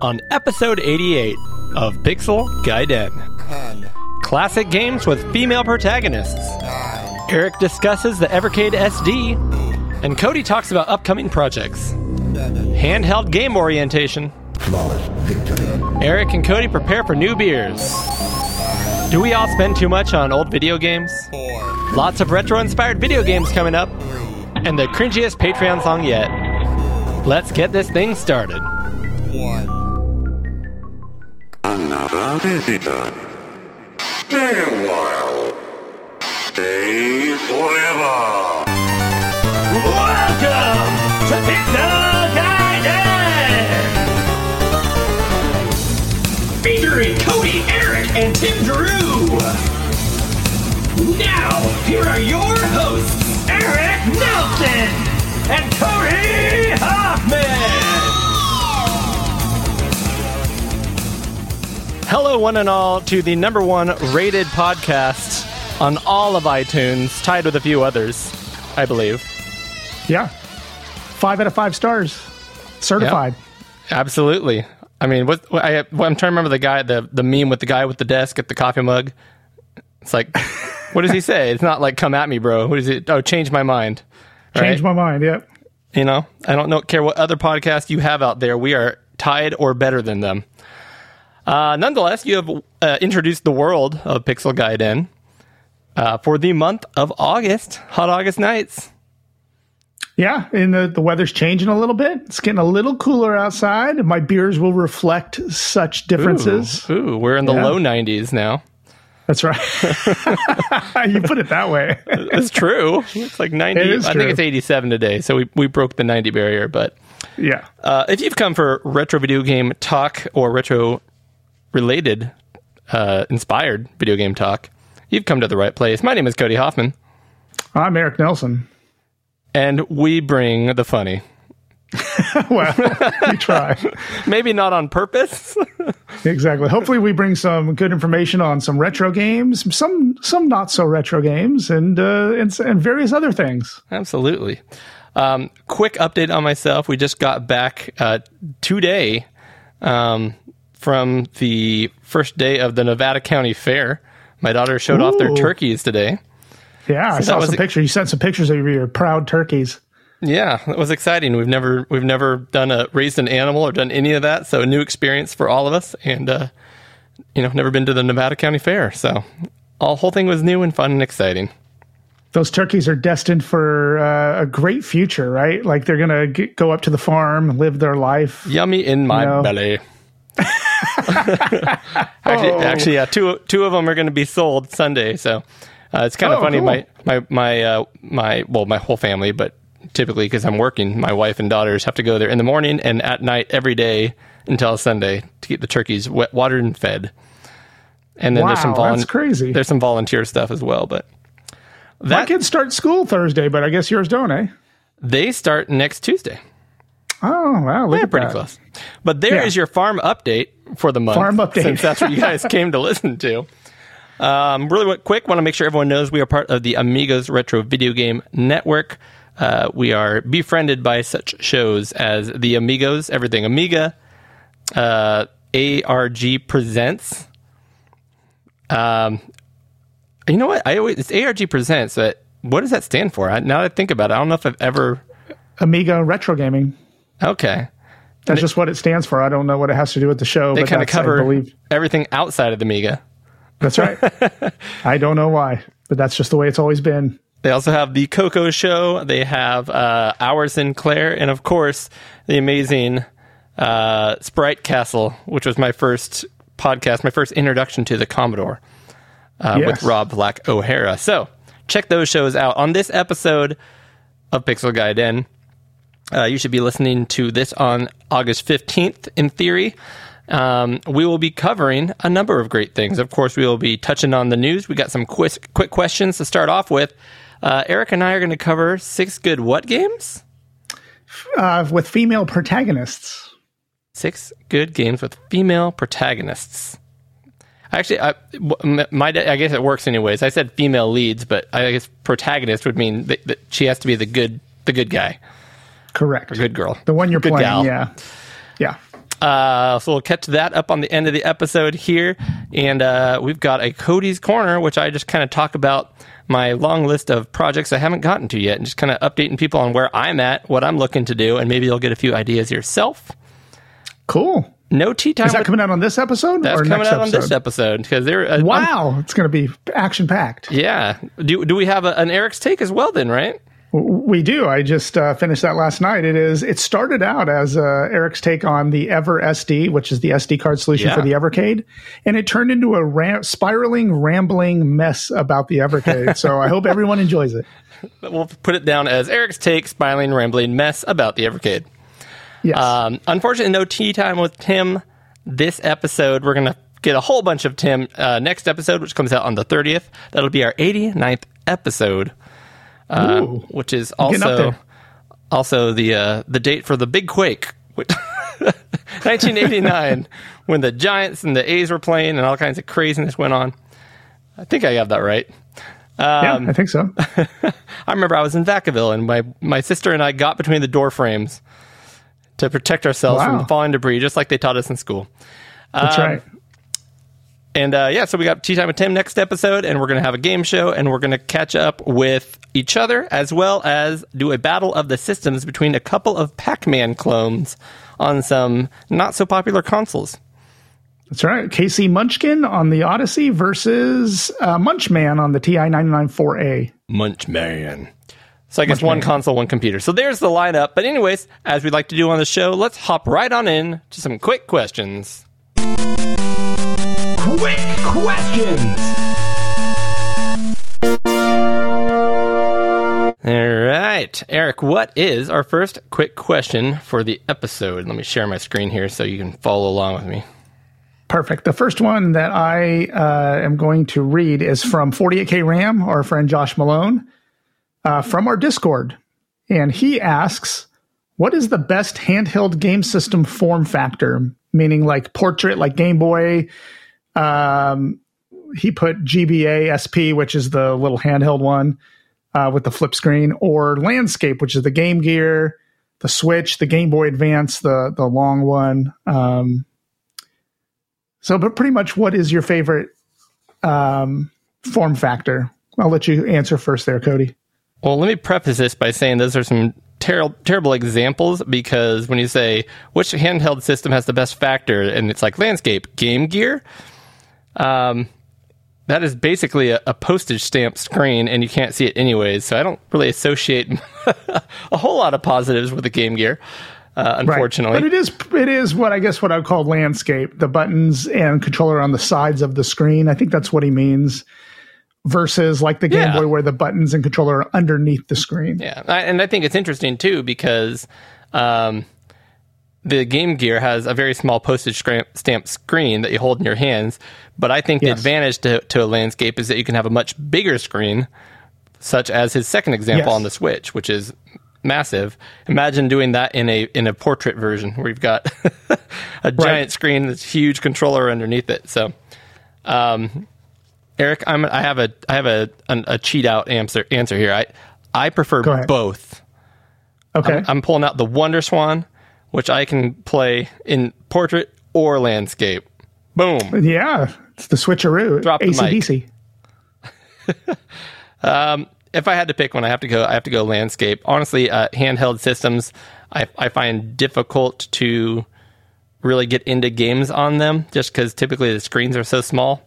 on episode 88 of Pixel Gaiden. 10, Classic games with female protagonists. 9, Eric discusses the Evercade SD, and Cody talks about upcoming projects. 7, Handheld game orientation. Eric and Cody prepare for new beers. Do we all spend too much on old video games? 4, Lots of retro inspired video games coming up, and the cringiest Patreon song yet. Let's get this thing started. 1. Another visitor. Stay a while. Stay forever. Welcome to Pixel Gaiden! featuring Cody, Eric, and Tim Drew. Now, here are your hosts, Eric Nelson and Cody Hoffman. Hello, one and all, to the number one rated podcast on all of iTunes, tied with a few others, I believe. Yeah. Five out of five stars. Certified. Absolutely. I mean, what, what I, I'm trying to remember the guy, the the meme with the guy with the desk at the coffee mug. It's like, what does he say? It's not like "come at me, bro." What is it? Oh, change my mind. Change my mind. Yep. You know, I don't know, care what other podcast you have out there. We are tied or better than them. Uh, nonetheless, you have uh, introduced the world of Pixel Gaiden uh, for the month of August, hot August nights. Yeah. And the, the weather's changing a little bit. It's getting a little cooler outside. My beers will reflect such differences. Ooh, ooh, we're in the Yeah. low 90s now. That's right. you put it that way. It's true. It's like 90. It is I think it's 87 today. So we, we broke the 90 barrier. But yeah. uh, if you've come for retro video game talk or retro related, uh, inspired video game talk, you've come to the right place. My name is Cody Hoffman, I'm Eric Nelson. and we bring the funny. Well, we try. Maybe not on purpose. Exactly. Hopefully, we bring some good information on some retro games, some some not so retro games, and uh, and, and various other things. Absolutely. Um, quick update on myself. We just got back uh, today um, from the first day of the Nevada County Fair. My daughter showed off their turkeys today. Yeah, I saw some pictures. You sent some pictures of your proud turkeys. Yeah, that was exciting. We've never we've never done a raised an animal or done any of that, so a new experience for all of us. And uh, you know, never been to the Nevada County Fair, so all whole thing was new and fun and exciting. those turkeys are destined for uh, a great future, right? Like they're gonna g- go up to the farm, live their life. Yummy in my No. belly. actually, Oh. actually, yeah, two two of them are going to be sold Sunday, so uh, it's kind of Oh, funny. cool. My my my uh, my well, my whole family, but typically because I'm working, my wife and daughters have to go there in the morning and at night every day until Sunday to keep the turkeys wet, watered, and fed. And then there's some Wow, that's crazy. There's some volunteer stuff as well, but My that kids start school Thursday, but I guess yours don't, eh? they start next Tuesday. Oh wow, look at pretty that. close. But there is Yeah. your farm update for the month. Farm update. Since that's what you guys came to listen to. Um, really quick, want to make sure everyone knows we are part of the Amigos Retro Video Game Network. Uh, we are befriended by such shows as the Amigos, Everything Amiga, uh, ARG Presents. Um, you know what? I always it's ARG Presents. But what does that stand for? I, now that I think about it, I don't know if I've ever. Amiga Retro Gaming. Okay, That's just what it stands for. I don't know what it has to do with the show. they but kind of cover believe everything outside of the Amiga. that's right. I don't know why, but that's just the way it's always been. They also have the Coco Show. They have uh, Our Sinclair, and of course, the amazing uh, Sprite Castle, which was my first podcast, my first introduction to the Commodore uh, with Rob Flack O'Hara. So check those shows out. On this episode of Pixel Gaiden, uh, you should be listening to this on August 15th, in theory. Um, we will be covering a number of great things. Of course, we will be touching on the news. We got some quiz, quick questions to start off with. Uh, Eric and I are going to cover six good what games? Uh, with female protagonists. Six good games with female protagonists. Actually, I, my I guess it works anyways. I said female leads, but I guess protagonist would mean that, that she has to be the good the good guy Correct. or good girl. The one you're Good playing. gal. Yeah. Yeah. Uh, so we'll catch that up on the end of the episode here. And uh, we've got a Cody's Corner, which I just kind of talk about my long list of projects I haven't gotten to yet and just kind of updating people on where I'm at, what I'm looking to do, and maybe you'll get a few ideas yourself. Cool. No tea time. Is that with- coming out on this episode that's coming out on episode? this episode because they're uh, Wow, it's going to be action packed. yeah. Do do we have a, an Eric's take as well? Then right? We do. I just uh, finished that last night. It is. It started out as uh, Eric's take on the Ever SD, which is the SD card solution Yeah. for the Evercade, and it turned into a ram- spiraling, rambling mess about the Evercade. so I hope everyone enjoys it. We'll put it down as Eric's take, spiraling, rambling mess about the Evercade. Yes. Um, unfortunately, no tea time with Tim this episode. We're going to get a whole bunch of Tim uh, next episode, which comes out on the 30th. That'll be our 89th episode, uh, which is also also the uh, the date for the big quake. which- 1989, when the Giants and the A's were playing and all kinds of craziness went on. I think I have that right. yeah, um, I think so. I remember I was in Vacaville and my, my sister and I got between the door frames to protect ourselves Wow. from falling debris, just like they taught us in school. That's um, right. And uh, yeah, so we got Tea Time with Tim next episode, and we're going to have a game show, and we're going to catch up with each other, as well as do a battle of the systems between a couple of Pac Man clones on some not so popular consoles. That's right. K.C. Munchkin on the Odyssey versus uh, Munchman on the TI 994A. Munchman. So I guess one console, one computer. So there's the lineup. But anyways, as we like to do on the show, let's hop right on in to some quick questions. Quick questions. All right, Eric, what is our first quick question for the episode? Let me share my screen here so you can follow along with me. Perfect. The first one that I uh, am going to read is from 48K Ram, our friend Josh Malone, uh, from our Discord. And he asks, What is the best handheld game system form factor? Meaning like portrait, like Game Boy. Um, he put GBA SP, which is the little handheld one uh, with the flip screen, or landscape, which is the Game Gear, the Switch, the Game Boy Advance, the the long one. Um, so, but pretty much, what is your favorite um, form factor? I'll let you answer first, there, Cody. Well, let me preface this by saying those are some terrible, terrible examples because when you say which handheld system has the best factor, and it's like landscape, Game Gear, um, that is basically a, a postage stamp screen, and you can't see it anyways. So I don't really associate a whole lot of positives with the Game Gear, uh, unfortunately. but it is it is what I guess what I would call landscape. The buttons and controller on the sides of the screen. I think that's what he means. Versus like the Game Yeah. Boy, where the buttons and controller are underneath the screen. Yeah, I, and I think it's interesting too because um, the Game Gear has a very small postage stamp screen that you hold in your hands. But I think the advantage to, to a landscape is that you can have a much bigger screen, such as his second example Yes. on the Switch, which is massive. Imagine doing that in a in a portrait version where you've got a giant screen, this huge controller underneath it. So. Um, Eric, I'm, I have a I have a an, a cheat out answer answer here. I I prefer both. Okay. I'm pulling out the Wonder Swan, which I can play in portrait or landscape. Boom. yeah, it's the switcheroo. Drop the mic. ACDC. If I had to pick one, I have to go. I have to go landscape. Honestly, uh, handheld systems, I, I find difficult to really get into games on them, just because typically the screens are so small.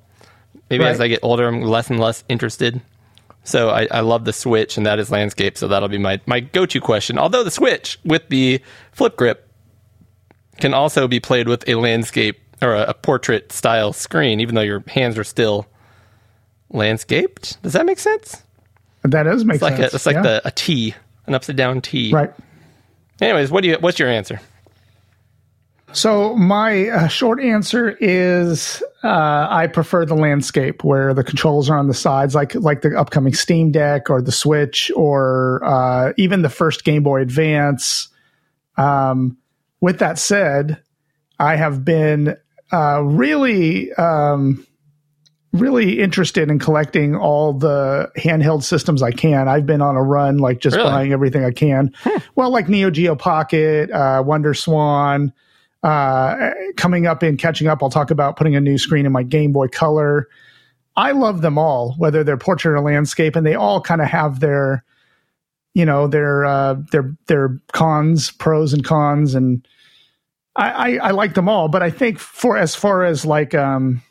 Maybe as I get older, I'm less and less interested. So I, I love the Switch, and that is landscape. So that'll be my my go to question. Although the Switch with the flip grip can also be played with a landscape or a, a portrait style screen, even though your hands are still landscaped. Does that make sense? That does make It's like sense. a, it's like yeah. the a T, an upside down T. right. Anyways, what do you? What's your answer? So my uh, short answer is uh, I prefer the landscape where the controls are on the sides, like like the upcoming Steam Deck or the Switch or uh, even the first Game Boy Advance. Um, with that said, I have been uh, really um, really interested in collecting all the handheld systems I can. I've been on a run, like just Really? buying everything I can. Well, like Neo Geo Pocket, uh, Wonder Swan Uh, coming up in catching up, I'll talk about putting a new screen in my Game Boy Color. I love them all, whether they're portrait or landscape, and they all kind of have their, you know, their uh, their their cons, pros and cons, and I, I, I like them all. But I think for as far as like um,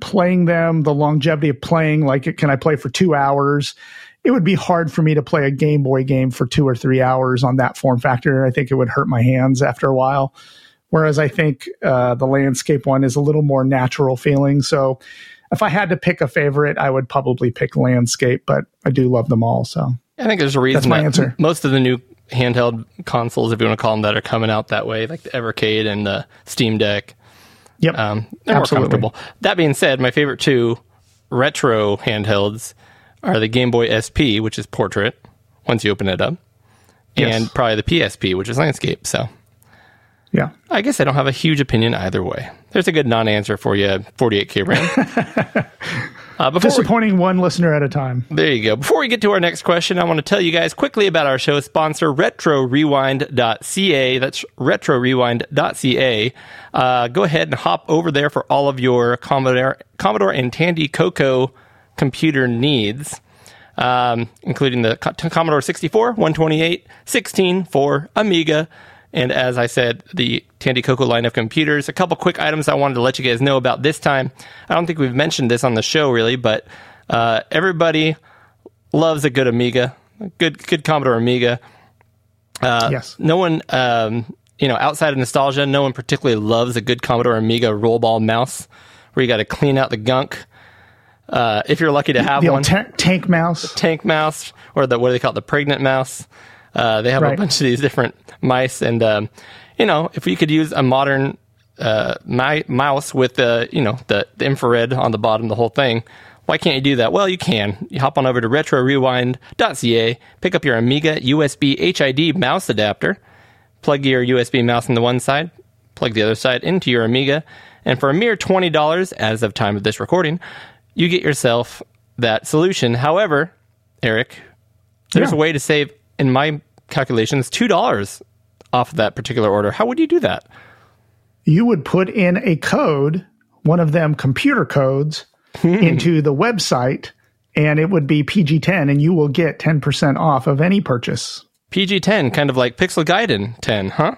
playing them, the longevity of playing, like can I play for two hours? It would be hard for me to play a Game Boy game for two or three hours on that form factor. I think it would hurt my hands after a while. Whereas I think uh, the landscape one is a little more natural feeling. So if I had to pick a favorite, I would probably pick landscape, but I do love them all. So I think there's a reason That's my that answer. most of the new handheld consoles, if you want to call them that, are coming out that way, like the Evercade and the Steam Deck. yep, Um, they're Absolutely. more comfortable. That being said, my favorite two retro handhelds are the Game Boy SP, which is portrait once you open it up, Yes. and probably the PSP, which is landscape. So yeah. I guess I don't have a huge opinion either way. There's a good non-answer for you, 48K RAM. uh, before we- Disappointing one listener at a time. there you go. Before we get to our next question, I want to tell you guys quickly about our show sponsor, RetroRewind.ca. That's RetroRewind.ca. Uh, go ahead and hop over there for all of your Commodore, Commodore and Tandy Coco computer needs, um, including the Commodore 64, 128, 16 for Amiga, and as I said, the Tandy Coco line of computers. A couple quick items I wanted to let you guys know about this time. I don't think we've mentioned this on the show really, but uh, everybody loves a good Amiga, a good good Commodore Amiga. Uh, yes. No one, um, you know, outside of nostalgia, no one particularly loves a good Commodore Amiga roll ball mouse, where you got to clean out the gunk. Uh, if you're lucky to have The one, old ta- tank mouse. tank mouse or the what do they call it, the pregnant mouse. Uh, they have a bunch of these different mice, and um, you know, if we could use a modern uh, mi- mouse with the you know the, the infrared on the bottom, the whole thing. Why can't you do that? Well, you can. You hop on over to retrorewind.ca, pick up your Amiga USB HID mouse adapter, plug your USB mouse in the one side, plug the other side into your Amiga, and for a mere $20 as of time of this recording, you get yourself that solution. However, Eric, there's Yeah. a way to save, in my calculations, $2 off that particular order. How would you do that? You would put in a code, one of them computer codes, hmm. into the website, and it would be PG 10, and you will get 10% off of any purchase. PG 10, kind of like Pixel Gaiden 10, huh?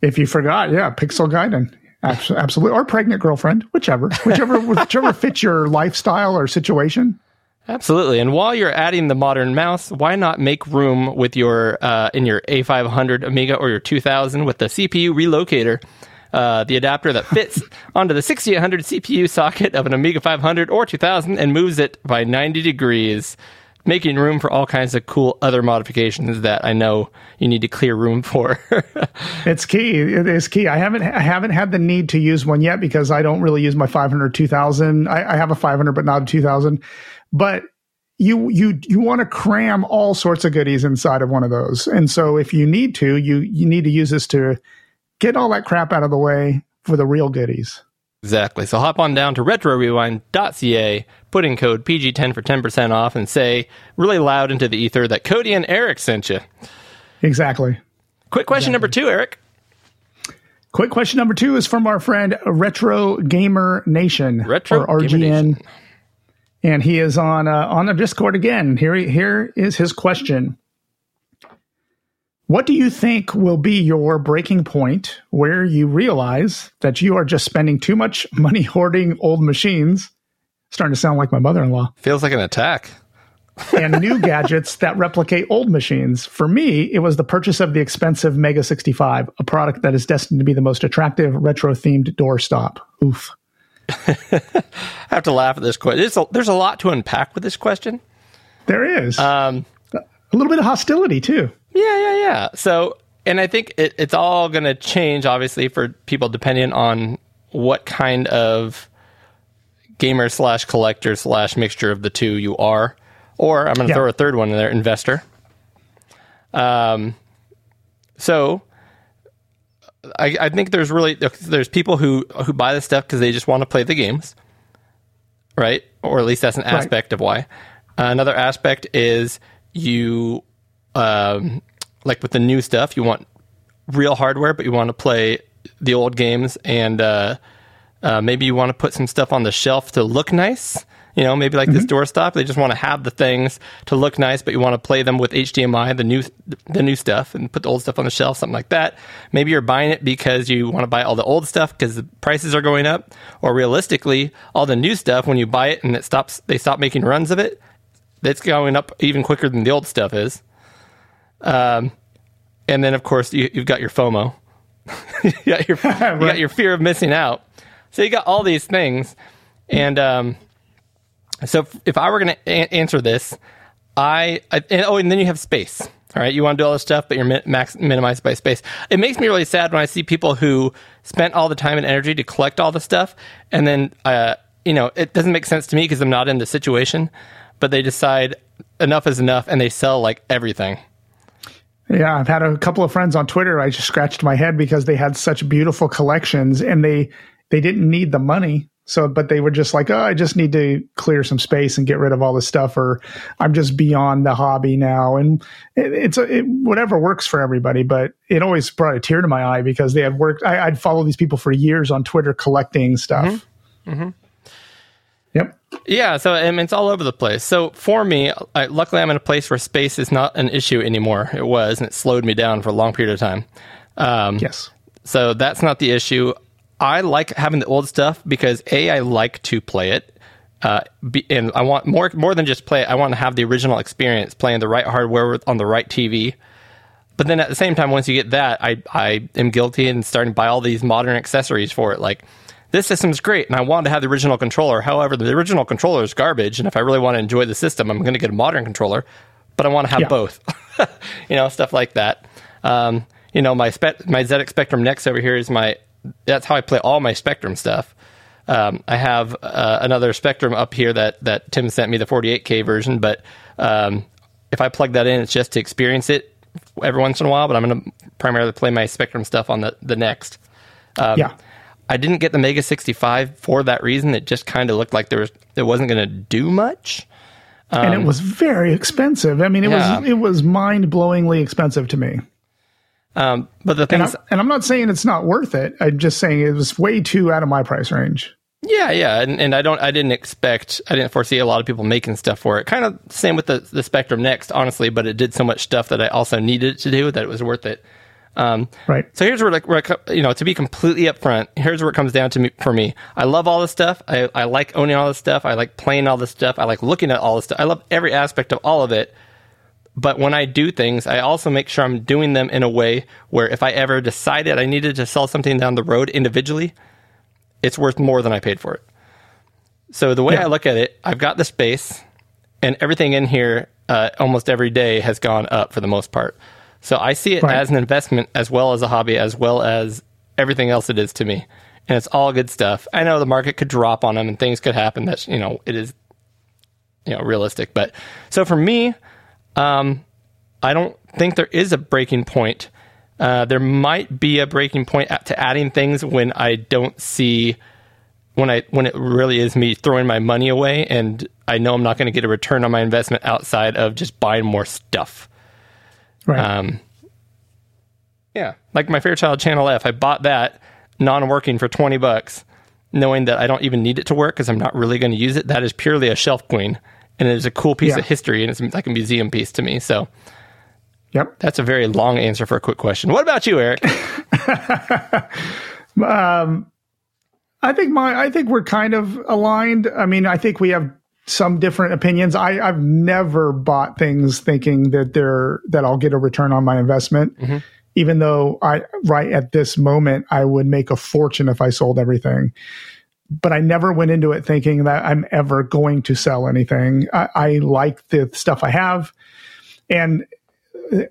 If you forgot, yeah, Pixel Gaiden. Absolutely. Or pregnant girlfriend, whichever. Whichever whichever fits your lifestyle or situation. Absolutely. And while you're adding the modern mouse, why not make room with your uh, in your A500 Amiga or your 2000 with the CPU relocator, uh, the adapter that fits onto the 6800 CPU socket of an Amiga 500 or 2000 and moves it by 90 degrees, making room for all kinds of cool other modifications that I know you need to clear room for. It's key. It is key. I haven't I haven't had the need to use one yet because I don't really use my 500 2000. I, I have a 500 but not a 2000. But you you you want to cram all sorts of goodies inside of one of those. And so if you need to, you you need to use this to get all that crap out of the way for the real goodies. Exactly. So hop on down to retrorewind.ca, put in code PG10 for 10% off, and say really loud into the ether that Cody and Eric sent you. Exactly. Quick question number two, Eric. Quick question number two is from our friend Retro Gamer Nation Retro or RGN, Gamer Nation. And he is on uh, on the Discord again. Here, he- here is his question: What do you think will be your breaking point where you realize that you are just spending too much money hoarding old machines? Starting to sound like my mother-in-law Feels like an attack. and new gadgets that replicate old machines. For me, it was the purchase of the expensive Mega 65, a product that is destined to be the most attractive retro themed doorstop. Oof. I have to laugh at this question. There's a, there's a lot to unpack with this question. There is Um, a little bit of hostility too. yeah, yeah, yeah. So, and I think it, it's all going to change, obviously, for people depending on what kind of gamer slash collector slash mixture of the two you are. Or I'm going to Yeah. throw a third one in there, investor. Um, so I, I think there's really there's people who who buy this stuff because they just want to play the games, right? Or at least that's an aspect of why. another aspect is you um, like with the new stuff, you want real hardware, but you want to play the old games, and uh, uh, maybe you want to put some stuff on the shelf to look nice. You know, maybe like this doorstop. They just want to have the things to look nice, but you want to play them with HDMI, the new the new stuff, and put the old stuff on the shelf, something like that. Maybe you're buying it because you want to buy all the old stuff because the prices are going up, or realistically, all the new stuff when you buy it and it stops, they stop making runs of it. It's going up even quicker than the old stuff is. Um, and then of course you, you've got your FOMO. you, got your, you got your fear of missing out. So you got all these things, and um, so if, I were going to a- answer this, I, I and, oh, and then you have space. All right, you want to do all this stuff, but you're mi- max minimized by space. It makes me really sad when I see people who spent all the time and energy to collect all the stuff, and then uh, you know it doesn't make sense to me because I'm not in the situation. But they decide enough is enough, and they sell like everything. Yeah, I've had a couple of friends on Twitter. I just scratched my head because they had such beautiful collections and they they didn't need the money. So, but they were just like, oh, I just need to clear some space and get rid of all this stuff, or I'm just beyond the hobby now. And it, it's a, it, whatever works for everybody. But it always brought a tear to my eye because they had worked. I, I'd follow these people for years on Twitter collecting stuff. Yep. Yeah, so I mean, it's all over the place. So for me, I, luckily, I'm in a place where space is not an issue anymore. It was, and it slowed me down for a long period of time. Um, Yes. So that's not the issue. I like having the old stuff because a I like to play it, uh, be, and I want more more than just play it. I want to have the original experience, playing the right hardware on the right TV. But then at the same time, once you get that, I I am guilty and starting to buy all these modern accessories for it. Like this system's great, and I want to have the original controller. However, the original controller is garbage, and if I really want to enjoy the system, I'm going to get a modern controller. But I want to have Yeah. both, you know, stuff like that. Um, you know, my spe- my ZX Spectrum Next over here is my. That's how I play all my Spectrum stuff. Um, I have uh, another Spectrum up here that that Tim sent me the 48K version, but um, if I plug that in, it's just to experience it every once in a while. But I'm going to primarily play my Spectrum stuff on the the Next. Um, yeah. I didn't get the Mega 65 for that reason. It just kind of looked like there was it wasn't going to do much. and it was very expensive. I mean, it Um, yeah. was it was mind blowingly expensive to me. Um, but the And, things, I, and I'm not saying it's not worth it. I'm just saying it was way too out of my price range. yeah, yeah, and, and I don't, I didn't expect, I didn't foresee a lot of people making stuff for it. Kind of same with the the Spectrum Next, honestly, but it did so much stuff that I also needed it to do that it was worth it. Um, Right. So here's where, like, where I you know, to be completely upfront, here's where it comes down to me for me. I love all this stuff. I, I like owning all this stuff. I like playing all this stuff. I like looking at all this stuff. I love every aspect of all of it. But when I do things, I also make sure I'm doing them in a way where if I ever decided I needed to sell something down the road individually, it's worth more than I paid for it. So the way Yeah. I look at it, I've got the space, and everything in here uh, almost every day has gone up for the most part. So I see it Right. as an investment as well as a hobby, as well as everything else it is to me. And it's all good stuff. I know the market could drop on them and things could happen. that, you know it is you know realistic. But so for me, um, I don't think there is a breaking point. Uh, there might be a breaking point at, to adding things when I don't see when I when it really is me throwing my money away and I know I'm not going to get a return on my investment outside of just buying more stuff. Right. Um, yeah, like my Fairchild Channel F, I bought that non-working for twenty bucks, knowing that I don't even need it to work because I'm not really going to use it. That is purely a shelf queen, and it is a cool piece Yeah. of history, and it's like a museum piece to me. So yep. that's a very long answer for a quick question. What about you, Eric? Um, I think my I think we're kind of aligned. I mean, I think we have some different opinions. I, I've never bought things thinking that they're that I'll get a return on my investment. Mm-hmm. Even though I right at this moment I would make a fortune if I sold everything. But I never went into it thinking that I'm ever going to sell anything. I, I like the stuff I have. And uh,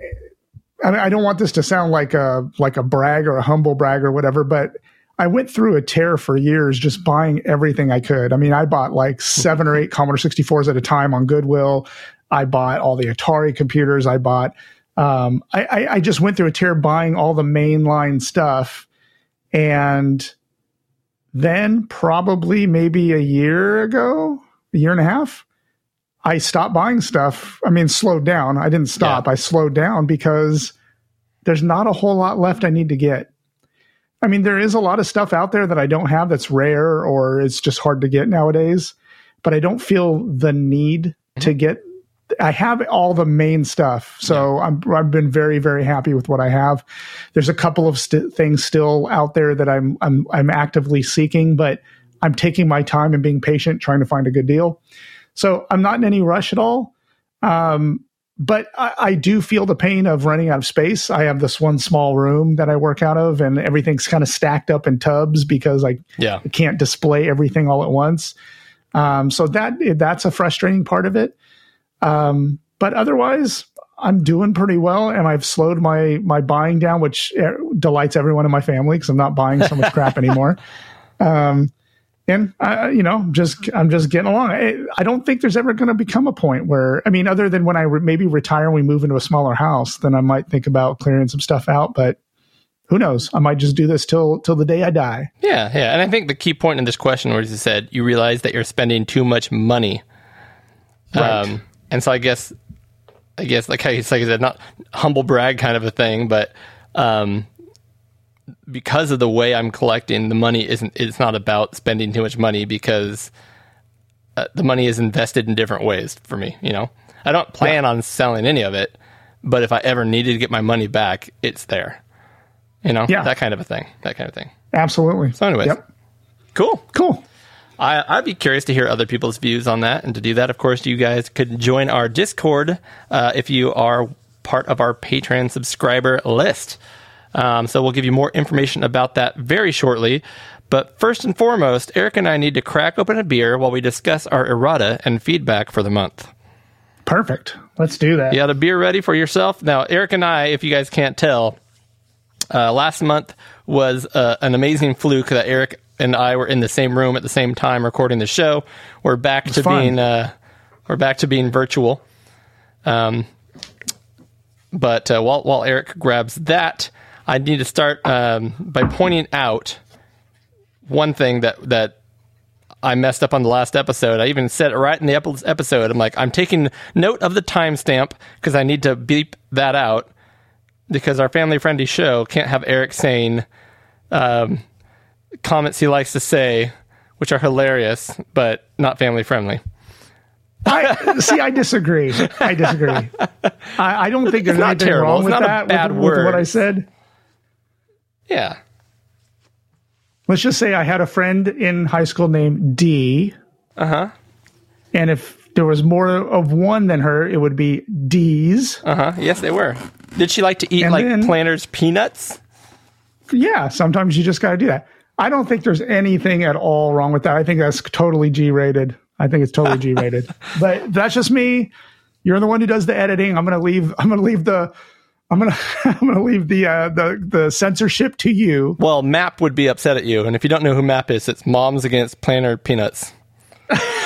I, I don't want this to sound like a like a brag or a humble brag or whatever, but I went through a tear for years just buying everything I could. I mean, I bought like seven or eight Commodore 64s at a time on Goodwill. I bought all the Atari computers. I bought, um, I, I, I just went through a tear buying all the mainline stuff. And then probably maybe a year ago, a year and a half, I stopped buying stuff. I mean, slowed down. I didn't stop. Yeah. I slowed down because there's not a whole lot left I need to get. I mean, there is a lot of stuff out there that I don't have that's rare or it's just hard to get nowadays, but I don't feel the need to mm-hmm. get. I have all the main stuff, so I'm I've been very very happy with what I have. There's a couple of st- things still out there that I'm I'm I'm actively seeking, but I'm taking my time and being patient, trying to find a good deal. So I'm not in any rush at all. Um, but I, I do feel the pain of running out of space. I have this one small room that I work out of, and everything's kind of stacked up in tubs because I, Yeah. I can't display everything all at once. Um, so that that's a frustrating part of it. Um, but otherwise, I'm doing pretty well, and I've slowed my my buying down, which eh, delights everyone in my family because I'm not buying so much crap anymore. Um, and I, you know, just I'm just getting along. I, I don't think there's ever going to become a point where, I mean, other than when I re- maybe retire and we move into a smaller house, then I might think about clearing some stuff out. But who knows? I might just do this till till the day I die. Yeah, yeah. And I think the key point in this question was you said you realize that you're spending too much money. Right. And so I guess, I guess like I, like I said, not humble brag kind of a thing, but um, because of the way I'm collecting, the money isn't. It's not about spending too much money because uh, the money is invested in different ways for me. You know, I don't plan on selling any of it, but if I ever needed to get my money back, it's there. You know, Yeah. that kind of a thing. That kind of thing. Absolutely. So, anyways, Yep. cool. Cool. I, I'd be curious to hear other people's views on that. And to do that, of course, you guys could join our Discord uh, if you are part of our Patreon subscriber list. Um, so we'll give you more information about that very shortly. But first and foremost, Eric and I need to crack open a beer while we discuss our errata and feedback for the month. Perfect. Let's do that. You got a beer ready for yourself? Now, Eric and I, if you guys can't tell, uh, last month was uh, an amazing fluke that Eric and I were in the same room at the same time recording the show. We're back to fun. being uh, we're back to being virtual. Um, but uh, while while Eric grabs that, I need to start um, by pointing out one thing that that I messed up on the last episode. I even said it right in the epi- episode. I'm like, I'm taking note of the timestamp because I need to beep that out because our family friendly show can't have Eric saying um, comments he likes to say, which are hilarious but not family friendly. I, see, I disagree. I disagree. I, I don't think there's not anything terrible. wrong It's with that. bad with, with what I said. Yeah. Let's just say I had a friend in high school named D. Uh huh. And if there was more of one than her, it would be D's. Uh huh. Yes, they were. Did she like to eat And like then- Planters peanuts? Yeah, sometimes you just got to do that. I don't think there's anything at all wrong with that. I think that's totally G rated. I think it's totally G rated. But that's just me. You're the one who does the editing. I'm gonna leave. I'm gonna leave the. I'm gonna. I'm gonna leave the uh, the the censorship to you. Well, Map would be upset at you, and if you don't know who Map is, it's Moms Against Planter Peanuts.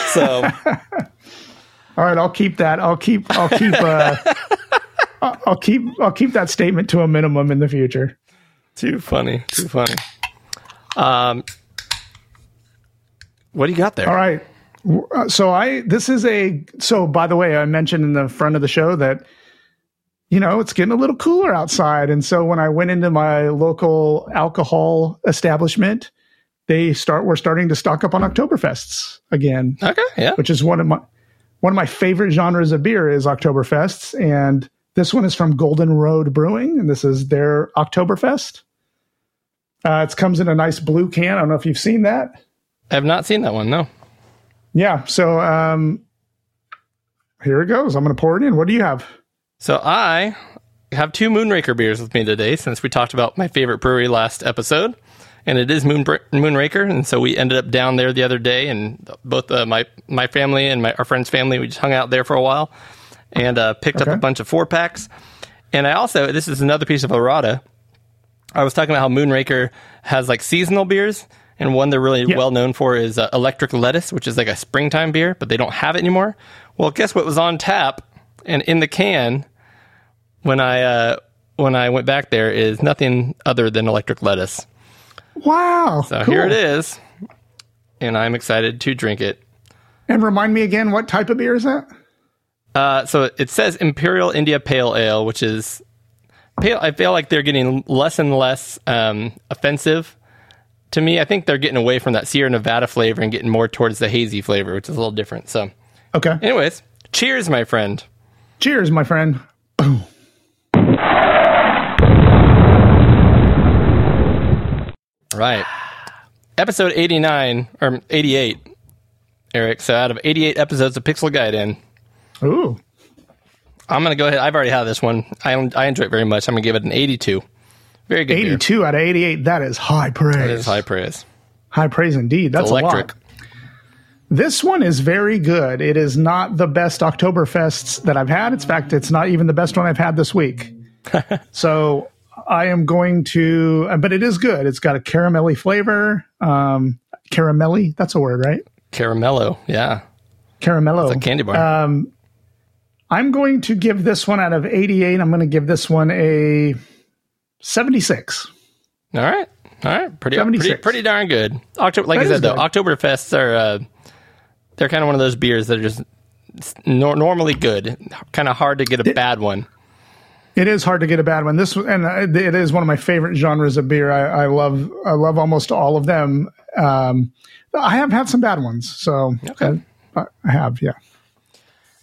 So All right, I'll keep that. I'll keep. I'll keep. Uh, I'll I'll keep. I'll keep that statement to a minimum in the future. too funny, too funny. Um, what do you got there? All right. Uh, So I this is a so by the way I mentioned in the front of the show that you know it's getting a little cooler outside and so when I went into my local alcohol establishment they start we're starting to stock up on Oktoberfests again Okay, yeah. which is one of my one of my favorite genres of beer is Oktoberfests and this one is from Golden Road Brewing and this is their Oktoberfest. Uh, it comes in a nice blue can. I don't know if you've seen that. I have not seen that one. No. Yeah. So um, here it goes. I'm going to pour it in. What do you have? So I have two Moonraker beers with me today since we talked about my favorite brewery last episode, and it is Moon Moonraker. And so we ended up down there the other day, and both uh, my my family and my our friend's family we just hung out there for a while and uh, picked up a bunch of four packs. And I also this is another piece of errata. I was talking about how Moonraker has like seasonal beers, and one they're really Yeah. well known for is uh, Electric Lettuce, which is like a springtime beer, but they don't have it anymore. Well, guess what was on tap and in the can when I uh, when I went back there is nothing other than Electric Lettuce. Wow. So here it is, and I'm excited to drink it. And remind me again, what type of beer is that? Uh, so it says Imperial India Pale Ale, which is I feel like they're getting less and less um, offensive to me. I think they're getting away from that Sierra Nevada flavor and getting more towards the hazy flavor, which is a little different. So, Okay. anyways, cheers, my friend. Cheers, my friend. Boom. Right. Episode 89 or 88, Eric. So out of 88 episodes of Pixel Gaiden, Ooh. I'm going to go ahead. I've already had this one. I, I enjoy it very much. I'm going to give it an 82. Very good. beer. 82 out of 88. That is high praise. That is high praise. High praise indeed. That's Electric. a lot. This one is very good. It is not the best Oktoberfests that I've had. In fact, it's not even the best one I've had this week. so I am going to, but it is good. It's got a caramelly flavor. Um, caramelly, that's a word, right? Caramello. Yeah. Caramello. It's a candy bar. Um, I'm going to give this one out of 88. I'm going to give this one a 76. All right. All right. Pretty, pretty, 76. pretty darn good. October, like That I said, though, good. Oktoberfests are, uh, they're kind of one of those beers that are just nor- normally good. Kind of hard to get a bad one. It is hard to get a bad one. This and uh, it is one of my favorite genres of beer. I, I love I love almost all of them. Um, I have had some bad ones, so Okay. I, I have. Yeah,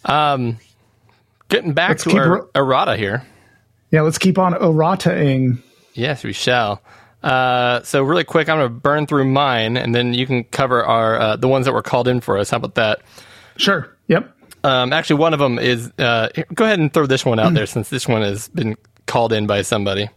Um, getting back Let's to our ro- errata here. yeah. Let's keep on errata-ing. Yes, we shall. Uh, so really quick, I'm going to burn through mine, and then you can cover our uh, the ones that were called in for us. How about that? Sure. Yep. Um, actually, one of them is. Uh, go ahead and throw this one out there, since this one has been called in by somebody.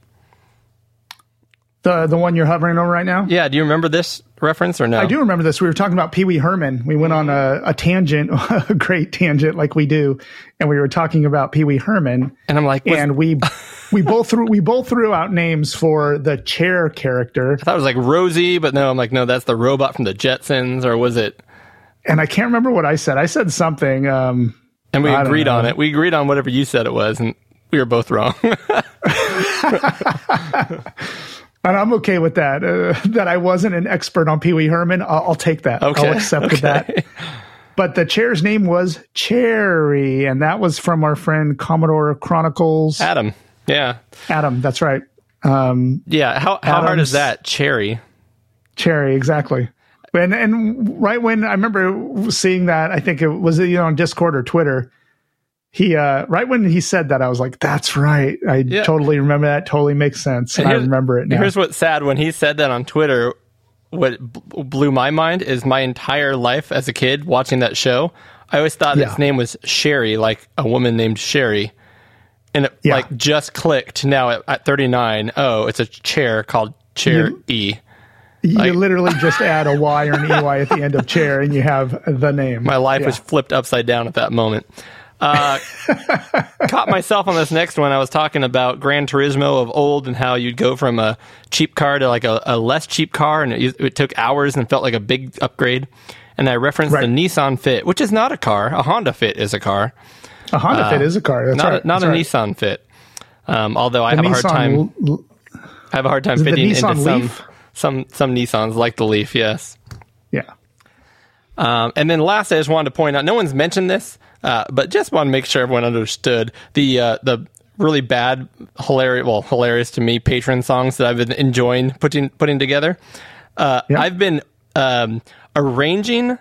The the one you're hovering over right now. Yeah, do you remember this reference or no? I do remember this. We were talking about Pee Wee Herman. We went on a, a tangent, a great tangent, like we do, and we were talking about Pee Wee Herman. And I'm like, was, and we we both threw we both threw out names for the chair character, I thought it was like Rosie, but no, I'm like, no, that's the robot from the Jetsons, or was it? and I can't remember what I said. I said something. Um, And we I agreed on it. We agreed on whatever you said it was, and we were both wrong. and I'm okay with that. Uh, that I wasn't an expert on Pee Wee Herman. I'll, I'll take that. Okay, I'll accept okay. that. But the chair's name was Cherry, and that was from our friend Commodore Chronicles Adam. Yeah, Adam. That's right. Um, yeah. How how hard is that? Cherry. Cherry, exactly. And and right when I remember seeing that, I think it was you know on Discord or Twitter. He uh right when he said that, I was like, "That's right." I Yeah. totally remember that. Totally makes sense. And I remember it now. Here's what's sad when he said that on Twitter. What b- blew my mind is my entire life as a kid watching that show. I always thought Yeah. its name was Sherry, like a woman named Sherry, and it Yeah. like just clicked now at, at 39. Oh, it's a chair called Chair E. you like- literally just add a Y or an EY at the end of chair, and you have the name. My life was flipped upside down at that moment. Uh, caught myself on this next one. I was talking about Gran Turismo of old and how you'd go from a cheap car to like a, a less cheap car, and it, it took hours and felt like a big upgrade. And I referenced Right. the Nissan Fit, which is not a car. A Honda Fit is a car, a Honda Fit is a car. That's uh, not right. a, not That's a right. Nissan Fit. Um, although I The have a hard time, L- L- I have a hard time fitting Nissan into some some some Nissans like the Leaf. Yes. yeah. Um, and then last, I just wanted to point out, no one's mentioned this, uh, but just want to make sure everyone understood the uh, the really bad, hilarious, well, hilarious to me patron songs that I've been enjoying putting putting together. Uh, Yeah. I've been um, arranging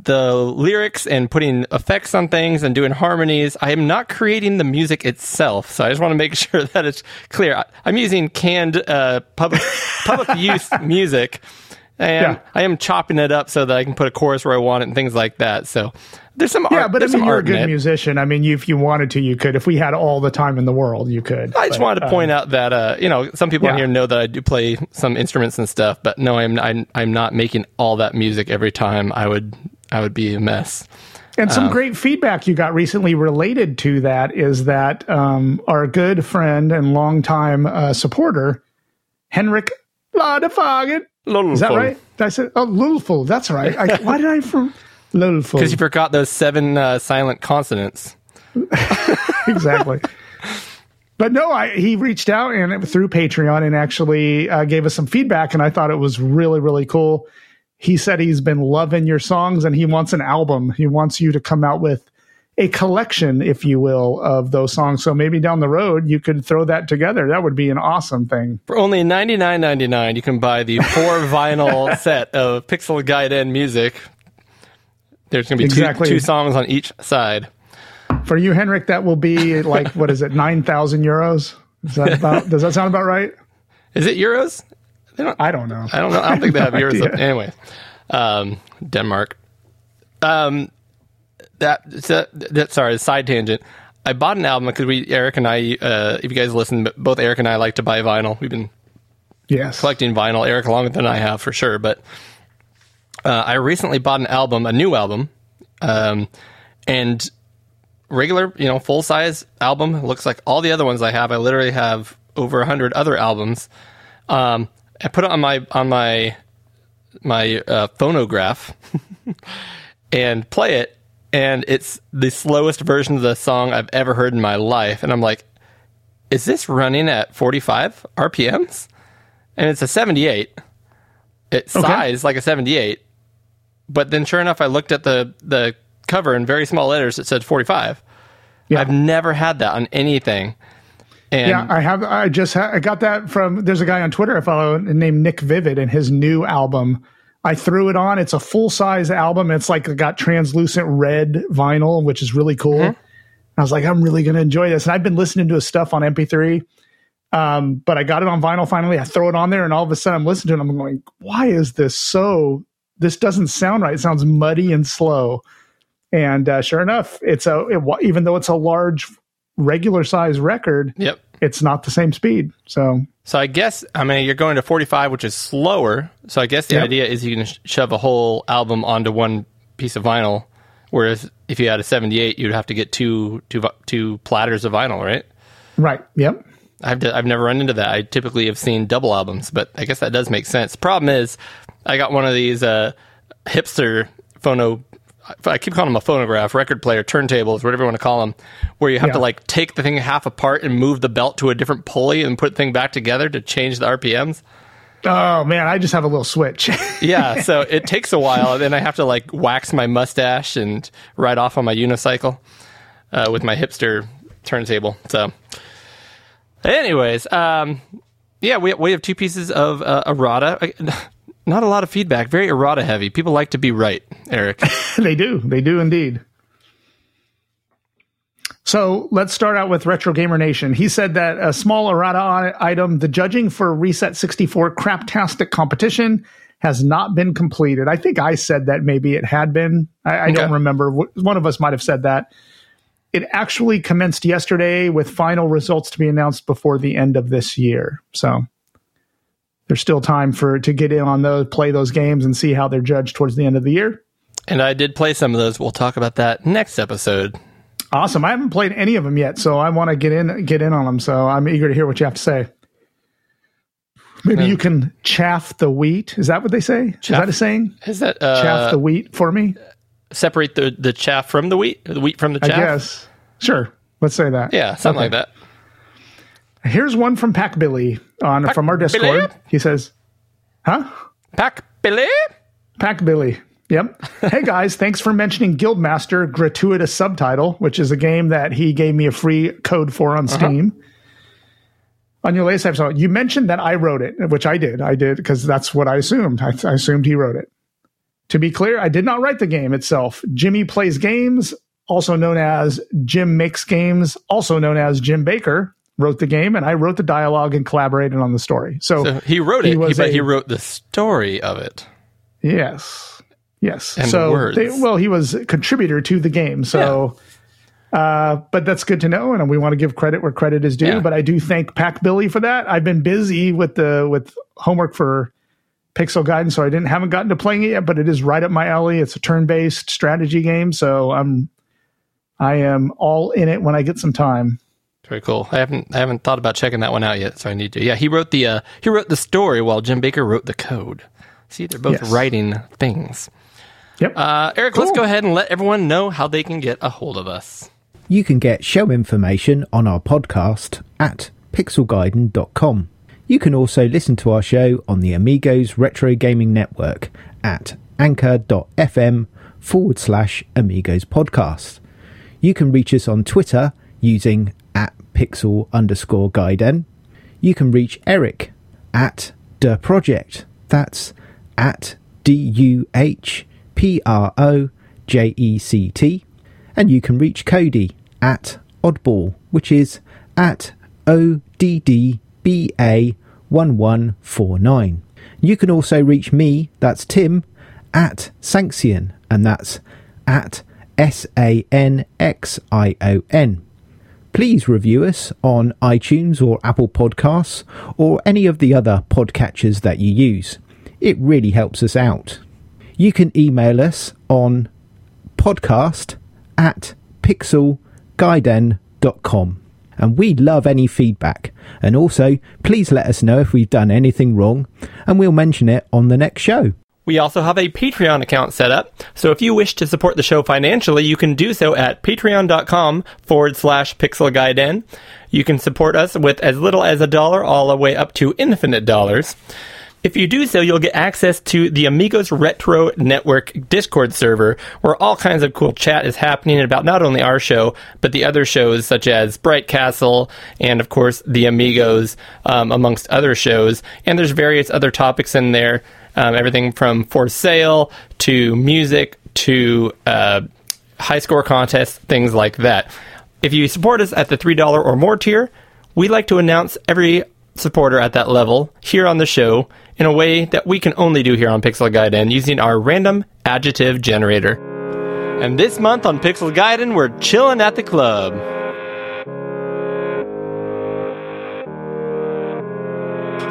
the lyrics and putting effects on things and doing harmonies. I am not creating the music itself, so I just want to make sure that it's clear. I, I'm using canned uh, public public use music, and Yeah. I am chopping it up so that I can put a chorus where I want it and things like that. So there's some art. Yeah, but I mean, you're a good musician. I mean, you, if you wanted to, you could. If we had all the time in the world, you could. I just But, wanted to uh, point out that uh, you know some people yeah. here know that I do play some instruments and stuff, but no, I'm I'm I'm not making all that music every time. I would I would be a mess. And Um, some great feedback you got recently related to that is that um, our good friend and longtime uh, supporter, Henrik Ladefoged. Is that right? I say, oh, Lulful. That's right. I, why did I from Lulful? Because you forgot those seven uh, silent consonants. exactly. But no, I, he reached out and through Patreon and actually uh, gave us some feedback, and I thought it was really, really cool. He said he's been loving your songs and he wants an album. He wants you to come out with a collection, if you will, of those songs. So maybe down the road you could throw that together. That would be an awesome thing. For only ninety nine ninety nine, you can buy the four vinyl set of Pixel Gaiden music. There's going to be Exactly. two, two songs on each side. For you, Henrik, that will be like what is it, nine thousand euros? Is that about? does that sound about right? Is it euros? I don't know. I don't know. I don't think they have No euros. Anyway, um, Denmark. Um, that, that, sorry, side tangent. I bought an album because we Eric and I. Uh, if you guys listen, both Eric and I like to buy vinyl. We've been Yes. collecting vinyl. Eric longer than I have for sure, but uh, I recently bought an album, a new album, um, and regular, you know, full size album. Looks like all the other ones I have. I literally have over a hundred other albums. Um, I put it on my on my my uh, phonograph and play it, and it's the slowest version of the song I've ever heard in my life. And I'm like, is this running at 45 RPMs? And it's a 78. It size like a 78. But then, sure enough, I looked at the the cover in very small letters. It said 45. Yeah. I've never had that on anything. And Yeah, I have. I just ha- I got that from. There's a guy on Twitter I follow named Nick Vivid, and his new album. I threw it on. It's a full size album. It's like got translucent red vinyl, which is really cool. I was like, I'm really going to enjoy this. And I've been listening to his stuff on MP3, um, but I got it on vinyl finally. I throw it on there, and all of a sudden I'm listening to it. And I'm going, why is this so? This doesn't sound right. It sounds muddy and slow. And uh, sure enough, it's a it, even though it's a large regular size record, yep. It's not the same speed. So So I guess I mean you're going to 45, which is slower. So I guess the Yep. idea is you can sh- shove a whole album onto one piece of vinyl, whereas if you had a 78, you'd have to get two two platters of vinyl, right? right, yep. I've d- I've never run into that. I typically have seen double albums, but I guess that does make sense. Problem is, I got one of these uh, hipster phono. I keep calling them a phonograph, record player, turntables, whatever you want to call them, where you have to like take the thing half apart and move the belt to a different pulley and put the thing back together to change the RPMs. Oh man, I just have a little switch. Yeah, so it takes a while, and then I have to like wax my mustache and ride off on my unicycle uh, with my hipster turntable. So, anyways, um, yeah, we we have two pieces of uh, errata. Not a lot of feedback. Very errata heavy. People like to be right, Eric. they do, they do indeed. So let's start out with Retro Gamer Nation. He said that a small errata item, the judging for Reset 64 Craptastic competition has not been completed. I think I said that maybe it had been. I, I don't remember. One of us might have said that. It actually commenced yesterday with final results to be announced before the end of this year. So there's still time for to get in on those, play those games, and see how they're judged towards the end of the year. and I did play some of those. We'll talk about that next episode. Awesome. I haven't played any of them yet, so I want to get in get in on them. So I'm eager to hear what you have to say. Maybe you can chaff the wheat. Is that what they say? Is that a saying? Is that uh, chaff the wheat for me? separate the the chaff from the wheat? The wheat from the chaff? Yes. Sure. Let's say that. Yeah, something like that. Here's one from Pack Billy on from our Discord. Billy? He says, "Huh? Pack Billy. Pack Billy. Yep. hey guys, thanks for mentioning Guildmaster gratuitous subtitle, which is a game that he gave me a free code for on uh-huh. Steam. On your latest episode, you mentioned that I wrote it, which I did. I did because that's what I assumed. I, I assumed he wrote it. To be clear, I did not write the game itself. Jimmy plays games, also known as Jim makes games, also known as Jim Baker, wrote the game, and I wrote the dialogue and collaborated on the story. So, So he wrote He it, but a- he wrote the story of it. Yes. Yes. And so words. They, well, he was a contributor to the game. So uh but that's good to know and we want to give credit where credit is due, Yeah. but I do thank Pack Billy for that. I've been busy with the with homework for Pixel Gaiden, so I didn't haven't gotten to playing it yet, but it is right up my alley. It's a turn-based strategy game, so I'm I am all in it when I get some time. Very cool. I haven't I haven't thought about checking that one out yet, so I need to. Yeah, he wrote the uh, he wrote the story while Jim Baker wrote the code. See, they're both Yes. writing things. Yep. Uh, Eric, let's go ahead and let everyone know how they can get a hold of us. You can get show information on our podcast at pixelgaiden.com. You can also listen to our show on the Amigos Retro Gaming Network at anchor.fm forward slash Amigos Podcast. You can reach us on Twitter using pixel underscore Gaiden. You can reach Eric at the project. That's at D U H P R O J E C T. And you can reach Cody at Oddball, which is at O D D B A 1149. You can also reach me, that's Tim, at Sanxion, and that's at S A N X I O N. Please review us on iTunes or Apple Podcasts or any of the other podcatchers that you use. It really helps us out. You can email us on podcast at pixelgaiden.com. And we love any feedback. And also, please let us know if we've done anything wrong, and we'll mention it on the next show. We also have a Patreon account set up, so if you wish to support the show financially, you can do so at patreon.com forward slash pixelgaiden. You can support us with as little as a dollar all the way up to infinite dollars. If you do so, you'll get access to the Amigos Retro Network Discord server, where all kinds of cool chat is happening about not only our show, but the other shows such as Bright Castle and, of course, the Amigos, um, amongst other shows. And there's various other topics in there, um, everything from for sale to music to uh, high score contests, things like that. If you support us at the $3 or more tier, we like to announce every supporter at that level here on the show in a way that we can only do here on Pixel Gaiden using our random adjective generator. And this month on Pixel Gaiden, we're chilling at the club.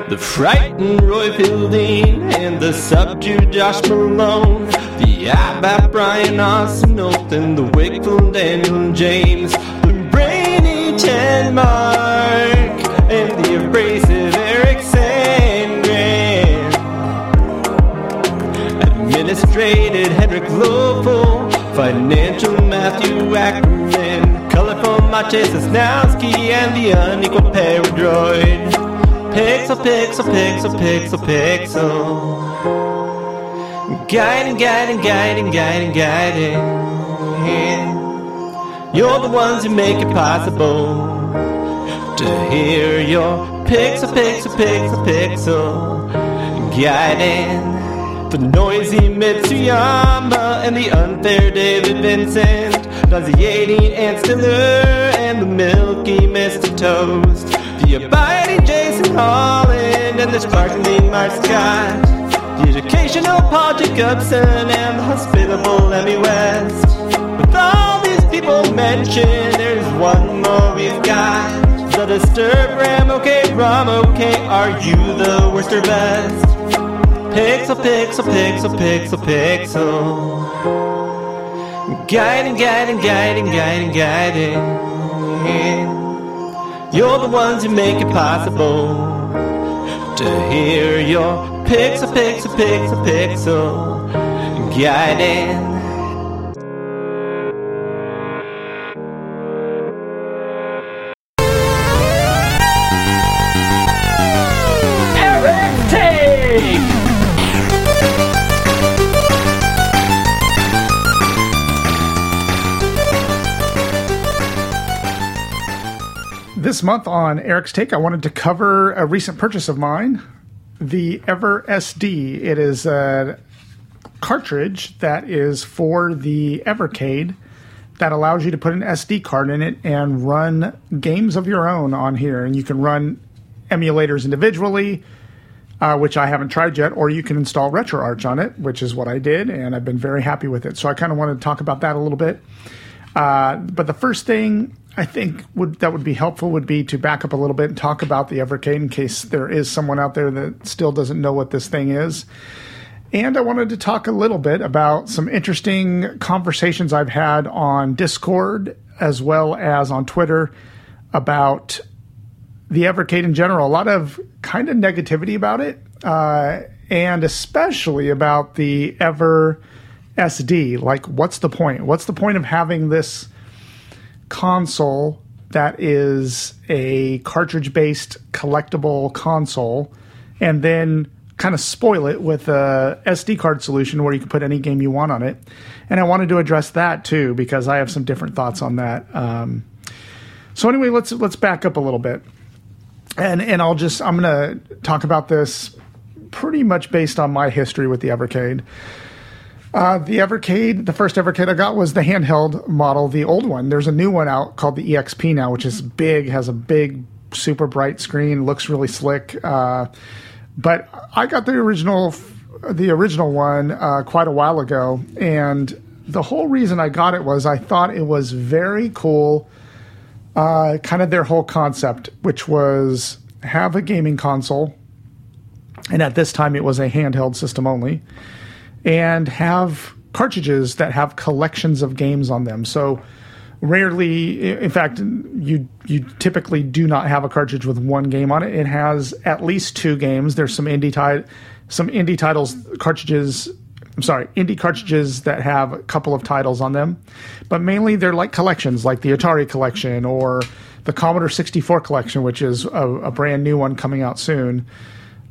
The frightened Roy Fielding and the subdued Josh Malone. The Abba Brian Austin Knowlton, the wakeful Daniel James. The brainy Ted Mark and the abrasive Eric Sandgren. Administrated Henrik Ladefoged, financial Matthew Ackerman, colorful Maciej Sosnowski, and the unequal Paradroid. Pixel, pixel, pixel, pixel, pixel. Guiding, guiding, guiding, guiding, guiding. You're the ones who make it possible to hear your pixel, pixel, pixel, pixel. Guiding the noisy Mitsuyama and the unfair David Vincent, nauseating Ann Stiller and the milky Mr. Toast, the abiding Jason Holland and the sparkling Mark Scott, the educational Paul Jacobson and the hospitable Emmy West. With all these people mentioned, there's one more we've got. The disturbed Ram, okay, Ram, okay, are you the worst or best? Pixel, pixel, pixel, pixel, pixel. Guiding, guiding, guiding, guiding, guiding. You're the ones who make it possible to hear your pixel, pixel, pixel, pixel. Guiding. This month on Eric's Take, I wanted to cover a recent purchase of mine, the Ever SD. It is a cartridge that is for the Evercade that allows you to put an SD card in it and run games of your own on here. And you can run emulators individually, uh, which I haven't tried yet, or you can install RetroArch on it, which is what I did, and I've been very happy with it. So I kind of wanted to talk about that a little bit. Uh, but the first thing I think would that would be helpful would be to back up a little bit and talk about the Evercade in case there is someone out there that still doesn't know what this thing is. And I wanted to talk a little bit about some interesting conversations I've had on Discord as well as on Twitter about the Evercade in general. A lot of kind of negativity about it, uh, and especially about the Ever SD. Like, what's the point? What's the point of having this console that is a cartridge based collectible console and then kind of spoil it with a SD card solution where you can put any game you want on it. And I wanted to address that too because I have some different thoughts on that. Um, so anyway, let's let's back up a little bit, and and I'll just I'm gonna talk about this pretty much based on my history with the Evercade. Uh, the Evercade, the first Evercade I got was the handheld model, the old one. There's a new one out called the EXP now, which is big, has a big, super bright screen, looks really slick. Uh, but I got the original, the original one uh, quite a while ago, and the whole reason I got it was I thought it was very cool. Uh, kind of their whole concept, which was have a gaming console, and at this time it was a handheld system only, and have cartridges that have collections of games on them. So rarely in fact you you typically do not have a cartridge with one game on it it has at least two games there's some indie tit- some indie titles cartridges I'm sorry, indie cartridges that have a couple of titles on them, but mainly they're like collections, like the Atari collection or the Commodore 64 collection, which is a, a brand new one coming out soon.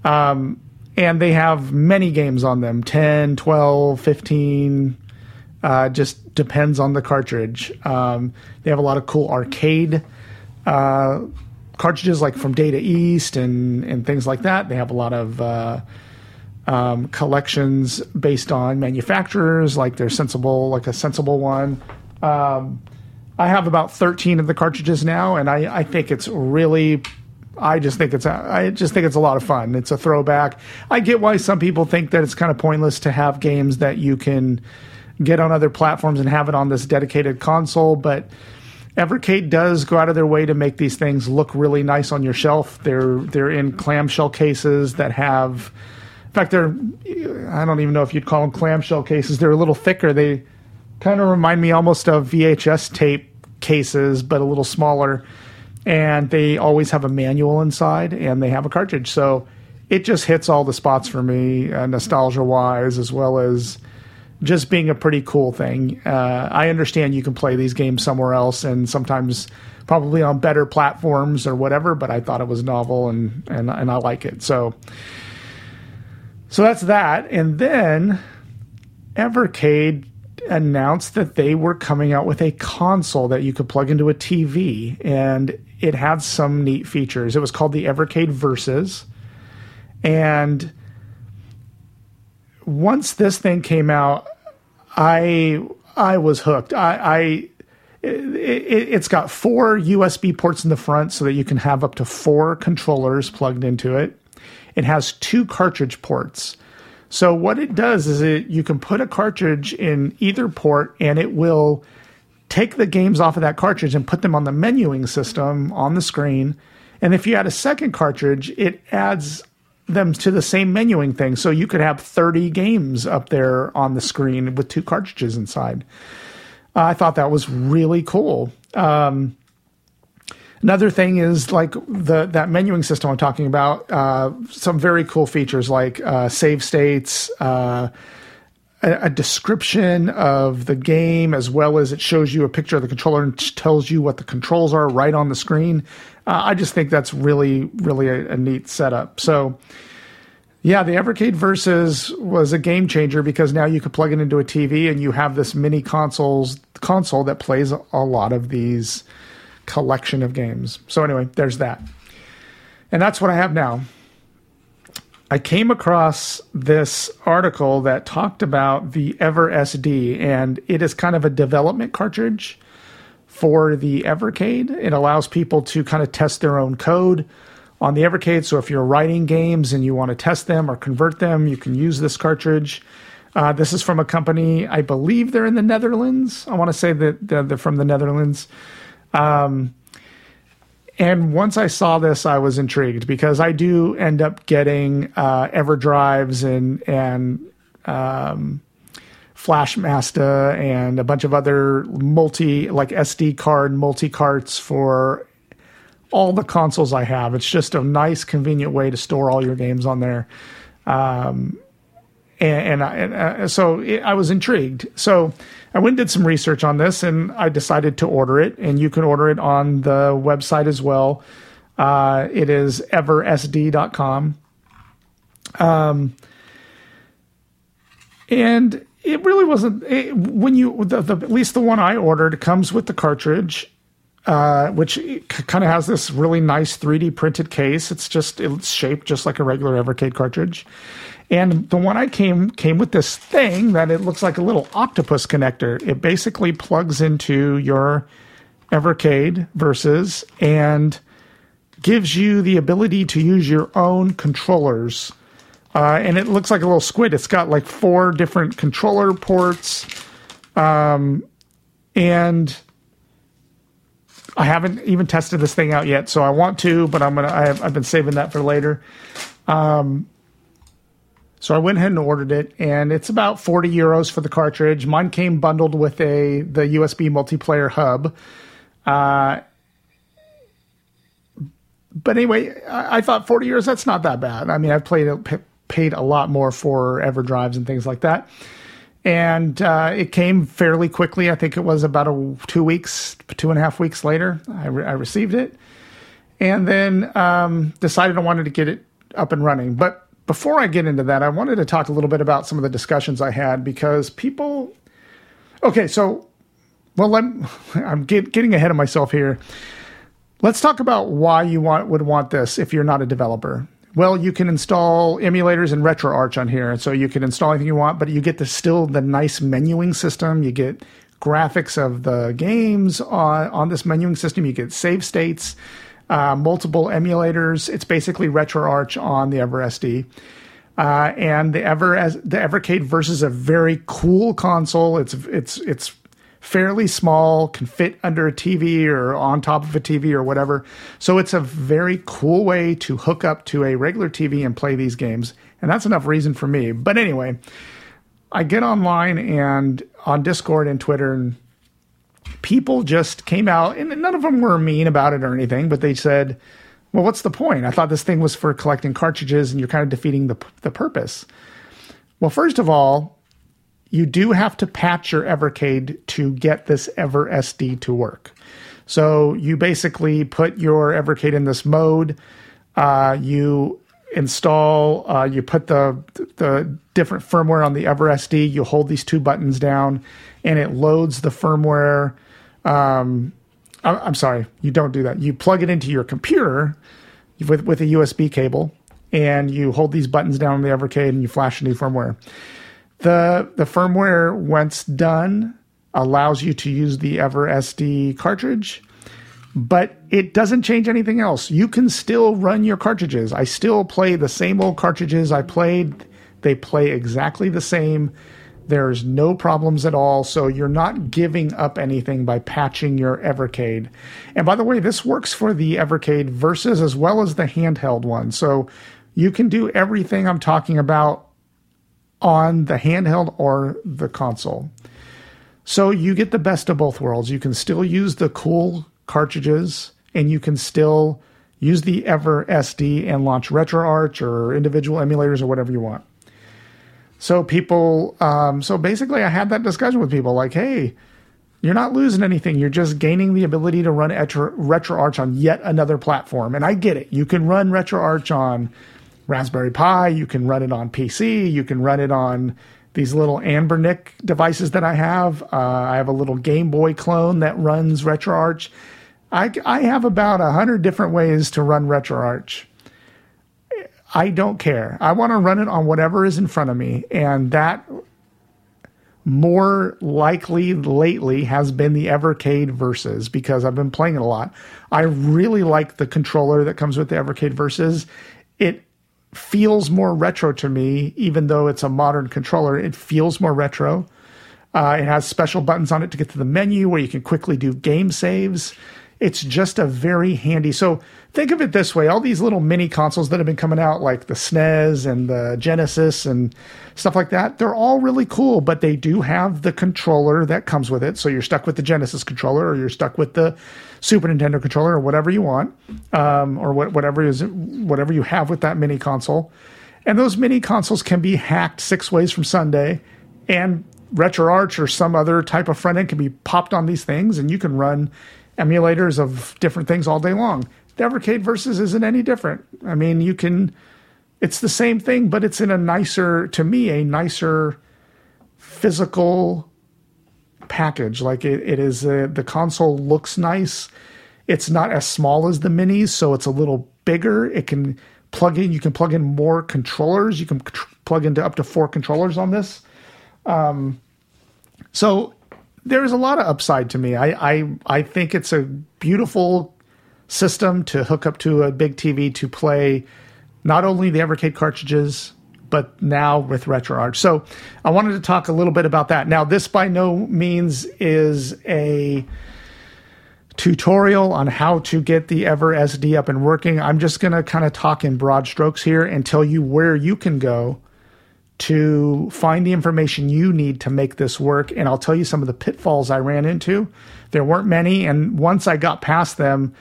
Um, and they have many games on them 10, 12, 15, uh, just depends on the cartridge. Um, they have a lot of cool arcade uh, cartridges, like from Data East and and things like that. They have a lot of uh, um, collections based on manufacturers, like their Sensible, like a Sensible one. Um, I have about 13 of the cartridges now, and I, I think it's really I just think it's a, I just think it's a lot of fun. It's a throwback. I get why some people think that it's kind of pointless to have games that you can get on other platforms and have it on this dedicated console, but Evercade does go out of their way to make these things look really nice on your shelf. They're they're in clamshell cases that have in fact they're I don't even know if you'd call them clamshell cases. They're a little thicker. They kind of remind me almost of VHS tape cases but a little smaller and they always have a manual inside and they have a cartridge. So it just hits all the spots for me, uh, nostalgia wise, as well as just being a pretty cool thing. Uh, I understand you can play these games somewhere else and sometimes probably on better platforms or whatever, but I thought it was novel and, and, and I like it. So, so that's that. And then Evercade announced that they were coming out with a console that you could plug into a TV. And it had some neat features. It was called the Evercade Versus. And once this thing came out, I I was hooked. I, I it, has got four USB ports in the front so that you can have up to four controllers plugged into it. It has two cartridge ports. So what it does is it you can put a cartridge in either port and it will take the games off of that cartridge and put them on the menuing system on the screen. And if you add a second cartridge, it adds them to the same menuing thing. So you could have 30 games up there on the screen with two cartridges inside. Uh, I thought that was really cool. Um, another thing is like the that menuing system I'm talking about. Uh, some very cool features like uh, save states, uh, a, a, description of the game as well as it shows you a picture of the controller and tells you what the controls are right on the screen. Uh, I just think that's really, really a, a neat setup. So, yeah, the Evercade Versus was a game changer because now you could plug it into a TV and you have this mini consoles console that plays a lot of these collection of games. So anyway, there's that. And that's what I have now. I came across this article that talked about the Ever SD, and it is kind of a development cartridge for the Evercade. It allows people to kind of test their own code on the Evercade. So if you're writing games and you want to test them or convert them, you can use this cartridge. Uh, this is from a company, I believe they're in the Netherlands. I want to say that they're from the Netherlands. Um, and once I saw this, I was intrigued because I do end up getting uh, EverDrives and and um, Flashmaster and a bunch of other multi like SD card multi carts for all the consoles I have. It's just a nice, convenient way to store all your games on there. Um, and, and, I, and uh, so it, I was intrigued. So I went and did some research on this, and I decided to order it. And you can order it on the website as well. Uh, it is eversd.com. and it really wasn't it, when you the, the, at least the one I ordered comes with the cartridge, uh, which kind of has this really nice 3D printed case. It's just it's shaped just like a regular Evercade cartridge, and the one I came came with this thing that it looks like a little octopus connector. It basically plugs into your Evercade versus and gives you the ability to use your own controllers. Uh, and it looks like a little squid. It's got like four different controller ports. Um, and I haven't even tested this thing out yet, so I want to, but I'm gonna. I have, I've been saving that for later. Um, so I went ahead and ordered it, and it's about forty euros for the cartridge. Mine came bundled with a the USB multiplayer hub. Uh, but anyway, I, I thought 40 euros, that's not that bad. I mean, I've played, p- paid a lot more for EverDrives and things like that. And uh, it came fairly quickly. I think it was about a two weeks, two and a half weeks later, I, re- I received it. And then um, decided I wanted to get it up and running. But before I get into that, I wanted to talk a little bit about some of the discussions I had because people. Okay, so, well, I'm, I'm get, getting ahead of myself here. Let's talk about why you want would want this if you're not a developer. Well, you can install emulators and RetroArch on here, so you can install anything you want, but you get the still the nice menuing system. You get graphics of the games on on this menuing system. You get save states, uh, multiple emulators. It's basically RetroArch on the EverSD. Uh, and the Ever as the Evercade versus a very cool console. It's it's it's fairly small, can fit under a TV or on top of a TV or whatever. So it's a very cool way to hook up to a regular TV and play these games. And that's enough reason for me. But anyway, I get online and on Discord and Twitter and people just came out and none of them were mean about it or anything, but they said, well, what's the point? I thought this thing was for collecting cartridges and you're kind of defeating the, the purpose. Well, first of all, you do have to patch your Evercade to get this Ever SD to work. So you basically put your Evercade in this mode. Uh, you install, uh, you put the the different firmware on the Ever SD. You hold these two buttons down, and it loads the firmware. Um, I'm sorry, you don't do that. You plug it into your computer with with a USB cable, and you hold these buttons down on the Evercade, and you flash a new firmware. The the firmware once done allows you to use the Ever SD cartridge, but it doesn't change anything else. You can still run your cartridges. I still play the same old cartridges I played. They play exactly the same. There's no problems at all. So you're not giving up anything by patching your Evercade. And by the way, this works for the Evercade versus as well as the handheld one. So you can do everything I'm talking about on the handheld or the console. So you get the best of both worlds. You can still use the cool cartridges and you can still use the Ever SD and launch RetroArch or individual emulators or whatever you want. So people, um, so basically, I had that discussion with people like, hey, you're not losing anything. You're just gaining the ability to run Retro, RetroArch on yet another platform. And I get it. You can run RetroArch on Raspberry Pi. You can run it on PC. You can run it on these little Anbernic devices that I have. Uh, I have a little Game Boy clone that runs RetroArch. I, I have about a hundred different ways to run RetroArch. I don't care. I want to run it on whatever is in front of me, and that more likely lately has been the Evercade Versus because I've been playing it a lot. I really like the controller that comes with the Evercade Versus. It feels more retro to me, even though it's a modern controller. It feels more retro. Uh, it has special buttons on it to get to the menu where you can quickly do game saves. It's just a very handy. So think of it this way: all these little mini consoles that have been coming out, like the SNES and the Genesis and stuff like that, they're all really cool. But they do have the controller that comes with it. So you're stuck with the Genesis controller, or you're stuck with the Super Nintendo controller, or whatever you want, um, or what, whatever is whatever you have with that mini console. And those mini consoles can be hacked six ways from Sunday, and RetroArch or some other type of front end can be popped on these things, and you can run emulators of different things all day long. The Evercade Versus isn't any different. I mean, you can it's the same thing, but it's in a nicer, to me, a nicer physical package. Like it, it is, uh, the console looks nice. It's not as small as the minis, so it's a little bigger. It can plug in, you can plug in more controllers. You can tr- plug into up to four controllers on this. Um, so there's a lot of upside to me. I, I, I think it's a beautiful system to hook up to a big TV to play not only the Evercade cartridges, but now with RetroArch. So I wanted to talk a little bit about that. Now, this by no means is a tutorial on how to get the Ever SD up and working. I'm just going to kind of talk in broad strokes here and tell you where you can go to find the information you need to make this work. And I'll tell you some of the pitfalls I ran into. There weren't many. And once I got past them,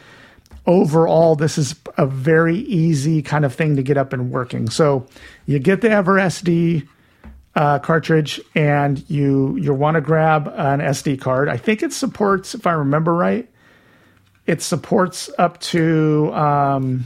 overall, this is a very easy kind of thing to get up and working. So you get the Ever SD uh, cartridge and you you want to grab an SD card. I think it supports, if I remember right, it supports up to um,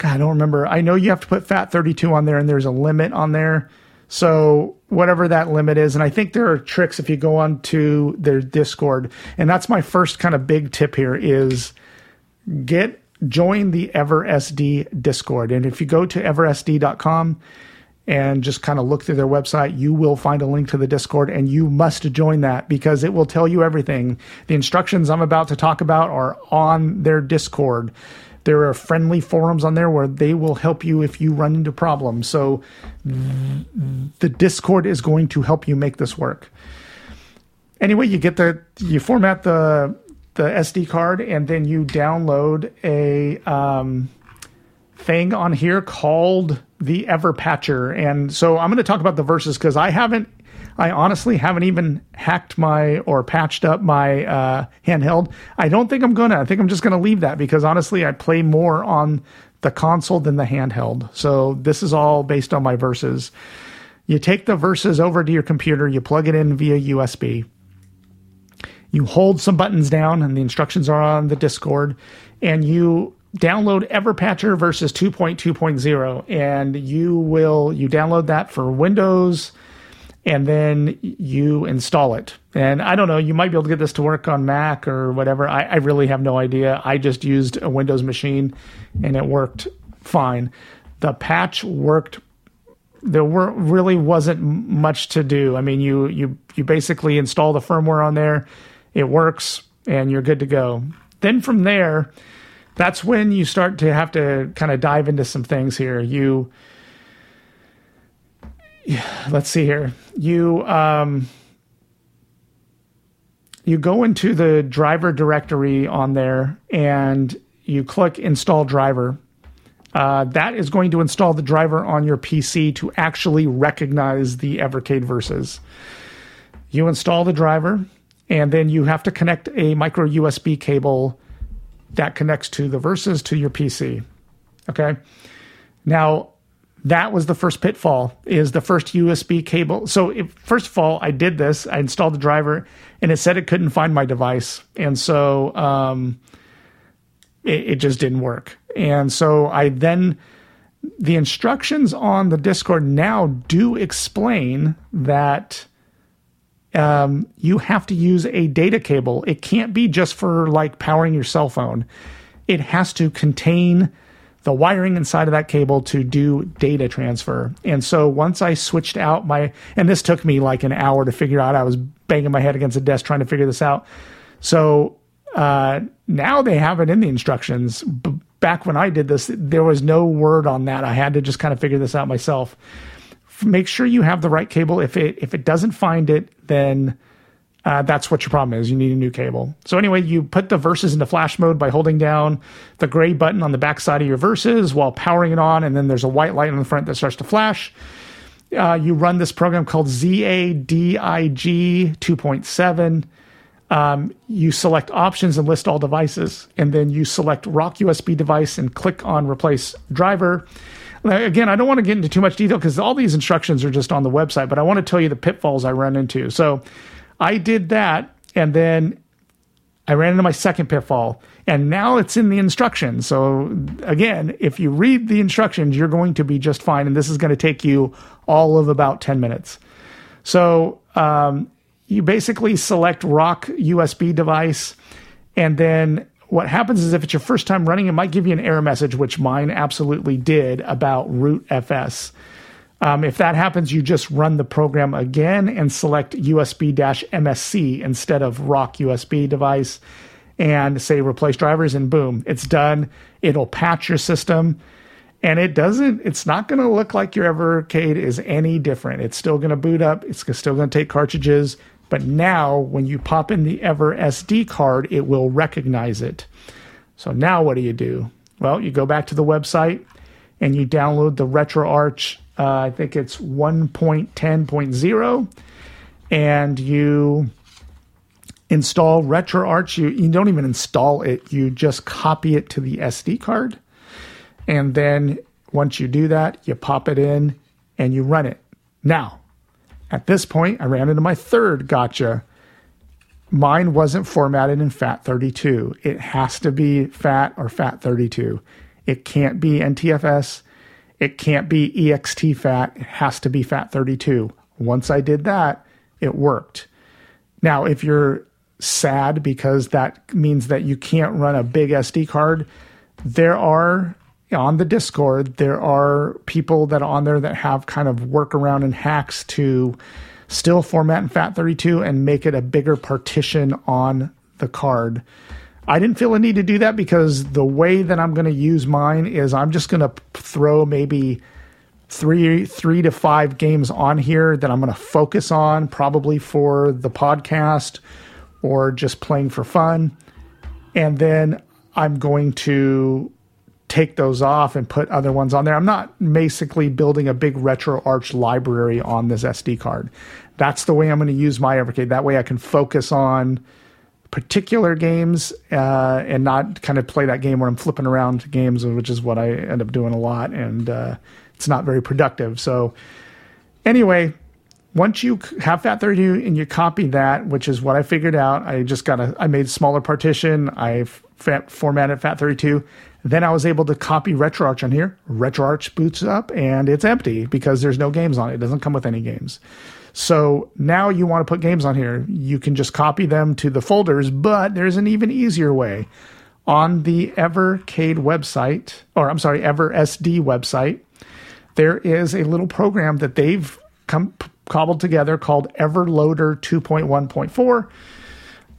God, I don't remember. I know you have to put FAT32 on there, and there's a limit on there. So whatever that limit is, and I think there are tricks if you go on to their Discord, and that's my first kind of big tip here is get join the EverSD Discord, and if you go to eversd.com and just kind of look through their website, you will find a link to the Discord, and you must join that because it will tell you everything. The instructions I'm about to talk about are on their Discord. There are friendly forums on there where they will help you if you run into problems. So the Discord is going to help you make this work. Anyway, you get the you format the the SD card and then you download a um, thing on here called the Everpatcher. And so I'm going to talk about the Versus because I haven't, I honestly haven't even hacked my or patched up my uh, handheld. I don't think I'm to. I think I'm just to leave that because honestly, I play more on the console than the handheld. So this is all based on my Versus. You take the Versus over to your computer, you plug it in via USB. You hold some buttons down, and the instructions are on the Discord, and you download Everpatcher versus 2.2.0 and you will you download that for Windows and then you install it. And I don't know, you might be able to get this to work on Mac or whatever. I, I really have no idea. I just used a Windows machine and it worked fine. The patch worked there were really wasn't much to do. I mean, you you you basically install the firmware on there, it works, and you're good to go. Then from there, that's when you start to have to kind of dive into some things here. You, let's see here. You, um, you go into the driver directory on there and you click install driver. Uh, that is going to install the driver on your PC to actually recognize the Evercade Versus. You install the driver, and then you have to connect a micro USB cable that connects to the Versus to your PC. Okay. Now, that was the first pitfall is the first USB cable. So if, first of all, I did this, I installed the driver and it said it couldn't find my device. And so, um, it, it just didn't work. And so I then, the instructions on the Discord now do explain that um, you have to use a data cable. It can't be just for like powering your cell phone. It has to contain the wiring inside of that cable to do data transfer. And so once I switched out my, and this took me like an hour to figure out, I was banging my head against a desk trying to figure this out. So uh, now they have it in the instructions. B- back when I did this, there was no word on that. I had to just kind of figure this out myself make sure you have the right cable. If it if it doesn't find it, then uh, that's what your problem is. You need a new cable. So anyway, you put the Versus into flash mode by holding down the gray button on the back side of your Versus while powering it on, and then there's a white light on the front that starts to flash. Uh, you run this program called ZADIG 2.7. Um, you select options and list all devices, and then you select Rock USB device and click on replace driver. Again, I don't want to get into too much detail because all these instructions are just on the website, but I want to tell you the pitfalls I run into. So I did that, and then I ran into my second pitfall, and now it's in the instructions. So, again, if you read the instructions, you're going to be just fine. And this is going to take you all of about 10 minutes. So, um, you basically select Rock USB device, and then what happens is if it's your first time running, it might give you an error message, which mine absolutely did about root FS. Um, if that happens, you just run the program again and select USB MSC instead of Rock USB device and say replace drivers, and boom, it's done. It'll patch your system. And it doesn't, it's not going to look like your Evercade is any different. It's still going to boot up, it's still going to take cartridges. But now, when you pop in the Ever SD card, it will recognize it. So now what do you do? Well, you go back to the website and you download the RetroArch uh, I think it's 1.10.0, and you install RetroArch. You, you don't even install it, you just copy it to the SD card. And then once you do that, you pop it in and you run it. Now, at this point, I ran into my third gotcha. Mine wasn't formatted in FAT32. It has to be FAT or FAT32. It can't be NTFS. It can't be exFAT. It has to be fat 32. Once I did that, it worked. Now, if you're sad because that means that you can't run a big SD card, there are on the Discord, there are people that are on there that have kind of workaround and hacks to still format in FAT32 and make it a bigger partition on the card. I didn't feel a need to do that because the way that I'm going to use mine is I'm just going to throw maybe three three to five games on here that I'm going to focus on probably for the podcast or just playing for fun and then I'm going to take those off and put other ones on there. I'm not basically building a big RetroArch library on this SD card. That's the way I'm going to use my Evercade. That way I can focus on particular games uh, and not kind of play that game where I'm flipping around games, which is what I end up doing a lot, and uh, it's not very productive. So, anyway, once you have FAT32 and you copy that, which is what I figured out, I just got a I made smaller partition. I formatted FAT32. Then I was able to copy RetroArch on here. RetroArch boots up and it's empty because there's no games on it. It doesn't come with any games. So now you want to put games on here. You can just copy them to the folders, but there's an even easier way. On the Evercade website, or I'm sorry, EverSD website, there is a little program that they've come cobbled together called Everloader 2.1.4.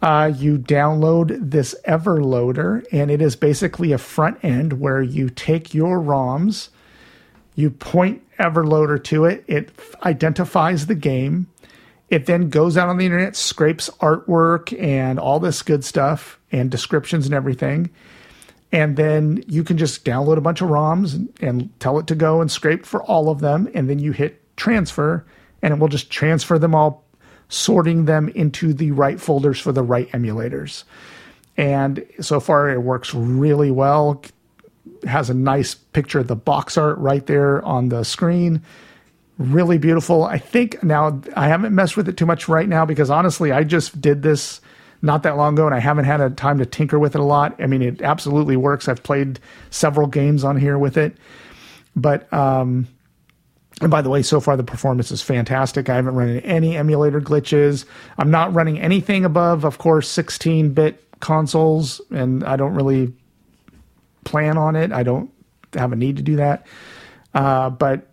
Uh, you download this Everloader, and it is basically a front end where you take your ROMs, you point Everloader to it. It identifies the game. It then goes out on the internet, scrapes artwork and all this good stuff and descriptions and everything. And then you can just download a bunch of ROMs and, and tell it to go and scrape for all of them. And then you hit transfer and it will just transfer them all, sorting them into the right folders for the right emulators. And so far, it works really well has a nice picture of the box art right there on the screen. Really beautiful. I think now I haven't messed with it too much right now because honestly, I just did this not that long ago and I haven't had a time to tinker with it a lot. I mean, it absolutely works. I've played several games on here with it. But, um, and by the way, so far the performance is fantastic. I haven't run into any emulator glitches. I'm not running anything above, of course, 16 bit consoles, and I don't really plan on it. I don't have a need to do that. Uh, but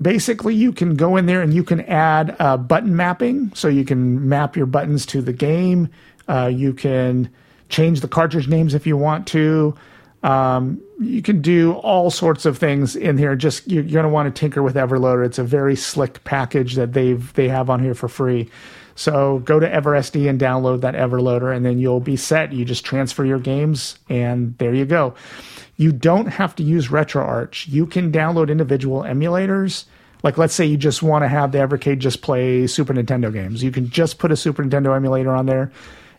basically, you can go in there and you can add uh, button mapping. So you can map your buttons to the game. Uh, you can change the cartridge names if you want to. Um, you can do all sorts of things in here. Just you're, you're going to want to tinker with Everloader. It's a very slick package that they've they have on here for free. So go to EverSD and download that Everloader, and then you'll be set. You just transfer your games, and there you go. You don't have to use RetroArch. You can download individual emulators. Like, let's say you just want to have the Evercade just play Super Nintendo games. You can just put a Super Nintendo emulator on there,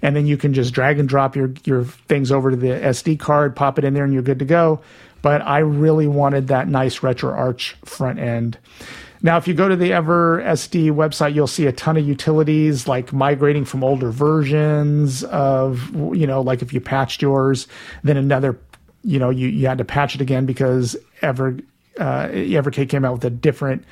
and then you can just drag and drop your, your things over to the SD card, pop it in there, and you're good to go. But I really wanted that nice RetroArch front end. Now, if you go to the Ever SD website, you'll see a ton of utilities like migrating from older versions of, you know, like if you patched yours, then another, you know, you, you had to patch it again because Ever uh, Evercade came out with a different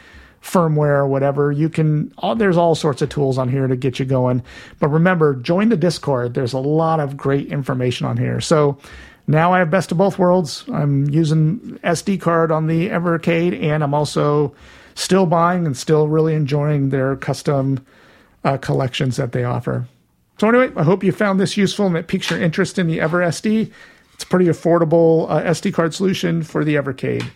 firmware or whatever. You can, all, there's all sorts of tools on here to get you going. But remember, join the Discord. There's a lot of great information on here. So now I have best of both worlds. I'm using SD card on the Evercade, and I'm also still buying and still really enjoying their custom uh, collections that they offer. So anyway, I hope you found this useful and it piques your interest in the Ever SD. It's a pretty affordable uh, SD card solution for the Evercade.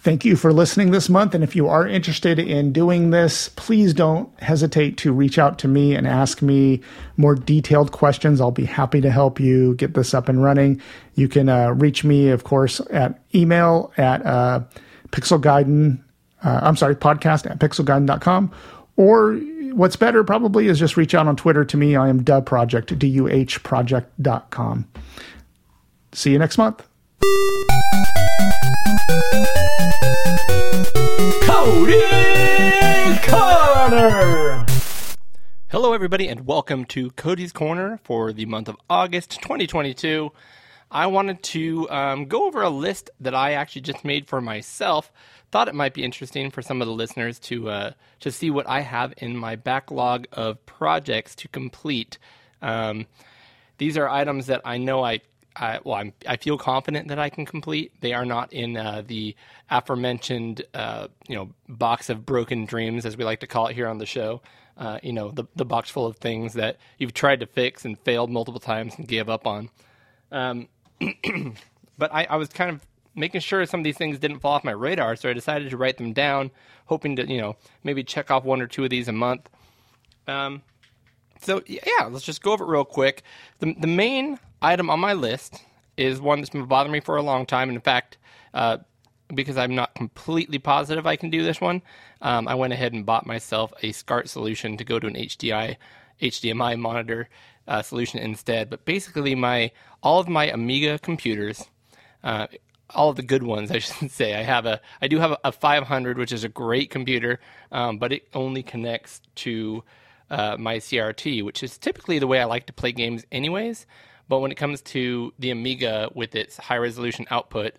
Thank you for listening this month. And if you are interested in doing this, please don't hesitate to reach out to me and ask me more detailed questions. I'll be happy to help you get this up and running. You can uh, reach me, of course, at email at uh, pixelgaiden, uh, I'm sorry, podcast at pixelgaiden.com. Or what's better probably is just reach out on Twitter to me. I am Duh Project, D-U-H project.com. See you next month. Cody Corner! Hello, everybody, and welcome to Cody's Corner for the month of August 2022. I wanted to um, go over a list that I actually just made for myself. Thought it might be interesting for some of the listeners to uh, to see what I have in my backlog of projects to complete. Um, these are items that I know I, I well, I'm, I feel confident that I can complete. They are not in uh, the aforementioned, uh, you know, box of broken dreams, as we like to call it here on the show. Uh, you know, the the box full of things that you've tried to fix and failed multiple times and gave up on. Um, but I, I was kind of making sure some of these things didn't fall off my radar, so I decided to write them down, hoping to, you know, maybe check off one or two of these a month. Um, so yeah, let's just go over it real quick. The the main item on my list is one that's been bothering me for a long time. And in fact, uh, because I'm not completely positive I can do this one, um, I went ahead and bought myself a SCART solution to go to an HDI HDMI monitor uh, solution instead. But basically, my all of my Amiga computers. Uh, all of the good ones, I should say. I have a, I do have a, a 500, which is a great computer, um, but it only connects to uh, my CRT, which is typically the way I like to play games, anyways. But when it comes to the Amiga with its high resolution output,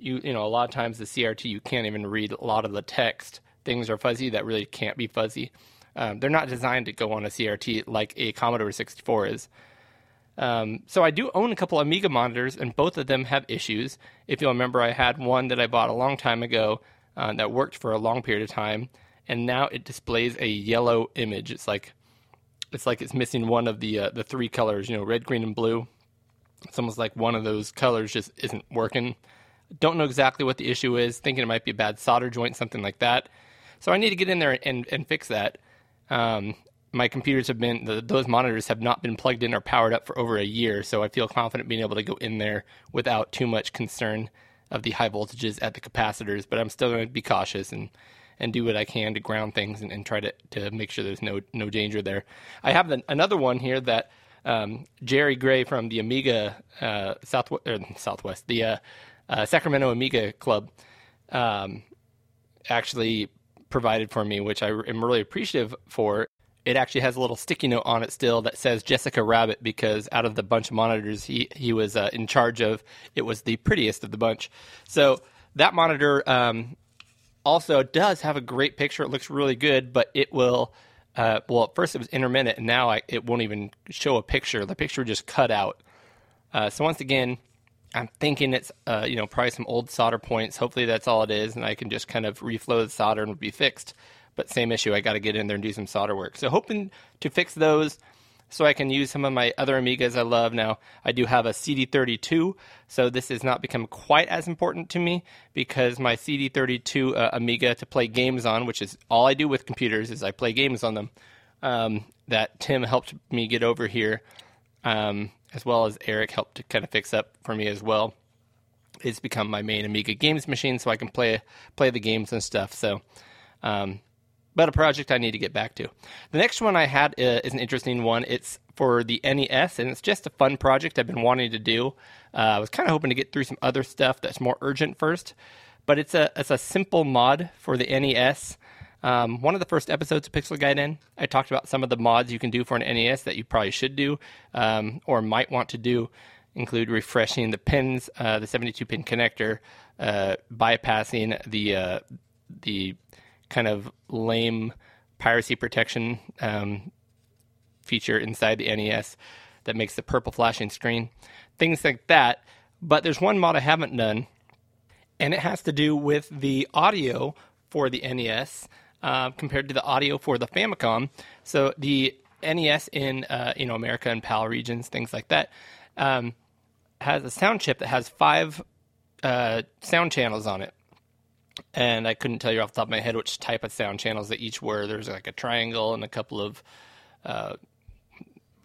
you you know a lot of times the CRT you can't even read a lot of the text. Things are fuzzy that really can't be fuzzy. Um, they're not designed to go on a CRT like a Commodore 64 is. Um, so I do own a couple Amiga monitors, and both of them have issues. If you'll remember, I had one that I bought a long time ago uh, that worked for a long period of time, and now it displays a yellow image. It's like it's like it's missing one of the uh, the three colors, you know, red, green, and blue. It's almost like one of those colors just isn't working. Don't know exactly what the issue is. Thinking it might be a bad solder joint, something like that. So I need to get in there and and fix that. Um, my computers have been the, those monitors have not been plugged in or powered up for over a year, so I feel confident being able to go in there without too much concern of the high voltages at the capacitors. But I'm still going to be cautious and and do what I can to ground things and, and try to, to make sure there's no no danger there. I have an, another one here that um, Jerry Gray from the Amiga uh, South er, Southwest, the uh, uh, Sacramento Amiga Club, um, actually provided for me, which I am really appreciative for. It actually has a little sticky note on it still that says Jessica Rabbit because out of the bunch of monitors he he was uh, in charge of, it was the prettiest of the bunch. So that monitor um, also does have a great picture. It looks really good, but it will. Uh, well, at first it was intermittent, and now I, it won't even show a picture. The picture just cut out. Uh, so once again, I'm thinking it's uh, you know probably some old solder points. Hopefully that's all it is, and I can just kind of reflow the solder and be fixed. But same issue, I got to get in there and do some solder work. So hoping to fix those so I can use some of my other Amigas I love. Now, I do have a CD32, so this has not become quite as important to me because my CD32 uh, Amiga to play games on, which is all I do with computers, is I play games on them. Um, that Tim helped me get over here, um, as well as Eric helped to kind of fix up for me as well. It's become my main Amiga games machine, so I can play play the games and stuff. So, um, but a project I need to get back to. The next one I had uh, is an interesting one. It's for the NES, and it's just a fun project I've been wanting to do. Uh, I was kind of hoping to get through some other stuff that's more urgent first, but it's a it's a simple mod for the NES. Um, one of the first episodes of Pixel Gaiden, I talked about some of the mods you can do for an NES that you probably should do um, or might want to do, include refreshing the pins, uh, the 72 pin connector, uh, bypassing the uh, the kind of lame piracy protection um, feature inside the NES that makes the purple flashing screen, things like that. But there's one mod I haven't done, and it has to do with the audio for the NES uh, compared to the audio for the Famicom. So the NES in uh, you know America and PAL regions, things like that, um, has a sound chip that has five uh, sound channels on it. And I couldn't tell you off the top of my head which type of sound channels they each were. There's like a triangle and a couple of uh,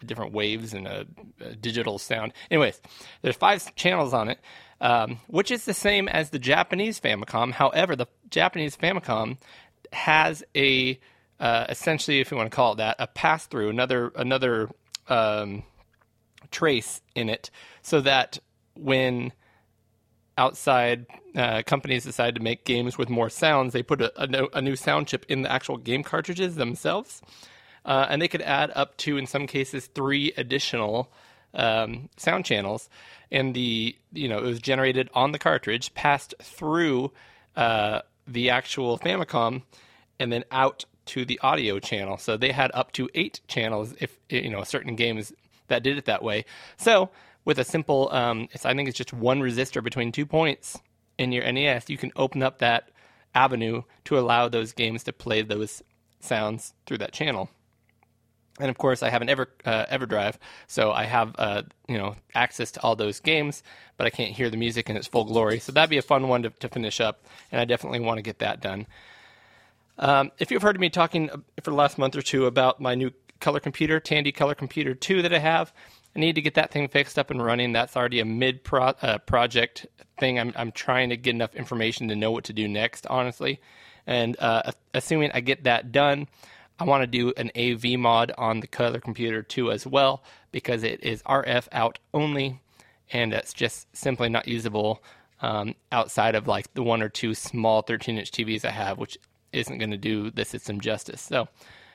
different waves and a, a, digital sound. Anyways, there's five channels on it, um, which is the same as the Japanese Famicom. However, the Japanese Famicom has a uh, essentially, if you want to call it that, a pass through, another another um, trace in it, so that when outside uh, companies decided to make games with more sounds, they put a, a, no, a new sound chip in the actual game cartridges themselves, uh, and they could add up to, in some cases, three additional um, sound channels. And the you know it was generated on the cartridge, passed through uh, the actual Famicom, and then out to the audio channel. So they had up to eight channels if you know certain games that did it that way. So with a simple, um, I think it's just one resistor between two points in your NES, you can open up that avenue to allow those games to play those sounds through that channel. And of course, I have an Ever uh, EverDrive, so I have uh, you know access to all those games, but I can't hear the music in its full glory. So that'd be a fun one to, to finish up, and I definitely want to get that done. Um, if you've heard me talking for the last month or two about my new color computer, Tandy Color Computer 2 that I have, I need to get that thing fixed up and running. That's already a mid pro- uh, project thing. I'm, I'm trying to get enough information to know what to do next, honestly. And uh, assuming I get that done, I want to do an AV mod on the Color Computer too, as well because it is RF out only and it's just simply not usable um, outside of like the one or two small 13 inch TVs I have, which isn't going to do the system justice. So,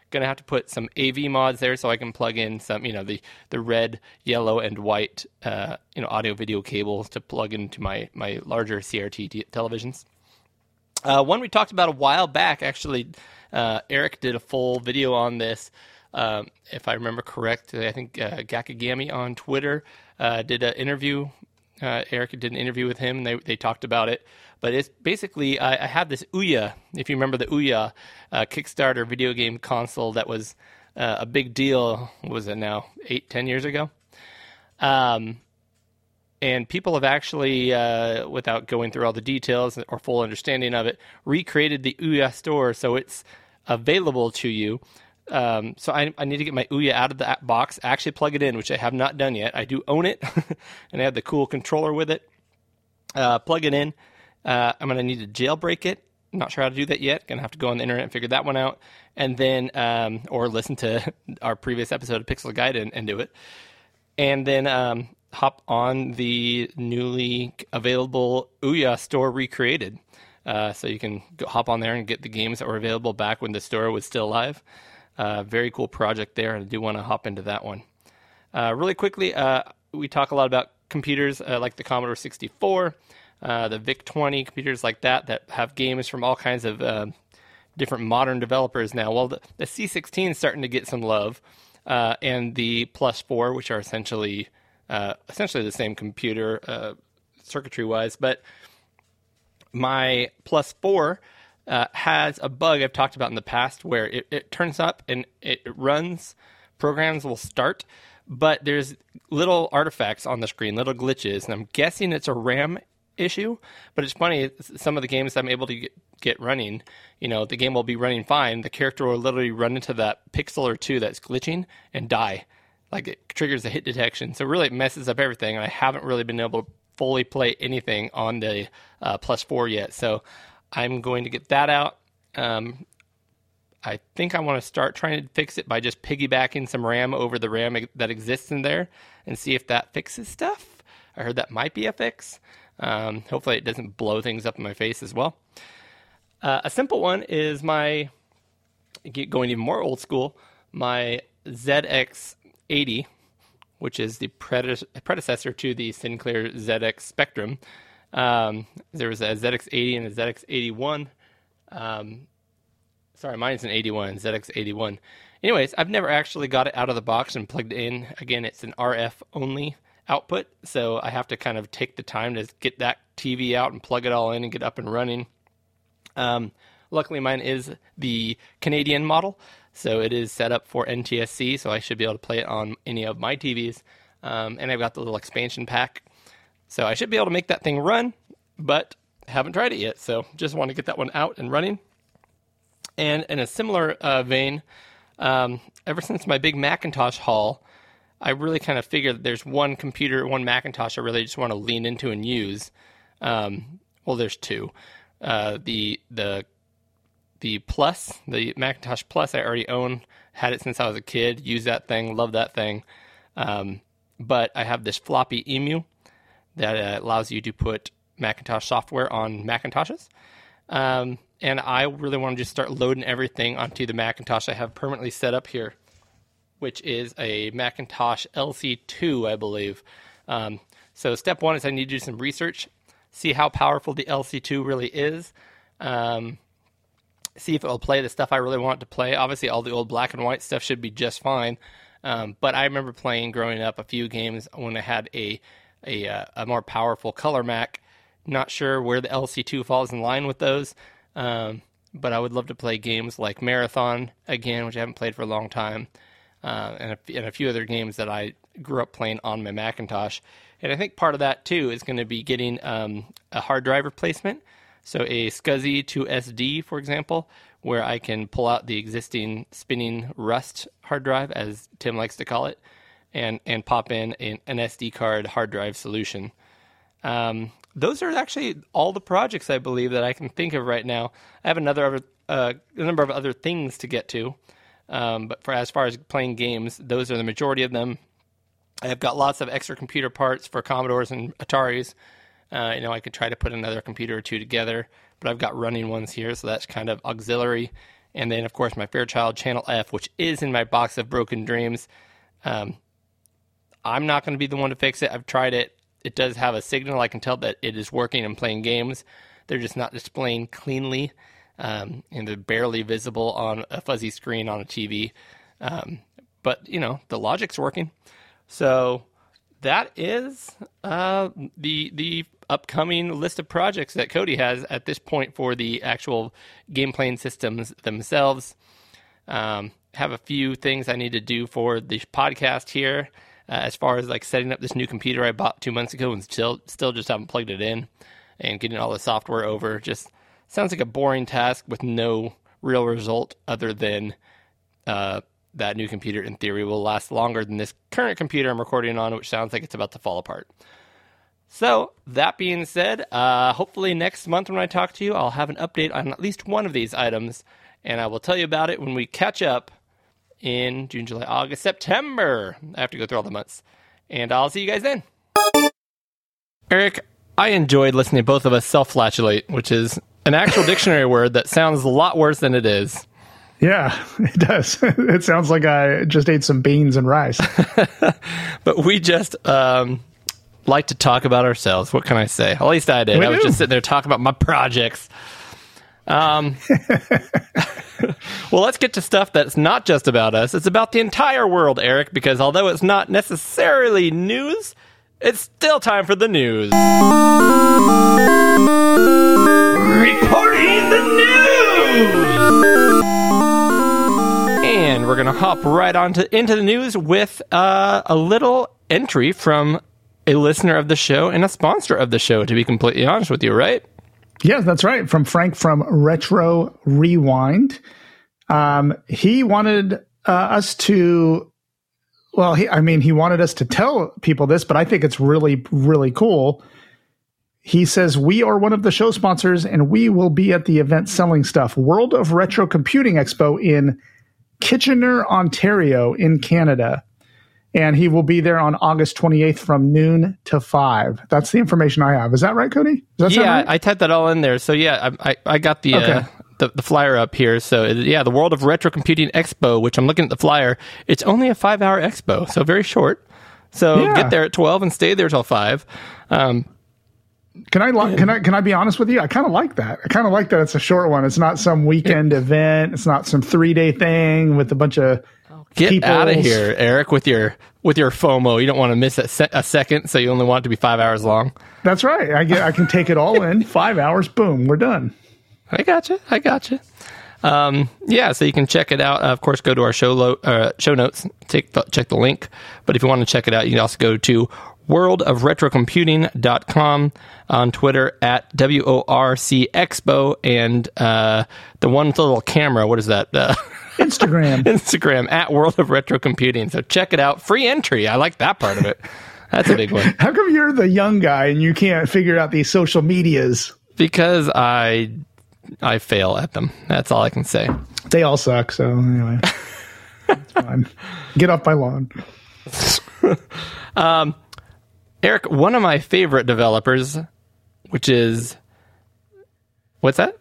going to have to put some AV mods there so I can plug in some, you know, the the red, yellow, and white, uh, you know, audio video cables to plug into my my larger CRT t- televisions. Uh, one we talked about a while back, actually, uh, Eric did a full video on this. Um, if I remember correctly, I think uh, Gakagami on Twitter uh, did an interview. Uh, Eric did an interview with him, and they, they talked about it. But it's basically, I, I have this Ouya, if you remember the Ouya uh, Kickstarter video game console that was uh, a big deal, was it now, eight, ten years ago? Um, and people have actually, uh, without going through all the details or full understanding of it, recreated the Ouya store so it's available to you. Um, so I, I, need to get my Ouya out of the box, actually plug it in, which I have not done yet. I do own it, and I have the cool controller with it. Uh, plug it in. Uh, I'm going to need to jailbreak it. not sure how to do that yet. Going to have to go on the internet and figure that one out, and then um, or listen to our previous episode of Pixel Gaiden, and do it, and then um, hop on the newly available Ouya store recreated. Uh, so you can go, hop on there and get the games that were available back when the store was still live. Uh, very cool project there, and I do want to hop into that one. Uh, really quickly, uh, we talk a lot about computers uh, like the Commodore 64, uh, the VIC 20, computers like that that have games from all kinds of different modern developers now. Well, the, the C16 is starting to get some love, and the Plus 4, which are essentially uh, essentially the same computer uh, circuitry wise, but my plus four uh, has a bug I've talked about in the past where it, it turns up and it runs, programs will start, but there's little artifacts on the screen, little glitches, and I'm guessing it's a RAM issue. But it's funny, some of the games I'm able to get, get running, you know, the game will be running fine. The character will literally run into that pixel or two that's glitching and die like it triggers a hit detection. So really, it messes up everything. And I haven't really been able to fully play anything on the uh, plus four yet. So I'm going to get that out. Um, I think I want to start trying to fix it by just piggybacking some RAM over the RAM that exists in there and see if that fixes stuff. I heard that might be a fix. Um, hopefully, it doesn't blow things up in my face as well. Uh, a simple one is my going even more old school, my ZX80, which is the prede- predecessor to the Sinclair ZX Spectrum. Um, there was a ZX80 and a ZX81. Um, sorry, mine's an 81, ZX81. Anyways, I've never actually got it out of the box and plugged in. Again, it's an RF only output, so I have to kind of take the time to get that TV out and plug it all in and get up and running. Um, luckily, mine is the Canadian model, so it is set up for NTSC, so I should be able to play it on any of my TVs. Um, and I've got the little expansion pack, so I should be able to make that thing run, but haven't tried it yet. So just want to get that one out and running. And in a similar uh, vein, um, ever since my big Macintosh haul, I really kind of figured that there's one computer, one Macintosh I really just want to lean into and use. Um, well, there's two. Uh, the the the Plus, the Macintosh Plus, I already own. Had it since I was a kid. Use that thing. Love that thing. Um, but I have this floppy Emu that uh, allows you to put Macintosh software on Macintoshes. Um, and I really want to just start loading everything onto the Macintosh I have permanently set up here, which is a Macintosh LC2, I believe. Um, so step one is I need to do some research, see how powerful the LC2 really is, um, see if it will play the stuff I really want to play. Obviously, all the old black and white stuff should be just fine. Um, but I remember playing growing up a few games when I had a a, uh, a more powerful color Mac. Not sure where the LC2 falls in line with those, um, but I would love to play games like Marathon again, which I haven't played for a long time, uh, and, a, and a few other games that I grew up playing on my Macintosh. And I think part of that too is going to be getting um, a hard drive replacement. So a SCSI to SD, for example, where I can pull out the existing spinning Rust hard drive, as Tim likes to call it, and and pop in an, an SD card hard drive solution. Um, those are actually all the projects I believe that I can think of right now. I have another other, uh, a number of other things to get to, um, but for as far as playing games, those are the majority of them. I've got lots of extra computer parts for Commodores and Ataris. Uh, you know, I could try to put another computer or two together, but I've got running ones here, so that's kind of auxiliary. And then, of course, my Fairchild Channel F, which is in my box of broken dreams. Um, I'm not going to be the one to fix it. I've tried it. It does have a signal. I can tell that it is working and playing games. They're just not displaying cleanly, um, and they're barely visible on a fuzzy screen on a TV. Um, but you know, the logic's working. So that is uh, the the upcoming list of projects that Cody has at this point for the actual game playing systems themselves. Um, have a few things I need to do for the podcast here, uh, as far as like setting up this new computer I bought two months ago and still still just haven't plugged it in, and getting all the software over. Just sounds like a boring task with no real result other than uh, that new computer in theory will last longer than this current computer I'm recording on, which sounds like it's about to fall apart. So, that being said, uh, hopefully next month when I talk to you, I'll have an update on at least one of these items, and I will tell you about it when we catch up in June, July, August, September. I have to go through all the months. And I'll see you guys then. Eric, I enjoyed listening to both of us self flatulate, which is an actual dictionary word that sounds a lot worse than it is. Yeah, it does. it sounds like I just ate some beans and rice. But we just um, like to talk about ourselves. What can I say? At least I did. We I was do. just sitting there talking about my projects. Um, well, let's get to stuff that's not just about us. It's about the entire world, Eric, because although it's not necessarily news, it's still time for the news. Reporting the news! And we're going to hop right on to, into the news with uh, a little entry from a listener of the show and a sponsor of the show, to be completely honest with you, right? Yeah, that's right. From Frank from Retro Rewind. Um, he wanted uh, us to, well, he, I mean, he wanted us to tell people this, but I think it's really, really cool. He says, We are one of the show sponsors and we will be at the event selling stuff. World of Retro Computing Expo in Kitchener, Ontario, in Canada. And he will be there on August 28th from noon to 5. That's the information I have. Is that right, Cody? Yeah, right? I typed that all in there. So yeah, I I, I got the uh, the, the flyer up here. So yeah, the World of Retro Computing Expo, which I'm looking at the flyer. It's only a five hour expo, so very short. So Yeah. get there at twelve and stay there till five. Um, Can I li- can I can I be honest with you? I kind of like that. I kind of like that it's a short one. It's not some weekend event. It's not some three day thing with a bunch of get People's- out of here, Eric, with your with your FOMO. You don't want to miss a, se- a second, so you only want it to be five hours long. That's right. I get I can take it all in five hours. Boom, we're done. I gotcha. I gotcha. Um, yeah, so you can check it out. Uh, of course, go to our show lo- uh, show notes. Take the, check the link. But if you want to check it out, you can also go to worldofretrocomputing.com on Twitter at W O R C Expo and uh, the one with the little camera. What is that? Uh, Instagram. Instagram at World of Retro Computing. So check it out. Free entry. I like that part of it. That's a big one How come you're the young guy and you can't figure out these social medias? because I I fail at them. That's all I can say. They all suck. So anyway, it's fine. Get off my lawn. Eric, one of my favorite developers, which is what's that?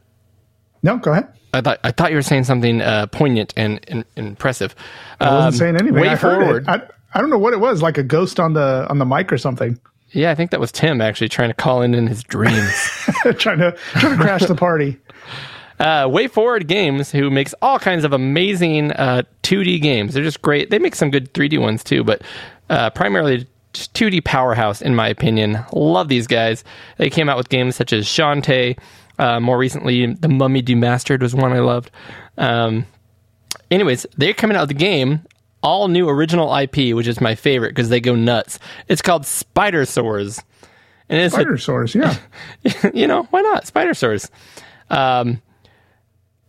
No, go ahead. I thought I thought you were saying something uh, poignant and, and impressive. I wasn't Um, saying anything. Way I forward. I, I don't know what it was. Like a ghost on the on the mic or something. yeah, I think that was Tim actually trying to call in in his dreams. trying to trying to crash the party. uh, Way Forward Games, who makes all kinds of amazing uh, 2D games. They're just great. They make some good 3D ones too, but uh, primarily just 2D powerhouse, in my opinion. Love these guys. They came out with games such as Shantae. Uh, more recently, The Mummy Demastered was one I loved. Um, anyways, they're coming out with the game, all new original IP, which is my favorite because they go nuts. It's called Spidersaurs. And it's Spidersaurs. Yeah. you know, why not? Spidersaurs. Um,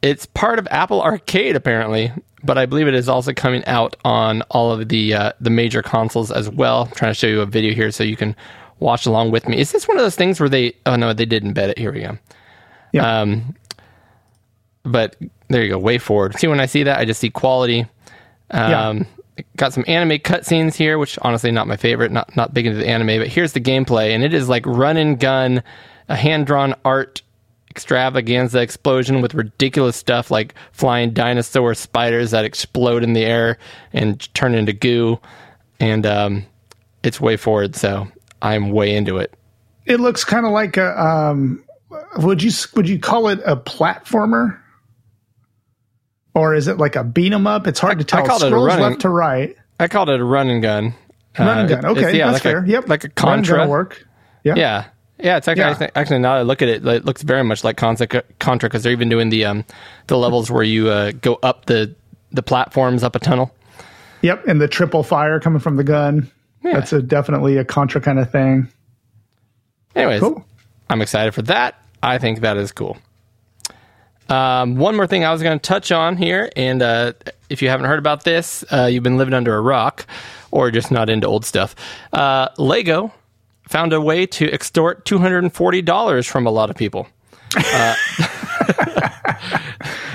it's part of Apple Arcade apparently, but I believe it is also coming out on all of the uh, the major consoles as well. I'm trying to show you a video here so you can watch along with me. Is this one of those things where they? Oh no, they did embed it. Here we go. Yeah. Um, but there you go. Way forward. See when I see that, I just see quality. Um, Got some anime cutscenes here, which honestly not my favorite. Not not big into the anime, but here's the gameplay, and it is like run and gun, a hand drawn art extravaganza explosion with ridiculous stuff like flying dinosaur spiders that explode in the air and turn into goo, and um, it's way forward. So I'm way into it. it looks kind of like a. Um, would you would you call it a platformer, or is it like a beat 'em up? It's hard to tell. I called it a running- left to right. I called it a run and gun. Run and Uh, gun. Okay, yeah, that's like fair. A, yep, like a Contra. work. Yeah. Yeah. Yeah, it's actually, Yeah. Actually now that I look at it, it looks very much like Contra Contra because they're even doing the um the levels where you uh, go up the the platforms up a tunnel. Yep, and the triple fire coming from the gun. Yeah. That's a definitely a contra kind of thing. Anyways, Cool. I'm excited for that. I think that is cool. Um, one more thing I was going to touch on here, and uh, if you haven't heard about this, uh, you've been living under a rock or just not into old stuff. Uh, Lego found a way to extort $240 from a lot of people. Uh,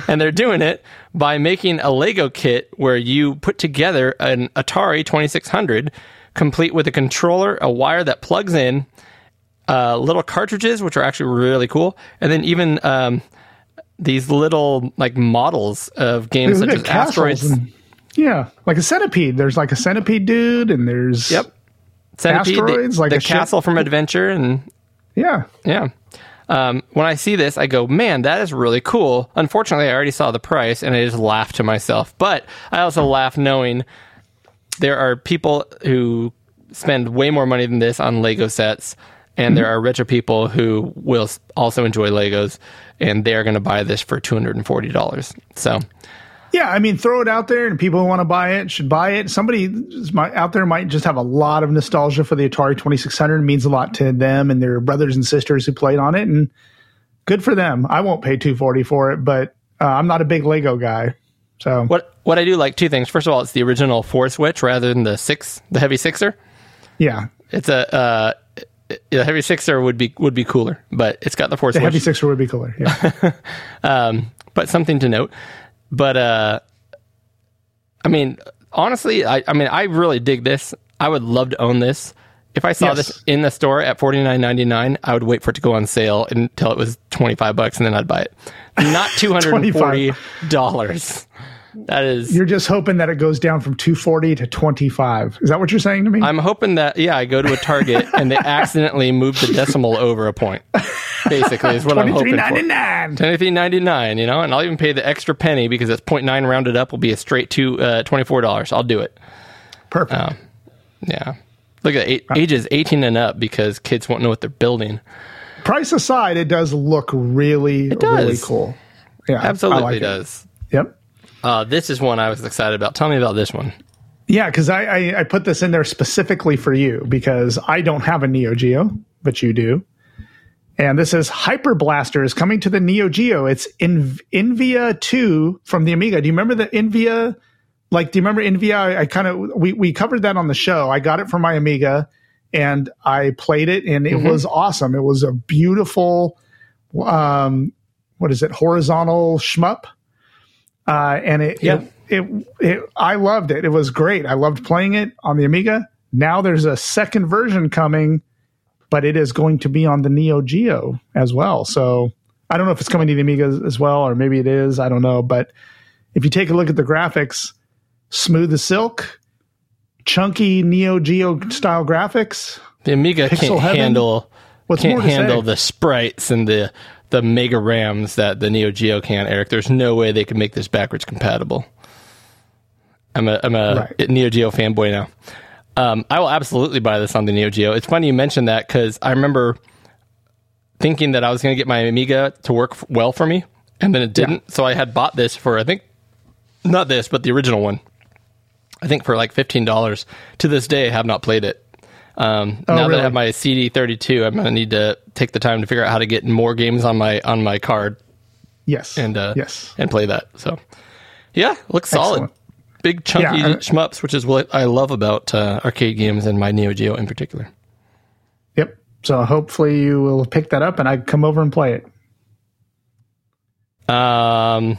and they're doing it by making a Lego kit where you put together an Atari 2600 complete with a controller, a wire that plugs in, uh, little cartridges, which are actually really cool, and then even um, these little like models of games such as Asteroids. and- yeah, like a centipede. There's like a centipede dude, and there's Yep. Centipede, the- Asteroids, like the a ship. castle from Adventure, and yeah. yeah. Um, when I see this, I go, man, that is really cool. Unfortunately, I already saw the price and I just laugh to myself. But I also laugh knowing there are people who spend way more money than this on Lego sets, and there are richer people who will also enjoy Legos, and they are going to buy this for two hundred and forty dollars. So, Yeah, I mean, throw it out there, and people who want to buy it should buy it. Somebody out there might just have a lot of nostalgia for the Atari 2600. It means a lot to them and their brothers and sisters who played on it, and good for them. I won't pay 240 for it, but uh, I'm not a big Lego guy, so what what I do like two things. First of all, it's the original four switch rather than the six, the heavy sixer. yeah, It's a uh, the heavy sixer would be would be cooler, but it's got the four the switch. heavy sixer would be cooler. Yeah, um, but something to note. But uh, I mean, honestly, I, I mean, I really dig this. I would love to own this. If I saw Yes. this in the store at forty nine ninety nine, I would wait for it to go on sale until it was twenty five bucks, and then I'd buy it. Not two hundred and forty dollars. That is. You're just hoping that it goes down from 240 to 25. Is that what you're saying to me? I'm hoping that yeah, I go to a Target and they accidentally move the decimal over a point. Basically, is what I'm hoping for. 23.99. Twenty ninety nine, you know, and I'll even pay the extra penny because it's 0.9 rounded up will be a straight to uh, twenty four dollars. I'll do it. Perfect. Yeah, look at eight, ages eighteen and up because kids won't know what they're building. Price aside, it does look really, does. really cool. Yeah, Absolutely like it. does. Yep. Uh, this is one I was excited about. Tell me about this one. Yeah, because I, I I put this in there specifically for you because I don't have a Neo Geo, but you do. And this is Hyper Blaster is coming to the Neo Geo. It's in Inviyya 2 from the Amiga. Do you remember the Inviyya? Like, do you remember Inviyya? I, I kind of we we covered that on the show. I got it from my Amiga and I played it and it was awesome. It was a beautiful um what is it? Horizontal shmup. Uh and it Yeah. it, it it I loved it. It was great. I loved playing it on the Amiga. Now there's a second version coming but it is going to be on the Neo Geo as well. So I don't know if it's coming to the Amiga as well, or maybe it is. I don't know. But if you take a look at the graphics, smooth as silk, chunky Neo Geo style graphics. The Amiga Pixel can't heaven? handle What's can't handle say? the sprites and the the mega RAMs that the Neo Geo can. Eric, there's no way they can make this backwards compatible. I'm a I'm a Right. Neo Geo fanboy now. Um, I will absolutely buy this on the Neo Geo. It's funny you mentioned that because I remember thinking that I was going to get my Amiga to work f- well for me, and then it didn't. So I had bought this for I think not this, but the original one. I think for like fifteen dollars. To this day, I have not played it. Um, now that Oh. I have my CD thirty two, I'm going to need to take the time to figure out how to get more games on my on my card Yes. and uh, yes. and play that. So yeah, looks solid. Excellent. Big chunky Yeah, I- shmups, which is what I love about uh, arcade games and my Neo Geo in particular. Yep. So hopefully you will pick that up and I come over and play it. Um,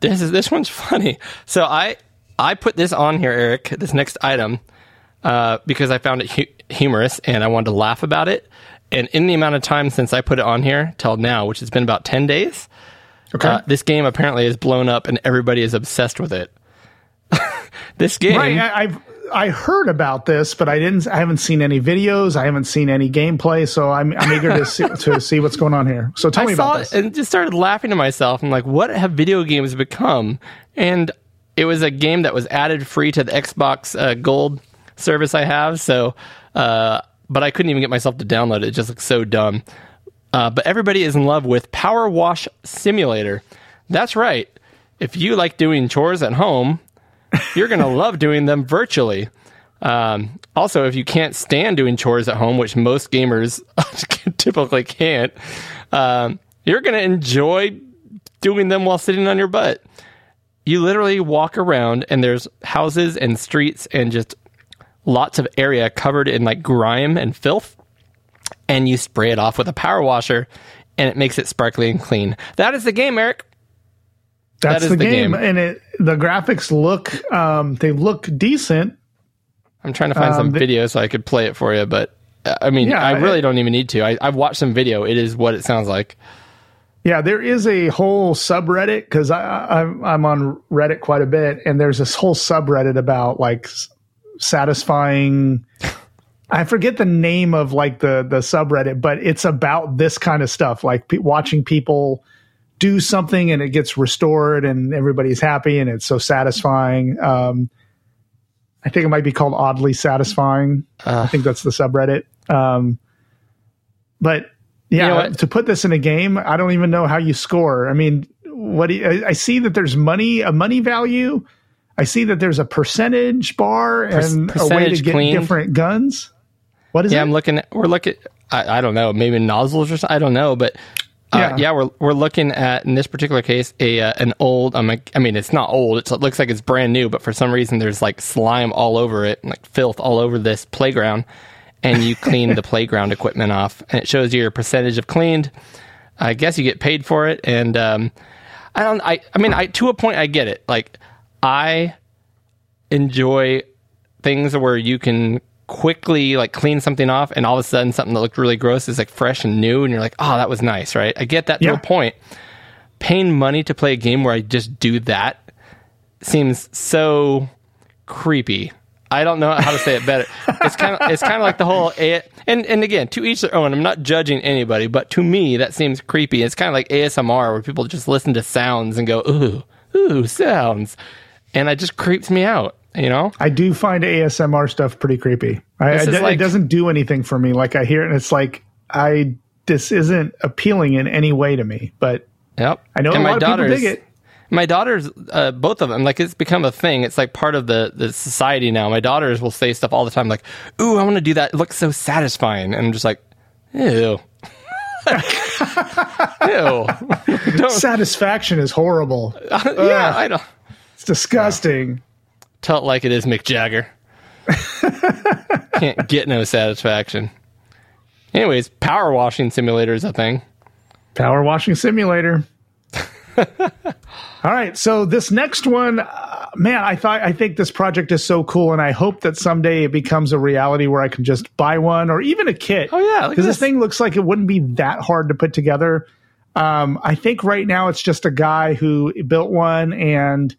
this is this one's funny. So I I put this on here, Eric. This next item, uh, because I found it hu- humorous and I wanted to laugh about it. And in the amount of time since I put it on here till now, which has been about ten days, Okay. uh, this game apparently is blown up and everybody is obsessed with it. this game, right. I, I've I heard about this, but I didn't. I haven't seen any videos. I haven't seen any gameplay. So I'm I'm eager to see, to see what's going on here. So tell me I saw about it this. and just started laughing to myself. I'm like, what have video games become? And it was a game that was added free to the Xbox uh, Gold service I have. So, uh, but I couldn't even get myself to download it. It just looks so dumb. Uh, but everybody is in love with Power Wash Simulator. That's right. If you like doing chores at home, you're going to love doing them virtually. Um, also, if you can't stand doing chores at home, which most gamers typically can't, um, you're going to enjoy doing them while sitting on your butt. You literally walk around, and there's houses and streets and just lots of area covered in like grime and filth, and you spray it off with a power washer, and it makes it sparkly and clean. That is the game, Eric. That's is the, the game. game. and it the graphics look um, they look decent. I'm trying to find some Um, the- video so I could play it for you, but uh, I mean, Yeah, I really it- don't even need to. I, I've watched some video. It is what it sounds like. Yeah, there is a whole subreddit because I, I I'm on Reddit quite a bit, and there's this whole subreddit about like satisfying. I forget the name of like the the subreddit, but it's about this kind of stuff, like pe- watching people do something and it gets restored and everybody's happy and it's so satisfying. Um, I think it might be called oddly satisfying. I think that's the subreddit. Um, but yeah, know to put this in a game, I don't even know how you score. I mean, what do you, I, I see that there's money, a money value. I see that there's a percentage bar and a way to get cleaned. different guns. What is Yeah, it? Yeah, I'm looking. At, we're looking. I, I don't know. Maybe nozzles or something. I don't know, but. Uh, Yeah. yeah. we're we're looking at in this particular case a uh, an old. Like, I mean, it's not old. It's, it looks like it's brand new, but for some reason there's like slime all over it, like filth all over this playground, and you clean the playground equipment off, and it shows you your percentage of cleaned. I guess you get paid for it, and um, I don't. I I mean, I to a point I get it. Like I enjoy things where you can quickly like clean something off, and all of a sudden something that looked really gross is like fresh and new, and you're like, oh, that was nice, right? I get that to a point. Paying money to play a game where I just do that seems so creepy. I don't know how to say it better. It's kind of it's kind of like the whole A- and and again to each their own. I'm not judging anybody, but to me that seems creepy. It's kind of like ASMR where people just listen to sounds and go ooh ooh sounds, and it just creeps me out. You know, I do find ASMR stuff pretty creepy. I, This I- is it doesn't do anything for me. Like I hear it and it's like I this isn't appealing in any way to me. But yep. I know And a my lot of people daughters- dig it. My daughters, uh, both of them, like it's become a thing. It's like part of the, the society now. My daughters will say stuff all the time, like, "Ooh, I want to do that. It looks so satisfying," and I'm just like, "Ew, ew." Satisfaction is horrible. yeah, I don't It's disgusting. tell it like it is, Mick Jagger. Can't get no satisfaction. Anyways, power washing simulator is a thing. Power washing simulator. All right, so this next one, uh, man, I thought I think this project is so cool, and I hope that someday it becomes a reality where I can just buy one or even a kit. Oh, yeah, because this this. thing looks like it wouldn't be that hard to put together. Um, I think right now it's just a guy who built one and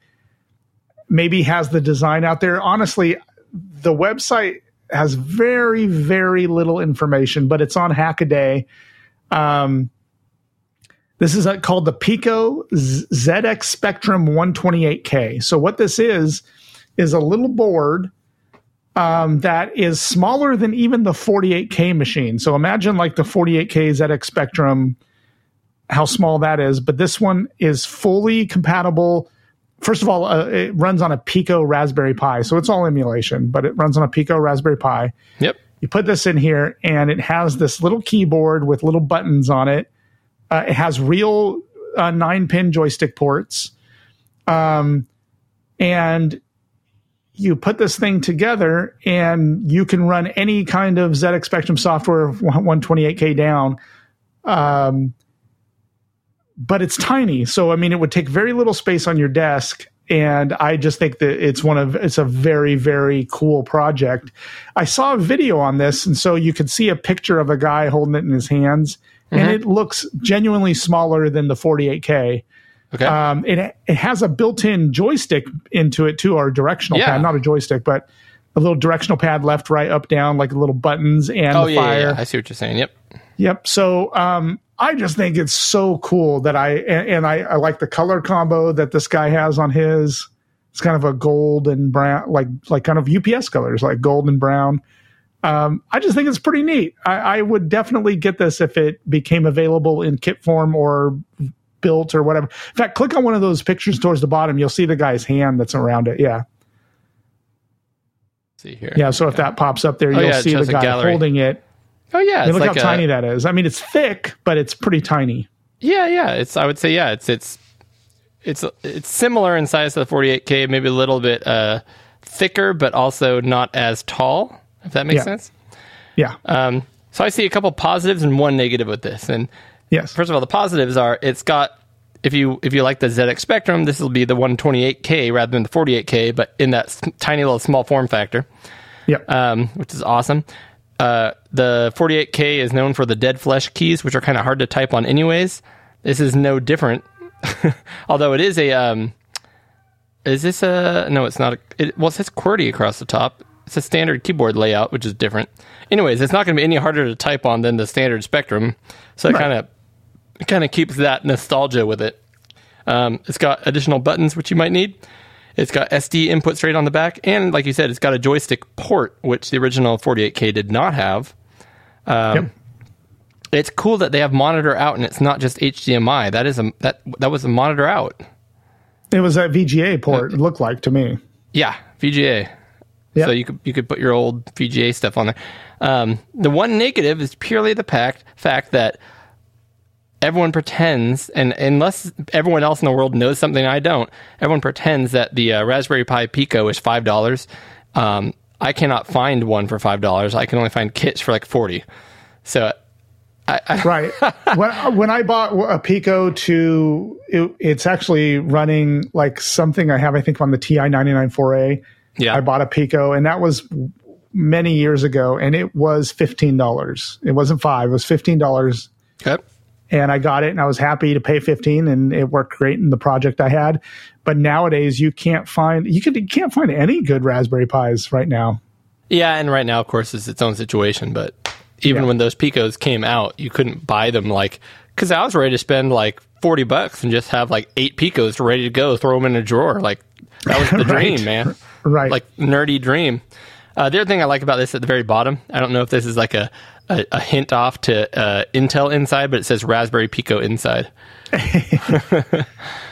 maybe has the design out there. Honestly, the website has very very little information, but it's on Hackaday. Um, this is called the Pico ZX Spectrum 128K. So what this is is a little board um, that is smaller than even the 48K machine. So imagine like the 48K ZX Spectrum, how small that is. But this one is fully compatible. First of all, uh, it runs on a Pico Raspberry Pi, so it's all emulation, but it runs on a Pico Raspberry Pi. Yep. you put this in here and it has this little keyboard with little buttons on it. Uh, it has real uh, nine pin joystick ports. Um, and you put this thing together and you can run any kind of ZX Spectrum software 128k down. Um, but it's tiny so i mean it would take very little space on your desk and i just think that it's one of it's a very very cool project i saw a video on this and so you could see a picture of a guy holding it in his hands and it looks genuinely smaller than the 48k Okay. um, it, it has a built-in joystick into it too, or a directional Yeah. pad, not a joystick, but a little directional pad, left, right, up, down, like little buttons and oh yeah, fire. yeah. I see what you're saying. Yep. Yep. So um, I just think it's so cool that I and, and I, I like the color combo that this guy has on his. It's kind of a gold and brown, like like kind of UPS colors, like gold and brown. Um, I just think it's pretty neat. I, I would definitely get this if it became available in kit form or built or whatever. In fact, click on one of those pictures towards the bottom. You'll see the guy's hand that's around it. Yeah. see here. Yeah. So if that pops up there, Oh, you'll yeah, see the guy holding it. Oh yeah. I mean, It's look like how a, tiny that is. I mean, it's thick, but it's pretty tiny. Yeah, yeah. It's I would say yeah. It's it's it's it's similar in size to the 48k, maybe a little bit uh, thicker, but also not as tall. If that makes Yeah. sense. Yeah. Um, so I see a couple positives and one negative with this. And yes. first of all, the positives are it's got if you if you like the ZX Spectrum, this will be the 128k rather than the 48k, but in that s- tiny little small form factor, Yep. um, which is awesome. Uh, the 48k is known for the dead flesh keys, which are kind of hard to type on anyways. This is no different, although it is a um, is this a no? It's not. A, it, well, it says QWERTY across the top. It's a standard keyboard layout, which is different. Anyways, it's not going to be any harder to type on than the standard Spectrum, so it kind of kind of keeps that nostalgia with it. Um, it's got additional buttons which you might need. It's got SD input straight on the back, and like you said, it's got a joystick port, which the original 48K did not have. Um, yep. It's cool that they have monitor out, and it's not just HDMI. That is a that that was a monitor out. It was a VGA port. It looked like to me. Yeah, VGA. Yep. So you could you could put your old VGA stuff on there. Um, the one negative is purely the fact fact that everyone pretends, and unless everyone else in the world knows something I don't, everyone pretends that the uh, Raspberry Pi Pico is five dollars. Um, I cannot find one for five dollars. I can only find kits for like forty. So I, I Right. when when I bought a Pico to, it, it's actually running like something I have, I think, on the TI 994A. yeah, I bought a Pico, and that was many years ago, and it was fifteen dollars. It wasn't five; it was fifteen dollars Okay. And I got it and I was happy to pay 15 and it worked great in the project I had. But nowadays you can't find you can you can't find any good Raspberry Pis right now. Yeah, and right now, of course, it's its own situation. But even Yeah. when those Picos came out, you couldn't buy them like because I was ready to spend like forty bucks and just have like eight Picos ready to go, throw them in a drawer. Like that was the Right. dream, man. Right. Like nerdy dream. Uh, the other thing I like about this at the very bottom, I don't know if this is like a a, a hint off to uh, Intel inside, but it says Raspberry Pico inside.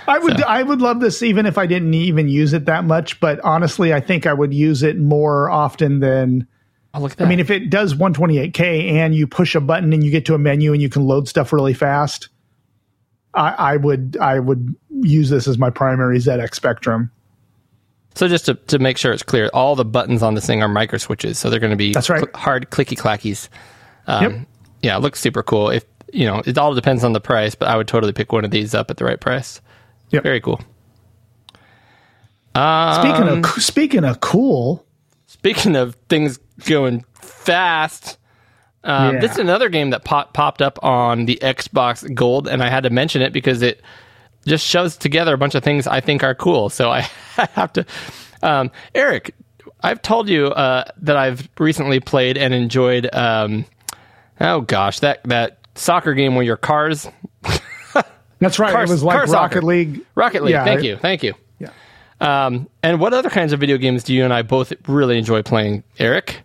I would I would love this even if I didn't even use it that much, but honestly I think I would use it more often than Oh, look at that. I mean if it does 128K and you push a button and you get to a menu and you can load stuff really fast, I, I would I would use this as my primary ZX Spectrum. So just to, to make sure it's clear, all the buttons on this thing are micro switches, so they're going to be That's right. cl- hard clicky clackies. Um, Yep. Yeah, it looks super cool. If you know, it all depends on the price, but I would totally pick one of these up at the right price. Yep. Very cool. Speaking of speaking of cool, Speaking of things going fast, um, Yeah. this is another game that pop, popped up on the Xbox Gold, and I had to mention it because it just shows together a bunch of things I think are cool. So I, I have to. Um, Eric, I've told you uh, that I've recently played and enjoyed. Um, oh gosh, that that soccer game where your cars That's right. Car- it was like Rocket soccer. League. Rocket League. Yeah, thank it- you, thank you. Yeah. Um, and what other kinds of video games do you and I both really enjoy playing, Eric?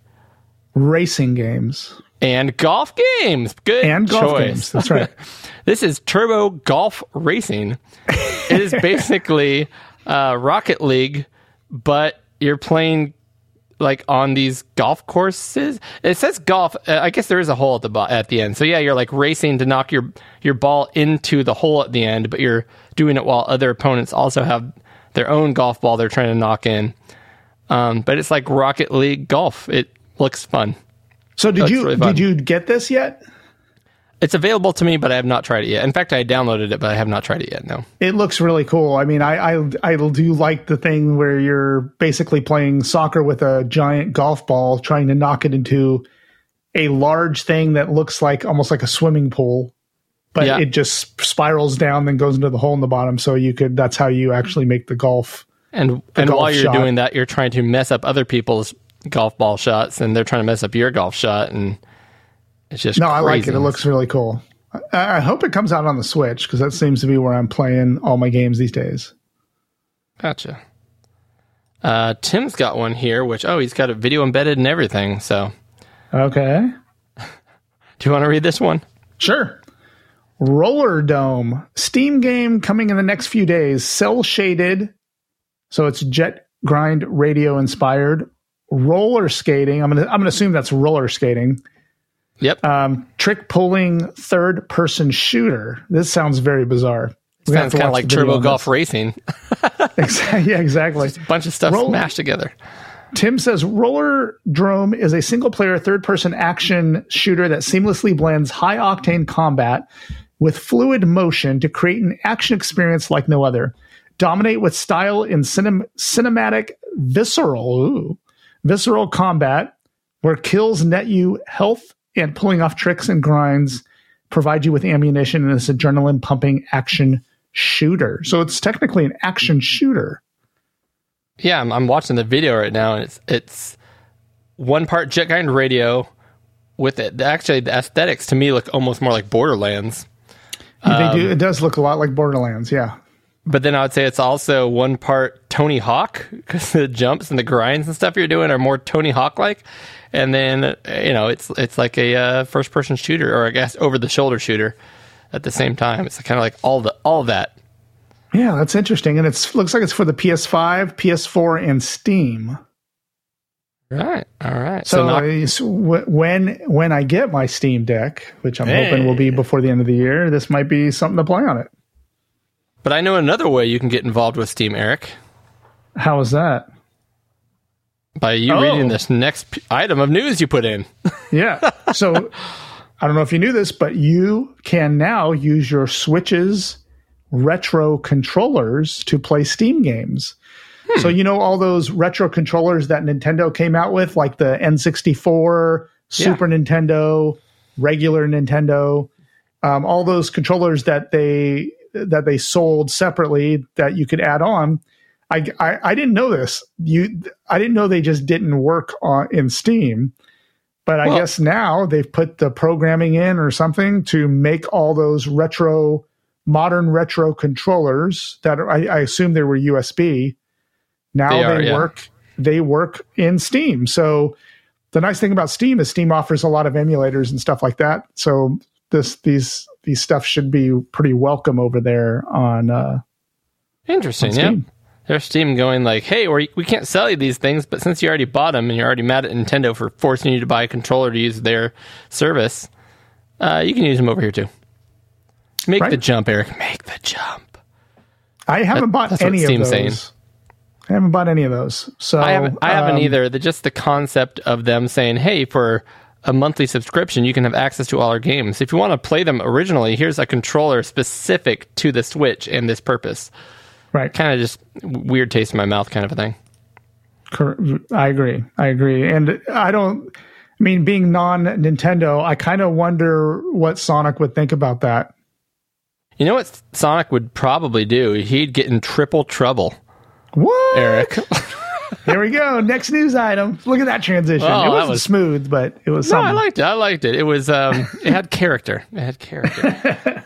Racing games And golf games. Good and golf choice. games. That's right. This is Turbo Golf Racing. it is basically uh, Rocket League, but you're playing like on these golf courses. It says golf. Uh, I guess there is a hole at the bo- at the end. So yeah, you're like racing to knock your your ball into the hole at the end, but you're doing it while other opponents also have their own golf ball they're trying to knock in. Um, but it's like Rocket League golf. It looks fun. So did you really did you get this yet? It's available to me, but I have not tried it yet. In fact, I downloaded it, but I have not tried it yet. No. It looks really cool. I mean, I I I do like the thing where you're basically playing soccer with a giant golf ball, trying to knock it into a large thing that looks like almost like a swimming pool, but Yeah. it just spirals down, then goes into the hole in the bottom. So you could that's how you actually make the golf. And and golf while you're shot. doing that, you're trying to mess up other people's golf ball shots, and they're trying to mess up your golf shot, and it's just No, I like it. It looks really cool. I, I hope it comes out on the Switch because that seems to be where I'm playing all my games these days. gotcha. Uh, Tim's got one here, which oh, he's got a video embedded and everything. So, Okay. do you want to read this one? Sure. Rollerdrome, Steam game coming in the next few days. Cel shaded, so it's jet grind radio inspired. Roller skating. I'm gonna I'm gonna assume that's roller skating. Yep, Um, trick pulling third person shooter. This sounds very bizarre. Have sounds kind of like Turbo Golf. Racing. Exa- yeah, exactly. A bunch of stuff Roll- smashed together. Tim says Roller Drome is a single player third person action shooter that seamlessly blends high octane combat with fluid motion to create an action experience like no other. Dominate with style in cinem- cinematic visceral ooh, visceral combat where kills net you health and pulling off tricks and grinds provide you with ammunition in this adrenaline pumping action shooter. So it's technically an action shooter. Yeah, I'm, I'm watching the video right now, and it's it's one part jet grind radio with it. Actually, the aesthetics to me look almost more like Borderlands. they do um, it does look a lot like Borderlands, yeah. But then I would say it's also one part Tony Hawk because the jumps and the grinds and stuff you're doing are more Tony Hawk like. And then you know it's it's like a uh, first person shooter or I guess over the shoulder shooter at the same time. It's kind of like all the all that. Yeah, that's interesting, and it looks like it's for the PS5, PS4, and Steam. Right. All right. So, So, wh- when when I get my Steam Deck, which I'm hoping will be before the end of the year, this might be something to play on it. but I know another way you can get involved with Steam, Eric, How is that? By you Oh. reading this next p- item of news you put in. Yeah. So I don't know if you knew this, but you can now use your Switch's retro controllers to play Steam games. So you know all those retro controllers that Nintendo came out with, like the N64, Super Nintendo, regular Nintendo, um, all those controllers that they that they sold separately that you could add on. I, I, I didn't know this. You I didn't know they just didn't work on in Steam. But I Well- guess now they've put the programming in or something to make all those retro, modern retro controllers that are, I, I assume they were USB. Now They they, are, yeah. work. They work in Steam. So the nice thing about Steam is Steam offers a lot of emulators and stuff like that. So this these these stuff should be pretty welcome over there on. Uh, Interesting. on Yeah. There's Steam going like, hey, we we can't sell you these things, but since you already bought them and you're already mad at Nintendo for forcing you to buy a controller to use their service, uh, you can use them over here too. Make Right. the jump, Eric. Make the jump. I haven't bought that's what any of those. saying. I haven't bought any of those. So I haven't. I haven't um, either. The, just the concept of them saying, "Hey, for a monthly subscription, you can have access to all our games. If you want to play them originally, here's a controller specific to the Switch and this purpose." Right. Kind of just weird taste in my mouth, kind of a thing. I agree. I agree. And I don't, I mean, being non Nintendo, I kind of wonder what Sonic would think about that. You know what Sonic would probably do? He'd get in triple trouble, What? Eric. Here we go. Next news item. Look at that transition. Oh, it wasn't was- smooth, but it was No, something. I liked it. I liked it. It was um it had character. It had character.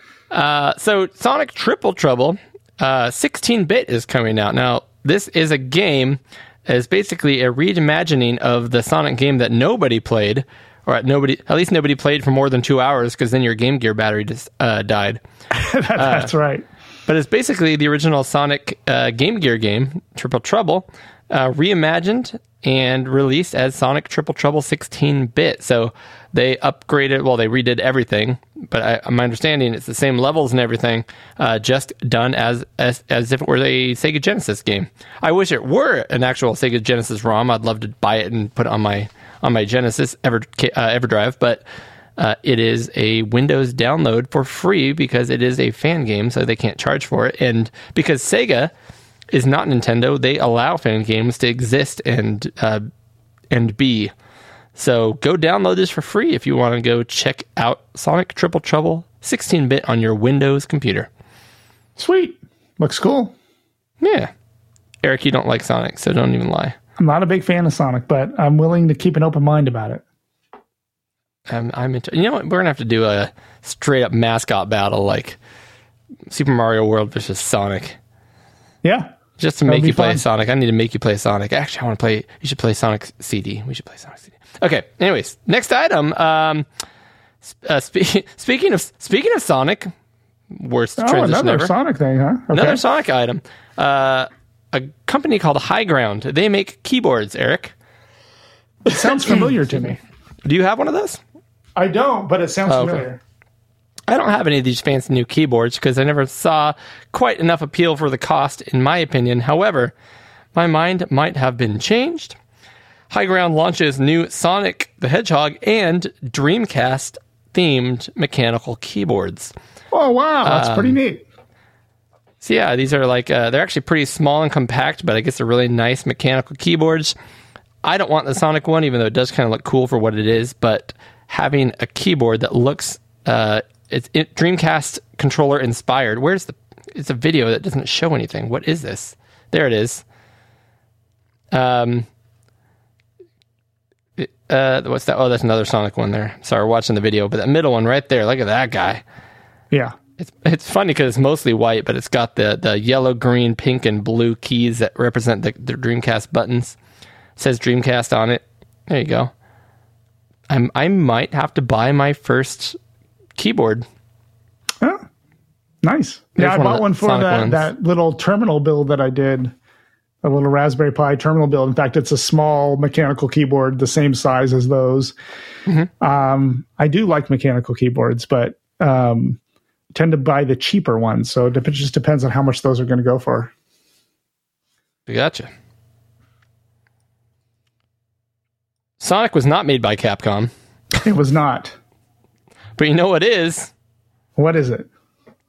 uh so Sonic Triple Trouble, uh 16-bit is coming out. Now, this is a game is basically a reimagining of the Sonic game that nobody played or at nobody at least nobody played for more than 2 hours because then your Game Gear battery just uh, died. That's right. But it's basically the original Sonic uh, Game Gear game, Triple Trouble, uh, reimagined and released as Sonic Triple Trouble 16 bit. So they upgraded, well, they redid everything, but I, my understanding it's the same levels and everything, uh, just done as, as as if it were a Sega Genesis game. I wish it were an actual Sega Genesis ROM. I'd love to buy it and put it on my on my Genesis Ever uh, EverDrive, but uh, it is a Windows download for free because it is a fan game, so they can't charge for it. And because Sega is not Nintendo, they allow fan games to exist and uh, and be. So go download this for free if you want to go check out Sonic Triple Trouble 16-bit on your Windows computer. Sweet. Looks cool. Yeah, Eric, you don't like Sonic, so don't even lie. I'm not a big fan of Sonic, but I'm willing to keep an open mind about it. I'm, I'm into. You know what? We're gonna have to do a straight up mascot battle like Super Mario World versus Sonic. Yeah. Just to make you play. Sonic. I need to make you play Sonic. Actually, I want to play. You should play Sonic CD. We should play Sonic CD. Okay. Anyways, next item. Um, uh, spe- speaking of speaking of Sonic, worst Oh, transition another ever. Sonic thing, huh? Okay. Another Sonic item. Uh, a company called Higround. They make keyboards. Eric, It sounds familiar to me. do you have one of those? I don't, but it sounds Oh, okay. familiar. I don't have any of these fancy new keyboards because I never saw quite enough appeal for the cost, in my opinion. However, my mind might have been changed. Higround launches new Sonic the Hedgehog and Dreamcast themed mechanical keyboards. Oh, wow. That's Um, pretty neat. So yeah, these are like uh, they're actually pretty small and compact, but I guess they're really nice mechanical keyboards. I don't want the Sonic one, even though it does kind of look cool for what it is. But having a keyboard that looks uh, it's it, Dreamcast controller inspired. Where's the? It's a video that doesn't show anything. What is this? There it is. Um. it- Uh, what's that? Oh, that's another Sonic one there. Sorry, we're watching the video, but that middle one right there. Look at that guy. Yeah. It's it's funny because it's mostly white, but it's got the the yellow, green, pink, and blue keys that represent the, the Dreamcast buttons. It says Dreamcast on it. There you go. I'm I might have to buy my first keyboard. Oh, nice. There's yeah, I bought one for Sonic that, ones. that little terminal build that I did. A little Raspberry Pi terminal build. In fact, it's a small mechanical keyboard, the same size as those. Mm-hmm. Um, I do like mechanical keyboards, but um, tend to buy the cheaper ones. So it just depends on how much those are going to go for. I gotcha. Sonic was not made by Capcom, It was not. But you know what is? What is it?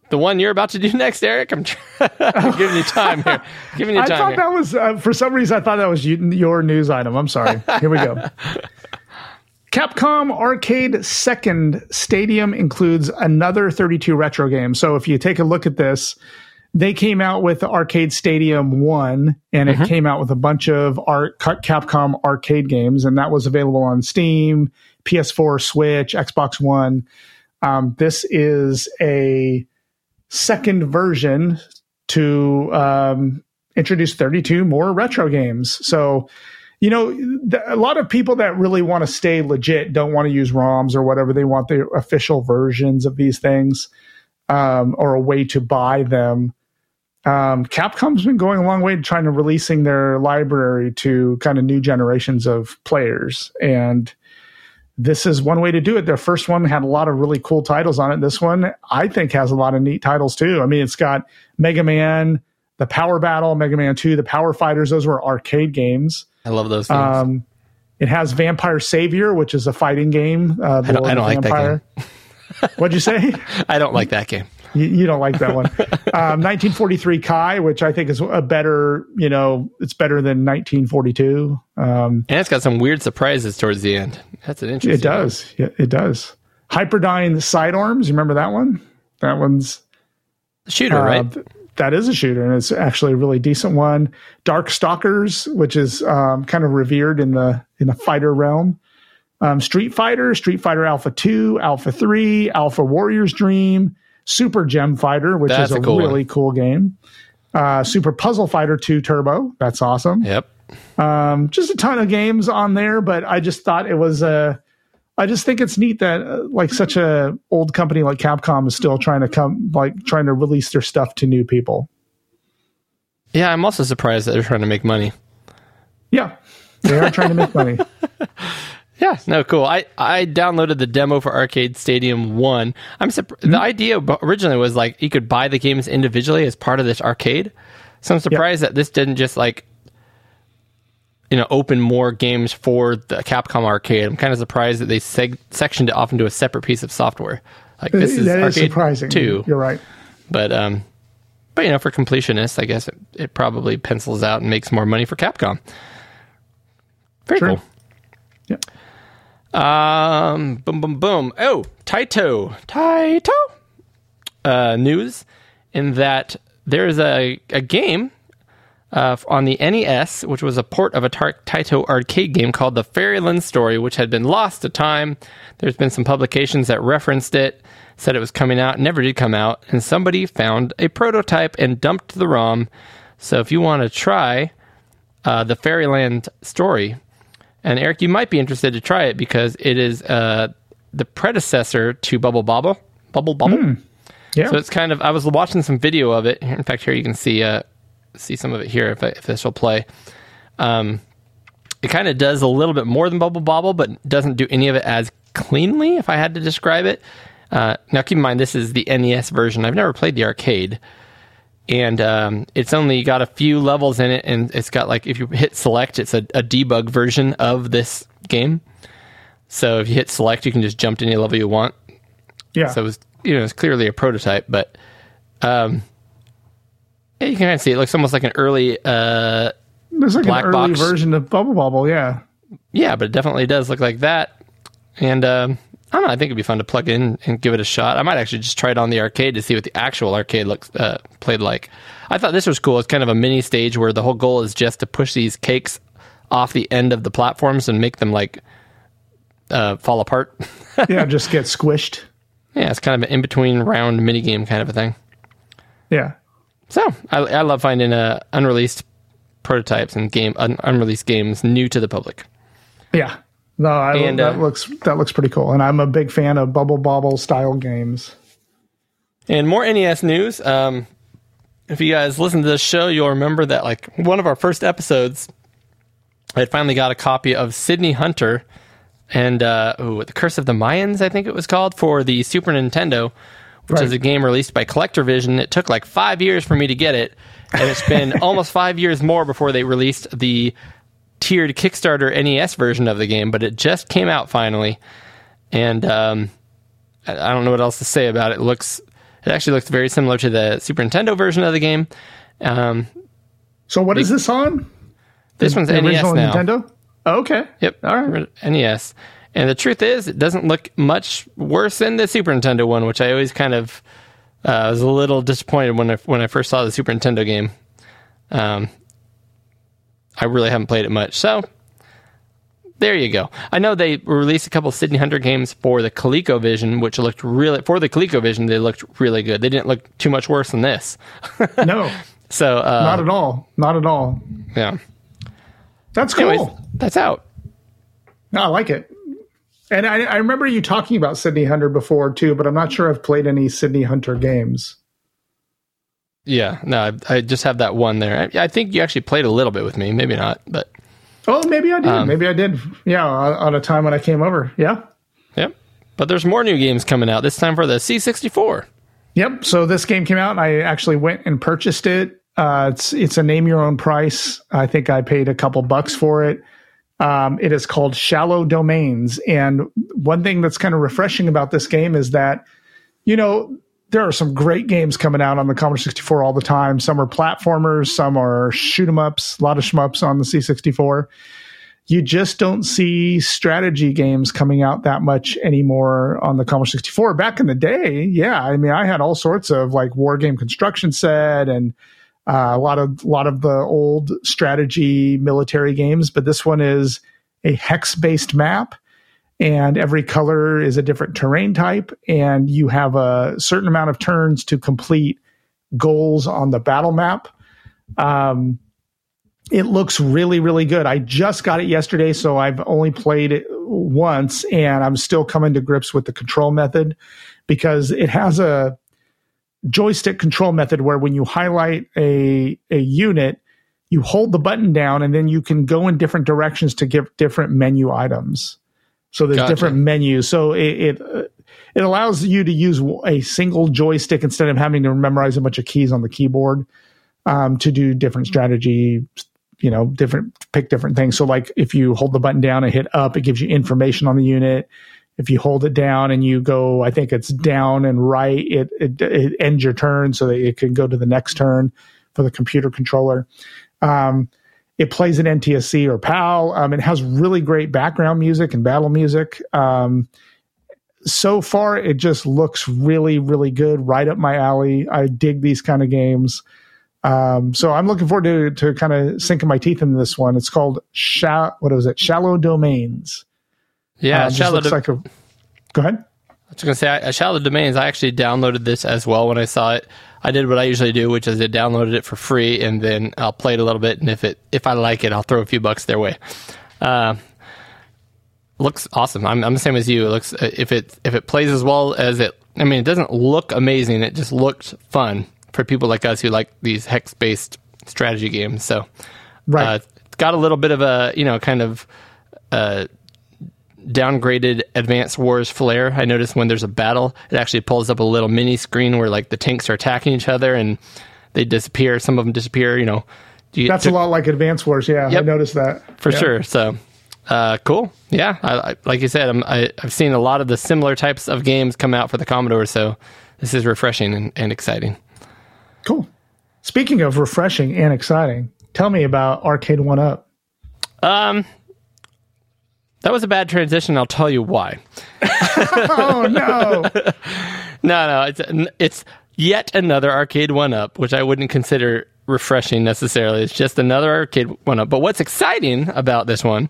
the one you're about to do next, Eric. I'm, I'm giving you time here. Giving you time. I thought here. that was uh, for some reason. I thought that was you, your news item. I'm sorry. Here we go. Capcom Arcade Second Stadium includes another 32 retro game. So if you take a look at this, they came out with Arcade Stadium One, and it came out with a bunch of art, Capcom arcade games, and that was available on Steam, PS4, Switch, Xbox One. Um, this is a second version to um, introduce 32 more retro games. So, you know, th- a lot of people that really want to stay legit don't want to use ROMs or whatever. They want the official versions of these things um, or a way to buy them. Um, Capcom's been going a long way to trying to releasing their library to kind of new generations of players. And this is one way to do it. Their first one had a lot of really cool titles on it. This one, I think, has a lot of neat titles too. I mean, it's got Mega Man, the Power Battle, Mega Man 2, the Power Fighters. Those were arcade games. I love those games. Um, it has Vampire Savior, which is a fighting game. Uh, I don't- I don't like that game. What'd you say? I don't like that game. You, you don't like that one. Um, 1943 Kai, which I think is a better, you know, it's better than 1942. Um, And it's got some weird surprises towards the end. That's an interesting. it does. Yeah, it does. Hyperdyne Sidearms. You remember that one? That one's one. shooter, Uh, right? th- that is a shooter, and it's actually a really decent one. Darkstalkers, which is um, kind of revered in the in the fighter realm. Um, Street Fighter, Street Fighter Alpha Two, Alpha Three, Alpha Warrior's Dream, Super Gem Fighter, which That's is a a, cool one. really cool game. Uh, Super Puzzle Fighter Two Turbo, that's awesome. Yep. Um, just a ton of games on there, but I just thought it was Uh, I just think it's neat that uh, like such a old company like Capcom is still trying to come like trying to release their stuff to new people. Yeah, I'm also surprised that they're trying to make money. Yeah, they are trying to make money. Yeah, no, cool. I, I downloaded the demo for Arcade Stadium 1. I'm surp- Hmm? The idea originally was like you could buy the games individually as part of this arcade. So I'm surprised that this didn't just like you know open more games for the Capcom arcade. I'm kind of surprised that they seg- sectioned it off into a separate piece of software. Like this is that is surprising. 2. You're right. But um, but you know, for completionists, I guess it, it probably pencils out and makes more money for Capcom. Very True. cool. Um, boom, boom, boom. Oh, Taito, Taito. Uh, news in that there is a a game uh, on the NES, which was a port of a tar- Taito arcade game called The Fairyland Story, which had been lost to time. There's been some publications that referenced it, said it was coming out, never did come out, and somebody found a prototype and dumped the ROM. So if you want to try uh, The Fairyland Story, and Eric, you might be interested to try it because it is uh, the predecessor to Bubble Bobble. Bubble Bubble. Yeah. So it's kind of. I was watching some video of it. In fact, here you can see uh, see some of it here if, I, if this will play. Um, it kind of does a little bit more than Bubble Bobble, but doesn't do any of it as cleanly. If I had to describe it. Uh, now, keep in mind this is the NES version. I've never played the arcade, and um, it's only got a few levels in it, and it's got like if you hit select, it's a, a debug version of this game. So if you hit select, you can just jump to any level you want. yeah. So it was, you know, it's clearly a prototype, but um, yeah, you can kind of see it looks almost like an early, uh, There's like black an early box. version of Bubble Bobble. Yeah. yeah, but it definitely does look like that. And um, I don't know, I think it'd be fun to plug in and give it a shot. I might actually just try it on the arcade to see what the actual arcade looks uh, played like. I thought this was cool. It's kind of a mini stage where the whole goal is just to push these cakes off the end of the platforms and make them like uh, fall apart. Yeah. just get squished. yeah, it's kind of an in between round mini game kind of a thing. Yeah. So I, I love finding uh, unreleased prototypes and game un, unreleased games new to the public. Yeah. No, I, And, that uh, looks that looks pretty cool, and I'm a big fan of Bubble Bobble style games. And more NES news. Um, if you guys listen to this show, you'll remember that like one of our first episodes, I had finally got a copy of Sydney Hunter and uh, ooh, the Curse of the Mayans, I think it was called, for the Super Nintendo, which Right. is a game released by CollectorVision. It took like five years for me to get it, and it's been almost five years more before they released the tiered Kickstarter NES version of the game. But it just came out finally, and um, I I don't know what else to say about it. It looks it actually looks very similar to the Super Nintendo version of the game. Um, So what is this on? this one's The NES original now. Nintendo. Oh, okay. Yep. All right. NES. And the truth is, it doesn't look much worse than the Super Nintendo one, which I always kind of uh, was a little disappointed when I when I first saw the Super Nintendo game. Um, I really haven't played it much, so there you go. I know they released a couple Sydney Hunter games for the ColecoVision, which looked really for the ColecoVision. They looked really good. They didn't look too much worse than this. No, So uh, not at all. Not at all. yeah. That's cool. Anyways, that's out. No, I like it. And I, I remember you talking about Sydney Hunter before too, but I'm not sure I've played any Sydney Hunter games. Yeah, no, I, I just have that one there. I, I think you actually played a little bit with me, maybe not, but Oh, maybe I did. Um, maybe I did. Yeah, on, on a time when I came over. Yeah. yep. But there's more new games coming out this time for the C64. Yep. So this game came out, and I actually went and purchased it. Uh, it's it's a name your own price. I think I paid a couple bucks for it. Um, it is called Shallow Domains, and one thing that's kind of refreshing about this game is that, you know, there are some great games coming out on the Commodore 64 all the time. Some are platformers, some are shoot 'em ups, a lot of shmups on the C64 you just don't see strategy games coming out that much anymore on the Commodore 64. Back in the day, yeah, I mean, I had all sorts of like war game construction set and uh, a lot of a lot of the old strategy military games, but this one is a hex based map, and every color is a different terrain type, and you have a certain amount of turns to complete goals on the battle map. Um, it looks really really good i just got it yesterday so i've only played it once and i'm still coming to grips with the control method because it has a joystick control method where when you highlight a a unit you hold the button down and then you can go in different directions to give different menu items so there's Gotcha. different menus. So it it, uh, it allows you to use a single joystick instead of having to memorize a bunch of keys on the keyboard um, to do different strategy you know different pick different things. So like if you hold the button down and hit up it gives you information on the unit. If you hold it down and you go i think it's down and right it it, it ends your turn so that it can go to the next turn for the computer controller. Um, it plays in ntsc or pal um, it has really great background music and battle music um, so far it just looks really really good right up my alley i dig these kind of games um, so I'm looking forward to to kind of sinking my teeth into this one. It's called Sha- was it? Shallow Domains. Yeah, Uh, Shallow looks Do- like a. Go ahead. I was going to say, I, Shallow Domains, I actually downloaded this as well when I saw it. I did what I usually do, which is I downloaded it for free, and then I'll play it a little bit, and if it if I like it, I'll throw a few bucks their way. Uh, looks awesome. I'm, I'm the same as you. It looks uh, if it if it plays as well as it. I mean, it doesn't look amazing. It just looks fun for people like us who like these hex based strategy games. So, Right. uh, it's got a little bit of a you know kind of uh, downgraded Advanced Wars flare. I noticed when there's a battle, it actually pulls up a little mini screen where like the tanks are attacking each other and they disappear. Some of them disappear. You know, you- That's a lot like Advanced Wars. Yeah, I noticed that for Yeah. sure. So, uh, cool. Yeah, I, I, like you said, I'm, I, I've seen a lot of the similar types of games come out for the Commodore. So, this is refreshing and, and exciting. Cool. Speaking of refreshing and exciting, tell me about Arcade One Up. Um, that was a bad transition. I'll tell you why. Oh no! No, no, it's it's yet another arcade one up, which I wouldn't consider refreshing necessarily. It's just another arcade one up. But what's exciting about this one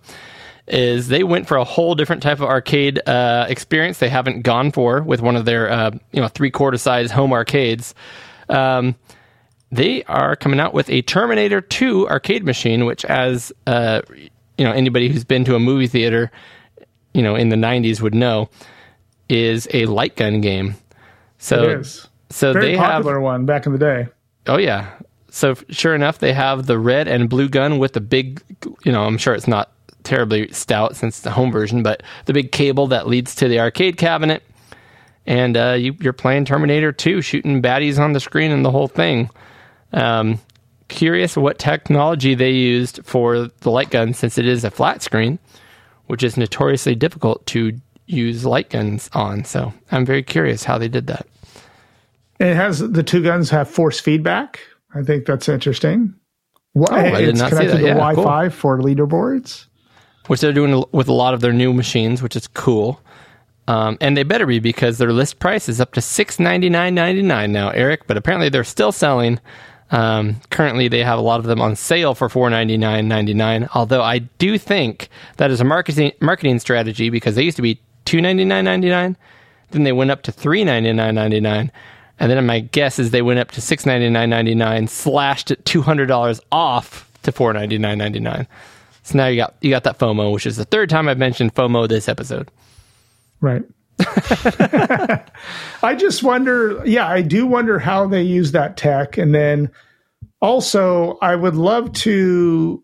is they went for a whole different type of arcade uh, experience they haven't gone for with one of their uh, you know three quarter size home arcades. Um, they are coming out with a Terminator 2 arcade machine, which, as uh, you know, anybody who's been to a movie theater, you know, in the 90s would know, is a light gun game. So, It is so very they have popular one back in the day. Oh yeah. So sure enough, they have the red and blue gun with the big. You know, I'm sure it's not terribly stout since it's the home version, but the big cable that leads to the arcade cabinet, and uh, you, you're playing Terminator 2, shooting baddies on the screen and the whole thing. Um, curious what technology they used for the light gun, since it is a flat screen, which is notoriously difficult to use light guns on. So I'm very curious how they did that. It has the two guns have force feedback. I think that's interesting. Wha- Oh, I did it's not see connected to Yeah, Wi-Fi for leaderboards. which they're doing with a lot of their new machines, which is cool. Um, and they better be because their list price is up to six ninety nine ninety nine now, Eric. But apparently they're still selling. Um, currently, they have a lot of them on sale for four ninety nine ninety nine. Although I do think that is a marketing marketing strategy because they used to be two ninety nine ninety nine, then they went up to three ninety nine ninety nine, and then my guess is they went up to six ninety nine ninety nine, slashed it two hundred dollars off to four ninety nine ninety nine. So now you got you got that FOMO, which is the third time I've mentioned FOMO this episode. Right. I just wonder, yeah, I do wonder how they use that tech. And then also, I would love to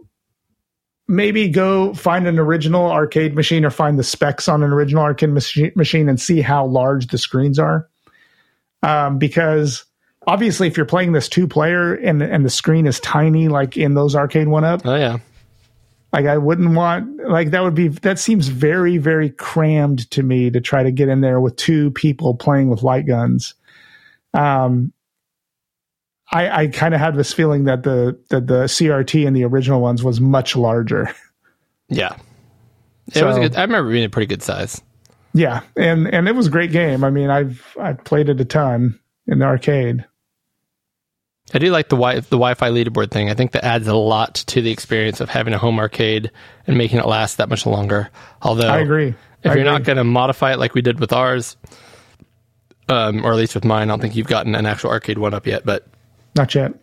maybe go find an original arcade machine or find the specs on an original arcade machi- machine and see how large the screens are. Um, because obviously, if you're playing this two player and, and the screen is tiny, like in those arcade one up, Oh yeah, like I wouldn't want like that would be that seems very very crammed to me to try to get in there with two people playing with light guns. Um, I I kind of had this feeling that the that the CRT and the original ones was much larger. yeah. It was a good. I remember being a pretty good size. yeah, and and it was a great game. I mean, I've I've played it a ton in the arcade. I do like the wi- the Wi-Fi leaderboard thing. I think that adds a lot to the experience of having a home arcade and making it last that much longer. Although I agree. if I you're not going to modify it like we did with ours, um, or at least with mine, I don't think you've gotten an actual arcade one up yet. But not yet.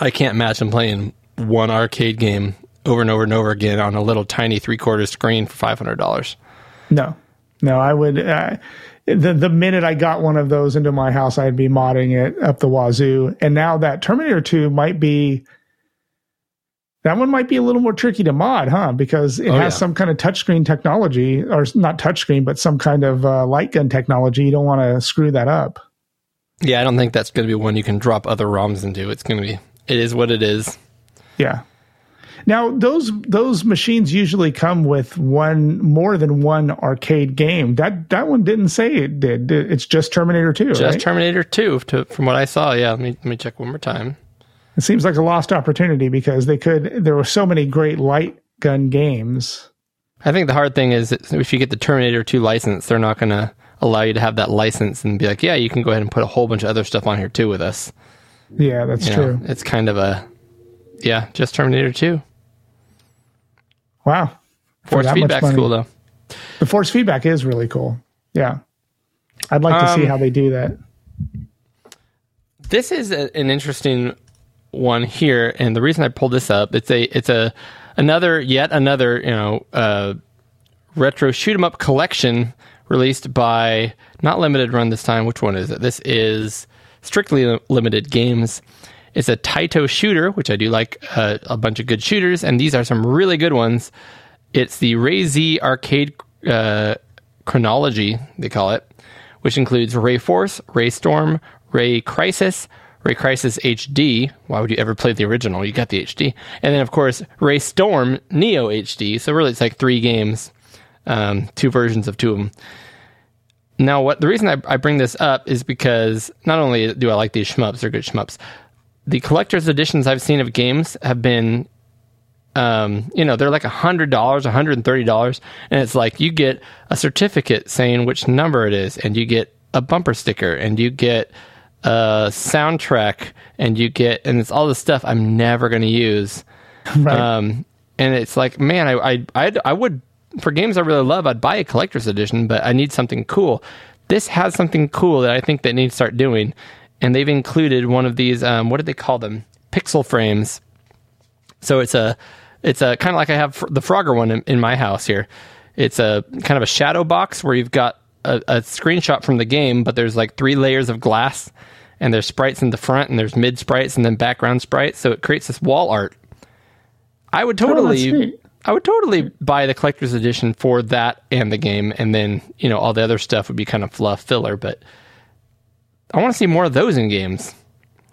I can't imagine playing one arcade game over and over and over again on a little tiny three quarter screen for five hundred dollars. No, no, I would. Uh, the the minute I got one of those into my house, I'd be modding it up the wazoo. And now that Terminator Two might be that one might be a little more tricky to mod, huh? Because it Oh, has yeah. some kind of touchscreen technology, or not touchscreen, but some kind of uh, light gun technology. You don't want to screw that up. Yeah, I don't think that's going to be one you can drop other ROMs into. It's going to be. It is what it is. Yeah. Now those those machines usually come with one more than one arcade game. That that one didn't say it did. It's just Terminator Two. Just right? Terminator Two, to, from what I saw. Yeah, let me let me check one more time. It seems like a lost opportunity because they could. There were so many great light gun games. I think the hard thing is if you get the Terminator 2 license, they're not going to allow you to have that license and be like, yeah, you can go ahead and put a whole bunch of other stuff on here too with us. Yeah, that's You true. know, it's kind of a, yeah, just Terminator 2. Wow. For Force feedback's cool though. The force feedback is really cool. Yeah, I'd like to see Um, how they do that. This is a, an interesting one here, and the reason I pulled this up, it's a, it's a, another, yet another, you know, uh, retro shoot 'em up collection released by not limited run this time. Which one is it? This is strictly limited games. It's a Taito shooter, which I do like uh, a bunch of good shooters, and these are some really good ones. It's the Ray'z Arcade uh, Chronology, they call it, which includes RayForce, Ray Storm, RayCrisis, Ray Crisis HD. Why would you ever play the original? You got the HD. And then, of course, RayStorm Neo HD. So, really, it's like three games, um, two versions of two of them. Now, what the reason I, I bring this up is because not only do I like these shmups, they're good shmups. The collector's editions I've seen of games have been um, you know, they're like $100, $130. And it's like you get a certificate saying which number it is, and you get a bumper sticker, and you get a soundtrack, and you get, and it's all the stuff I'm never going to use. Right. Um, and it's like, man, I, I, I'd, I would, for games I really love, I'd buy a collector's edition, but I need something cool. This has something cool that I think they need to start doing. And they've included one of these, um, what did they call them? Pixel frames. So it's a, it's a kind of like I have fr- the Frogger one in, in my house here. It's a kind of a shadow box where you've got a, a screenshot from the game, but there's like three layers of glass, and there's sprites in the front, and there's mid sprites, and then background sprites. So it creates this wall art. I would Oh, totally, neat. I would totally buy the collector's edition for that and the game, and then you know all the other stuff would be kind of fluff filler. But I want to see more of those in games.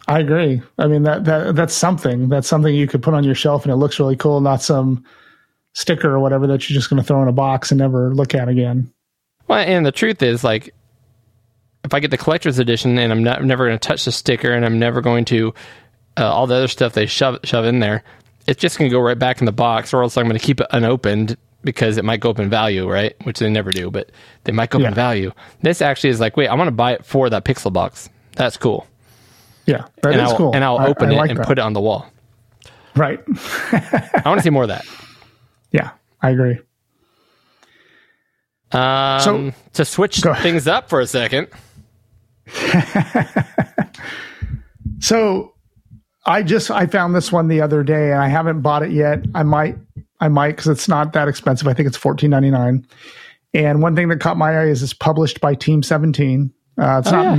I agree. I mean that that that's something. That's something you could put on your shelf and it looks really cool. Not some sticker or whatever that you're just going to throw in a box and never look at again. Well, and the truth is, like, if I get the collector's edition and I'm not, never going to touch the sticker and I'm never going to uh, all the other stuff they shove shove in there, it's just going to go right back in the box, or else I'm going to keep it unopened because it might go up in value, right? Which they never do, but they might go up Yeah. in value. This actually is like, wait, I want to buy it for that pixel box. That's cool. Yeah, that is and I'll, cool. And I'll I- open I it like and that. put it on the wall. right. I want to see more of that. Yeah, I agree. Um, So- to switch things up for a second. So I just I found this one the other day, and I haven't bought it yet. I might I might because it's not that expensive. I think it's fourteen ninety nine. And one thing that caught my eye is it's published by Team Seventeen. Uh, it's not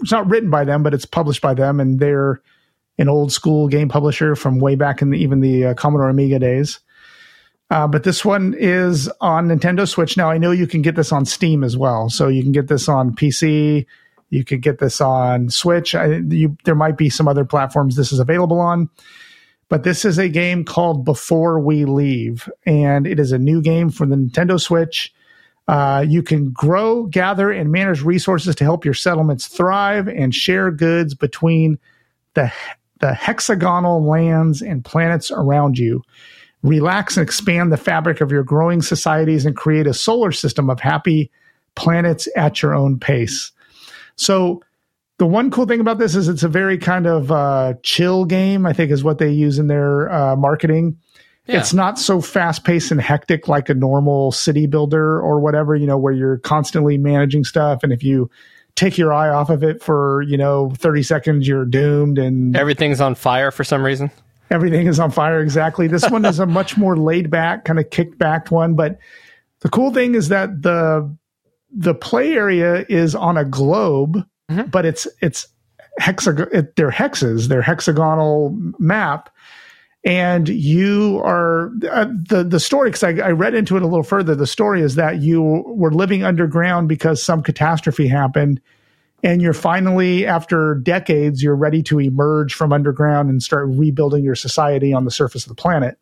it's not written by them, but it's published by them, and they're an old school game publisher from way back in the, even the uh, Commodore Amiga days. Uh, but this one is on Nintendo Switch. Now I know you can get this on Steam as well, so you can get this on PC. You could get this on Switch. I, you, there might be some other platforms this is available on, but this is a game called Before We Leave, and it is a new game for the Nintendo Switch. Uh, you can grow, gather, and manage resources to help your settlements thrive and share goods between the the hexagonal lands and planets around you. Relax and expand the fabric of your growing societies and create a solar system of happy planets at your own pace. So the one cool thing about this is it's a very kind of uh, chill game. I think is what they use in their uh, marketing. Yeah. It's not so fast paced and hectic like a normal city builder or whatever. You know, where you're constantly managing stuff, and if you take your eye off of it for you know 30 seconds, you're doomed, and Everything's on fire for some reason. everything is on fire exactly this one is a much more laid back kind of kicked back one but the cool thing is that the the play area is on a globe but it's it's hexagon it, they're hexes they're hexagonal map. And you are uh, the the story because I, I read into it a little further. The story is that you were living underground because some catastrophe happened. And you're finally after decades you're ready to emerge from underground and start rebuilding your society on the surface of the planet.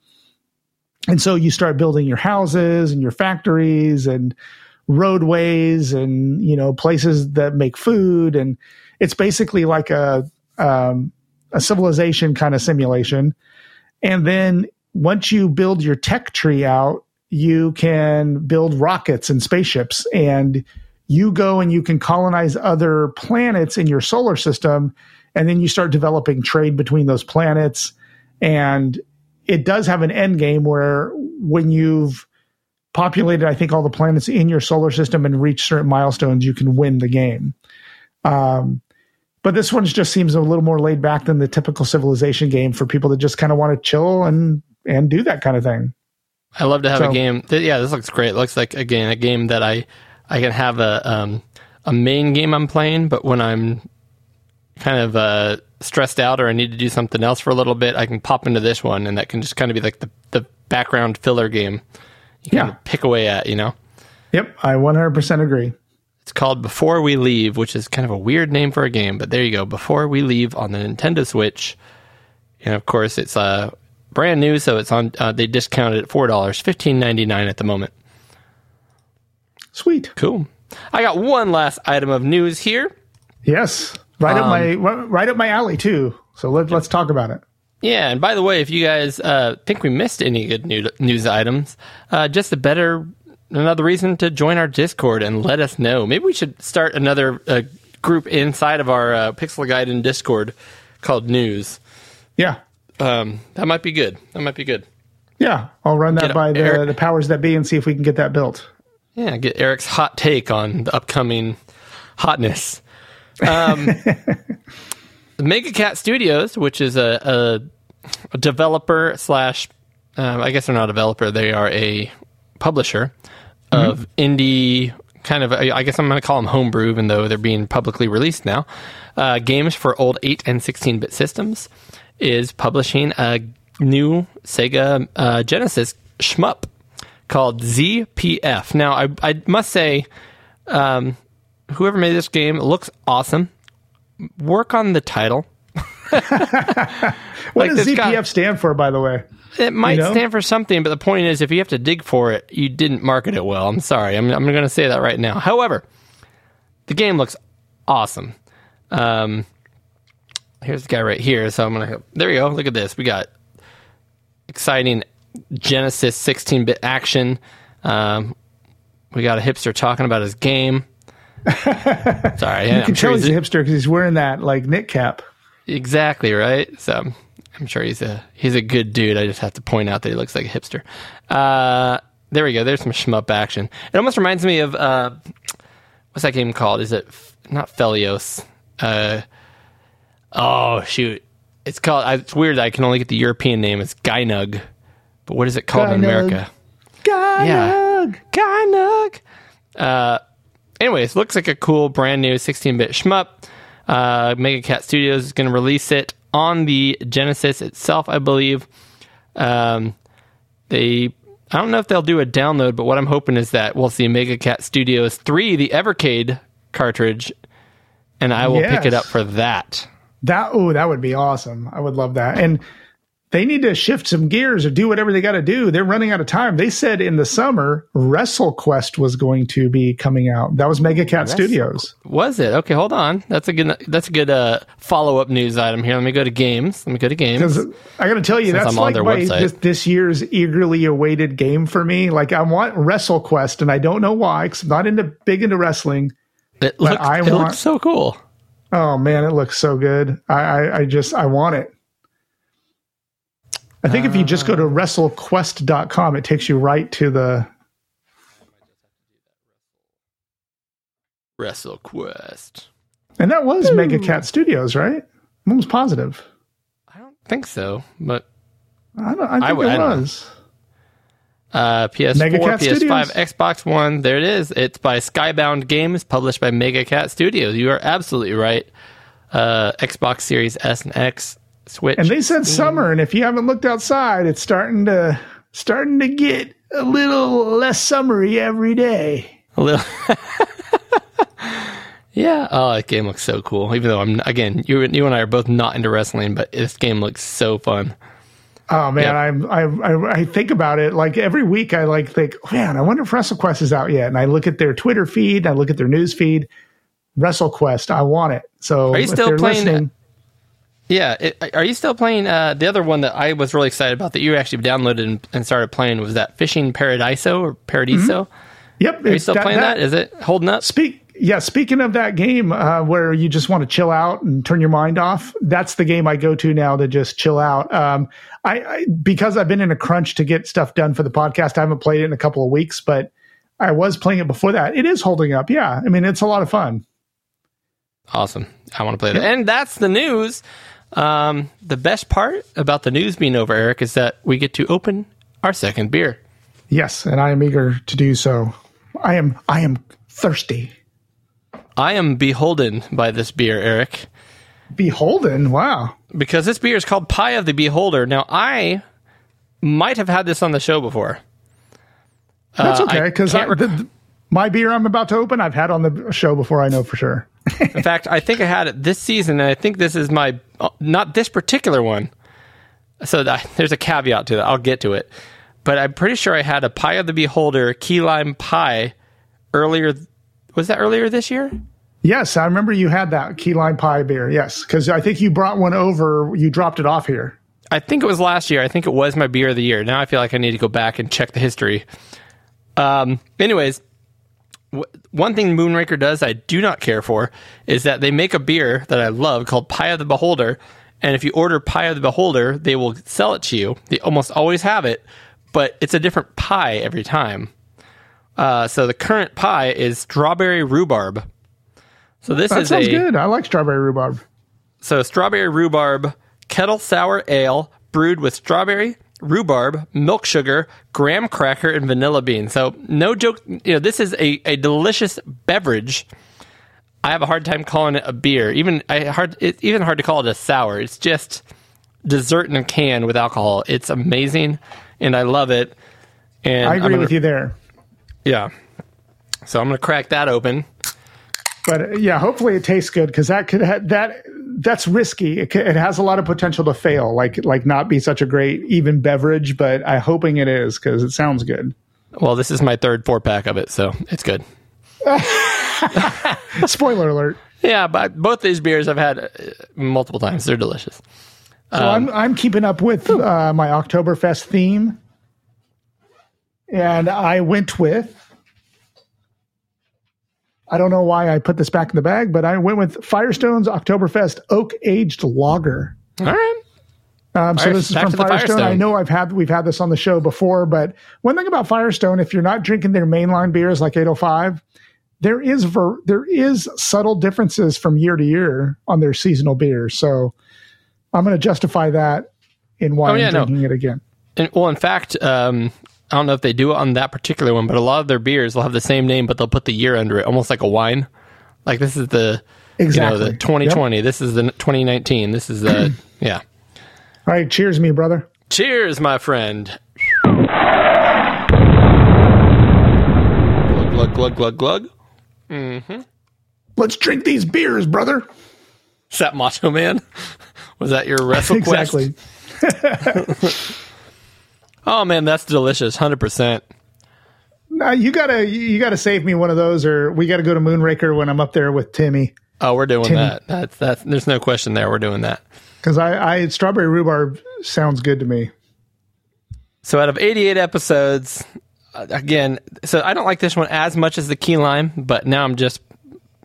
And so you start building your houses and your factories and roadways and you know places that make food. And it's basically like a um, a civilization kind of simulation. And then once you build your tech tree out you can build rockets and spaceships. And you go and you can colonize other planets in your solar system. And then you start developing trade between those planets. And it does have an end game where when you've populated i think all the planets in your solar system and reach certain milestones you can win the game um, but this one just seems a little more laid back than the typical civilization game for people that just kind of want to chill and and do that kind of thing I love to have a game. Yeah, this looks great. It looks like again a game that I I can have a um, a main game I'm playing, but when I'm kind of uh, stressed out or I need to do something else for a little bit, I can pop into this one, and that can just kind of be like the the background filler game. You Yeah. pick away at, you know. yep i 100% agree It's called Before We Leave, which is kind of a weird name for a game, but there you go. Before We Leave on the Nintendo Switch. And of course, it's uh, brand new, so it's on. Uh, they discounted it four dollars, fifteen ninety nine at the moment. sweet Cool. I got one last item of news here. yes right up Um, my right up my alley too so let, let's talk about it Yeah, and by the way, if you guys uh, think we missed any good new- news items, uh, just a better another reason to join our Discord and let us know. Maybe we should start another uh, group inside of our uh, Pixel Gaiden Discord called News. yeah Um, that might be good. That might be good. Yeah, I'll run that Get by the, Eric- the powers that be and see if we can get that built. Yeah, get Eric's hot take on the upcoming hotness. Um, Mega Cat Studios, which is a, a, a developer slash, uh, I guess they're not a developer, they are a publisher of indie kind of, I I guess I'm going to call them homebrew, even though they're being publicly released now. Uh, games for old 8 and 16 bit systems is publishing a new Sega uh, Genesis shmup called ZPF. Now, I, I must say, um, whoever made this game looks awesome. Work on the title. What Like does ZPF stand for, by the way? It might You know? stand for something, but the point is, if you have to dig for it, you didn't market it well. I'm sorry. I'm, I'm going to say that right now. However, the game looks awesome. Um, here's the guy right here. So I'm gonna. There you go. Look at this. We got exciting Genesis 16-bit action. Um, we got a hipster talking about his game. Sorry, You I'm can sure tell he's a hipster because he's wearing that like knit cap. exactly right. So I'm sure he's a he's a good dude. I just have to point out that he looks like a hipster. Uh, there we go. There's some shmup action. It almost reminds me of uh, what's that game called? Is it F- not Phelios? Uh, oh shoot, it's called. I- It's weird. I can only get the European name. It's Gynug, but what is it called in America? God, Yeah. Gynug. Uh, anyways, looks like a cool brand new 16-bit shmup. Uh, Mega Cat Studios is going to release it on the Genesis itself, I believe. Um, they, I don't know if they'll do a download, but what I'm hoping is that we'll see Mega Cat Studios 3, the Evercade cartridge, and I will pick it up for that. That oh, that would be awesome. I would love that. And they need to shift some gears or do whatever they got to do. They're running out of time. They said in the summer WrestleQuest was going to be coming out. That was Mega Cat Studios. Was it? Okay, hold on. That's a good. That's a good uh, follow-up news item here. Let me go to games. Let me go to games. I got to tell you, that's I'm on like my, this, this year's eagerly awaited game for me. Like I want WrestleQuest, and I don't know why because I'm not into big into wrestling. It looks, I it want- looks so cool. Oh man, it looks so good. I, I, I just I want it. I think if you just go to WrestleQuest.com, it takes you right to the. WrestleQuest. And that was Mega Cat Studios, right? I'm almost positive. I don't think so, but I don't. I think I would- it I don't was. uh, PS4, Mega Cat PS5, Studios. Xbox One. There it is. It's by Skybound Games, published by Mega Cat Studios. You are absolutely right. Uh, Xbox Series S and X, Switch. And they said mm. summer, and if you haven't looked outside, it's starting to starting to get a little less summery every day. a little. yeah. Oh, that game looks so cool. Even though I'm again, you you and I are both not into wrestling, but this game looks so fun. Oh man, Yep. I'm, I, I I think about it like every week. I like think, man, I wonder if WrestleQuest is out yet. And I look at their Twitter feed, I look at their news feed. WrestleQuest, I want it. So Are you still playing- Yeah, it, are you still playing? Uh, the other one that I was really excited about that you actually downloaded and, and started playing was that Fishing Paradiso or Paradiso. Yep, Are you still playing that? Is it holding up? Speak. Yeah, speaking of that game uh, where you just want to chill out and turn your mind off, that's the game I go to now to just chill out. Um, I, I because I've been in a crunch to get stuff done for the podcast. I haven't played it in a couple of weeks, but I was playing it before that. It is holding up. Yeah, I mean it's a lot of fun. Awesome. I want to play that. And that's the news. Um, the best part about the news being over, Eric, is that we get to open our second beer. Yes, and I am eager to do so. I am. I am thirsty. I am beholden by this beer, Eric, Beholden. Wow. because this beer is called Pie of the Beholder. Now, I might have had this on the show before. That's Uh, okay I because can't my beer I'm about to open, I've had on the show before. I know for sure. In fact, I think I had it this season, and I think this is my uh, not this particular one. So that, there's a caveat to that. I'll get to it, but I'm pretty sure I had a Pie of the Beholder key lime pie earlier. Was that earlier this year? Yes, I remember you had that key lime pie beer. Yes, because I think you brought one over. You dropped it off here. I think it was last year. I think it was my beer of the year. Now I feel like I need to go back and check the history. Um, anyways, one thing Moonraker does I do not care for is that they make a beer that I love called Pie of the Beholder. And if you order Pie of the Beholder, they will sell it to you. They almost always have it, but it's a different pie every time. Uh, so the current pie is strawberry rhubarb. So this That is sounds a good. I like strawberry rhubarb. so strawberry rhubarb kettle sour ale brewed with strawberry, rhubarb, milk sugar, graham cracker, and vanilla bean. So no joke, you know this is a, a delicious beverage. I have a hard time calling it a beer. Even I hard it's even hard to call it a sour. It's just dessert in a can with alcohol. It's amazing, and I love it. And I agree gonna- with you there. Yeah. So I'm gonna crack that open. But yeah, hopefully it tastes good because that could ha- that that's risky. It, it has a lot of potential to fail, like like not be such a great even beverage. But I'm hoping it is because it sounds good. Well, this is my third four pack of it, so it's good. Spoiler alert. Yeah, but both these beers I've had uh, multiple times. They're delicious. So Um, I'm I'm keeping up with uh, my Oktoberfest theme, and I went with. I don't know why I put this back in the bag, but I went with Firestone's Oktoberfest Oak Aged Lager. All right. Um, so this is from Firestone. Firestone. I know I've had we've had this on the show before, but one thing about Firestone, if you're not drinking their mainline beers like 805, there is ver- there is subtle differences from year to year on their seasonal beers. So I'm going to justify that in why Oh, yeah, I'm no. drinking it again. And, well, in fact, um, I don't know if they do it on that particular one, but a lot of their beers will have the same name, but they'll put the year under it, almost like a wine. Like this is the Exactly. you know the 2020. This is the 2019. This is the yeah. All right, cheers, me brother. Cheers, my friend. Glug glug glug glug glug. Mm-hmm. Let's drink these beers, brother. Is that Macho Man? Was that your wrestle? Exactly. Oh man, that's delicious. Hundred percent. Now you gotta you gotta save me one of those, or we gotta go to Moonraker when I'm up there with Timmy. Oh, we're doing Timmy. that. That's that's. There's no question there. We're doing that. Because I, I strawberry rhubarb sounds good to me. So out of 88 episodes, uh, again, so I don't like this one as much as the key lime, but now I'm just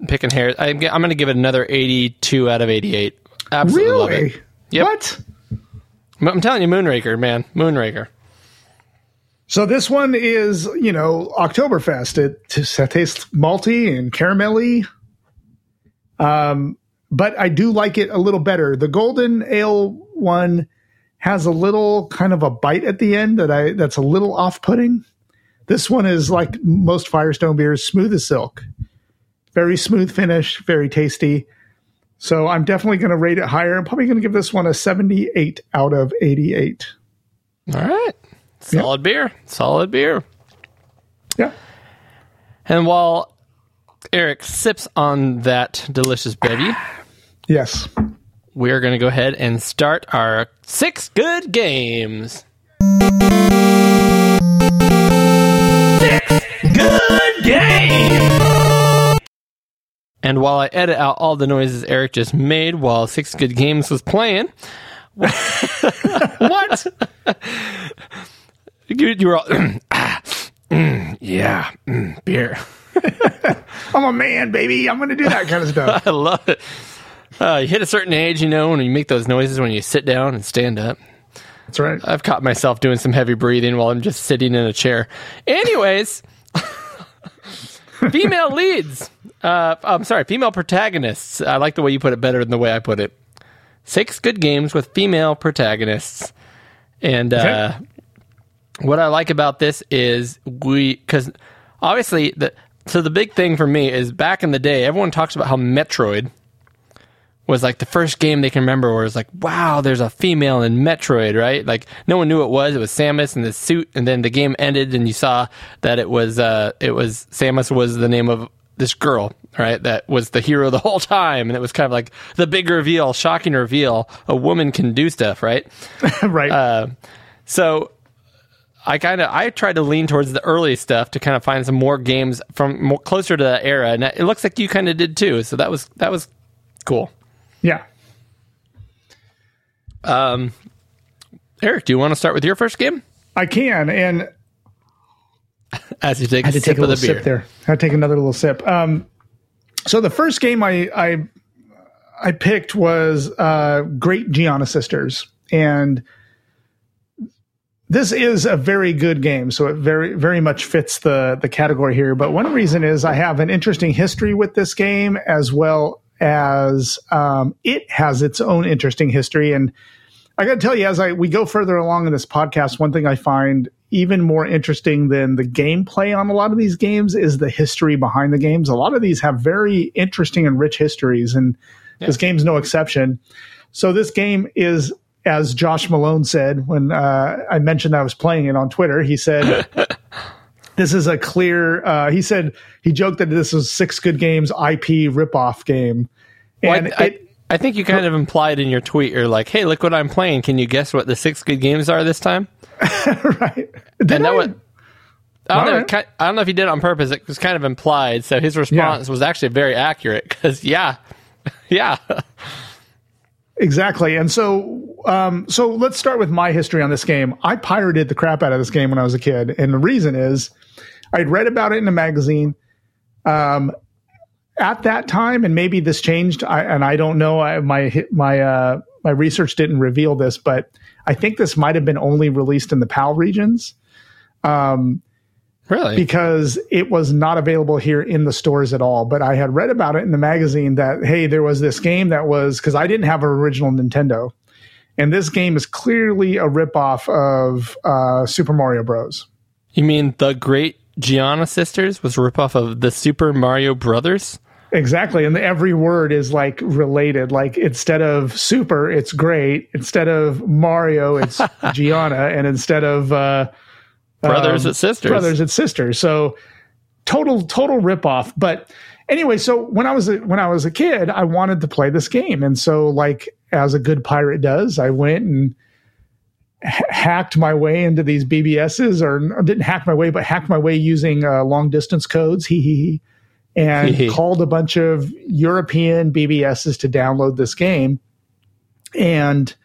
picking hairs. I'm, I'm going to give it another 82 out of 88. Absolutely Really? Yep. What? I'm telling you, Moonraker, man, Moonraker. So this one is, you know, Oktoberfest. It, it tastes malty and caramelly. Um, but I do like it a little better. The golden ale one has a little kind of a bite at the end that I that's a little off-putting. This one is like most Firestone beers, smooth as silk. Very smooth finish, very tasty. So I'm definitely going to rate it higher. I'm probably going to give this one a 78 out of 88. All right. Solid beer. Solid beer. Yeah. And while Eric sips on that delicious bevy, Yes. we're going to go ahead and start our six good games. Six Good game! And while I edit out all the noises Eric just made while Six Good Games was playing, What? You, you were all, ah, mm, yeah, mm, beer. I'm a man, baby. I'm going to do that kind of stuff. I love it. Uh, you hit a certain age, you know, when you make those noises when you sit down and stand up. That's right. I've caught myself doing some heavy breathing while I'm just sitting in a chair. Anyways, female leads. Uh, I'm sorry, female protagonists. I like the way you put it better than the way I put it. Six good games with female protagonists. And uh, what I like about this is we, because obviously, the, so the big thing for me is back in the day, everyone talks about how Metroid was like the first game they can remember where it's like, wow, there's a female in Metroid, right? Like no one knew it was. It was Samus in the suit, and then the game ended, and you saw that it was uh, it was Samus was the name of this girl, right? That was the hero the whole time, and it was kind of like the big reveal, shocking reveal. A woman can do stuff, right? right. Uh, So I kind of I tried to lean towards the early stuff to kind of find some more games from more closer to that era, and it looks like you kind of did too. So that was that was cool. yeah. Um, Eric, do you want to start with your first game? I can. And As you take I a had to sip take a of the little beer. sip there. I had to take another little sip. Um, so the first game I I, I picked was uh, Great Giana Sisters, and this is a very good game. So it very very much fits the the category here. But one reason is I have an interesting history with this game, as well as um, it has its own interesting history. And I got to tell you, as I we go further along in this podcast, one thing I find even more interesting than the gameplay on a lot of these games is the history behind the games. A lot of these have very interesting and rich histories, and this game's no exception. So this game is, as Josh Malone said when uh, I mentioned I was playing it on Twitter, he said. This is a clear. Uh, he said he joked that this was six good games IP ripoff game, Well, and I, it, I, I think you kind of implied in your tweet, you're like, "Hey, look what I'm playing. Can you guess what the six good games are this time?" right. Did And that I? was, I don't, know, Alright. ki- I don't know if he did it on purpose. It was kind of implied. So his response was actually very accurate because, yeah, yeah. Exactly. And so, um, so let's start with my history on this game. I pirated the crap out of this game when I was a kid. And the reason is I'd read about it in a magazine. Um, at that time, and maybe this changed, I, and I don't know. I, my my uh, my research didn't reveal this, but I think this might have been only released in the PAL regions Really? because it was not available here in the stores at all. But I had read about it in the magazine that hey, there was this game that was because I didn't have an original Nintendo, and this game is clearly a ripoff of uh, Super Mario Bros. you mean the Great Giana Sisters was a ripoff of the Super Mario Brothers? Exactly, and every word is like related. Like instead of super, it's great. Instead of Mario, it's Giana, and instead of uh, Brothers um, and sisters. brothers and sisters. So total total ripoff. But anyway, so when I was a, when I was a kid, I wanted to play this game, and so like as a good pirate does, I went and ha- hacked my way into these BBSs, or, or didn't hack my way, but hacked my way using uh, long distance codes. Hee hee hee. And called a bunch of European BBSs to download this game. And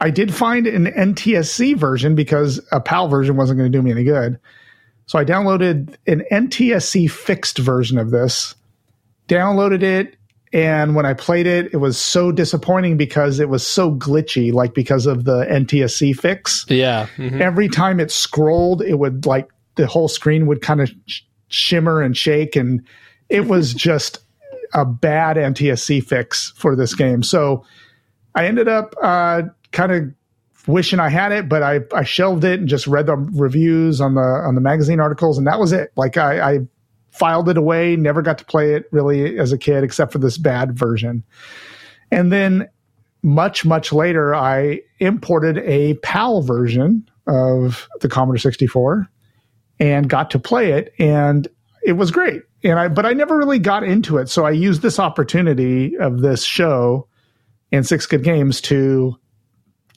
I did find an NTSC version because a PAL version wasn't going to do me any good. So I downloaded an NTSC fixed version of this, downloaded it, and when I played it, it was so disappointing because it was so glitchy, like because of the NTSC fix. Yeah. mhm. Every time it scrolled, it would like the whole screen would kind of sh- shimmer and shake, and it was just a bad NTSC fix for this game. So I ended up uh, kind of wishing I had it, but I, I shelved it and just read the reviews on the on the magazine articles, and that was it. Like I, I filed it away, never got to play it really as a kid, except for this bad version. And then much much later, I imported a PAL version of the Commodore 64 and got to play it, and it was great. And I but I never really got into it, so I used this opportunity of this show and Six Good Games to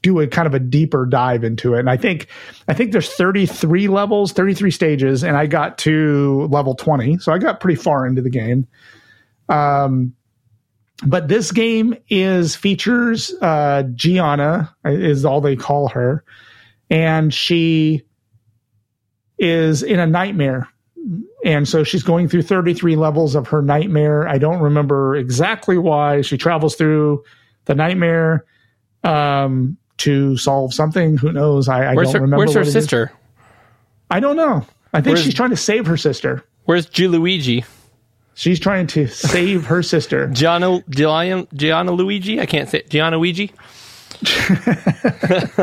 do a kind of a deeper dive into it. And I think I think there's 33 levels, 33 stages, and I got to level 20, so I got pretty far into the game. Um, but this game is features uh, Giana is all they call her, and she is in a nightmare. And so she's going through 33 levels of her nightmare. I don't remember exactly why. She travels through the nightmare um, to solve something. Who knows? I, I don't her, remember. where's her what it is. sister? I don't know. I think Where's- she's trying to save her sister. Where's Gianluigi? She's trying to save her sister. Gianna, Gianna, Gianna Luigi? I can't say it. Gianna Luigi?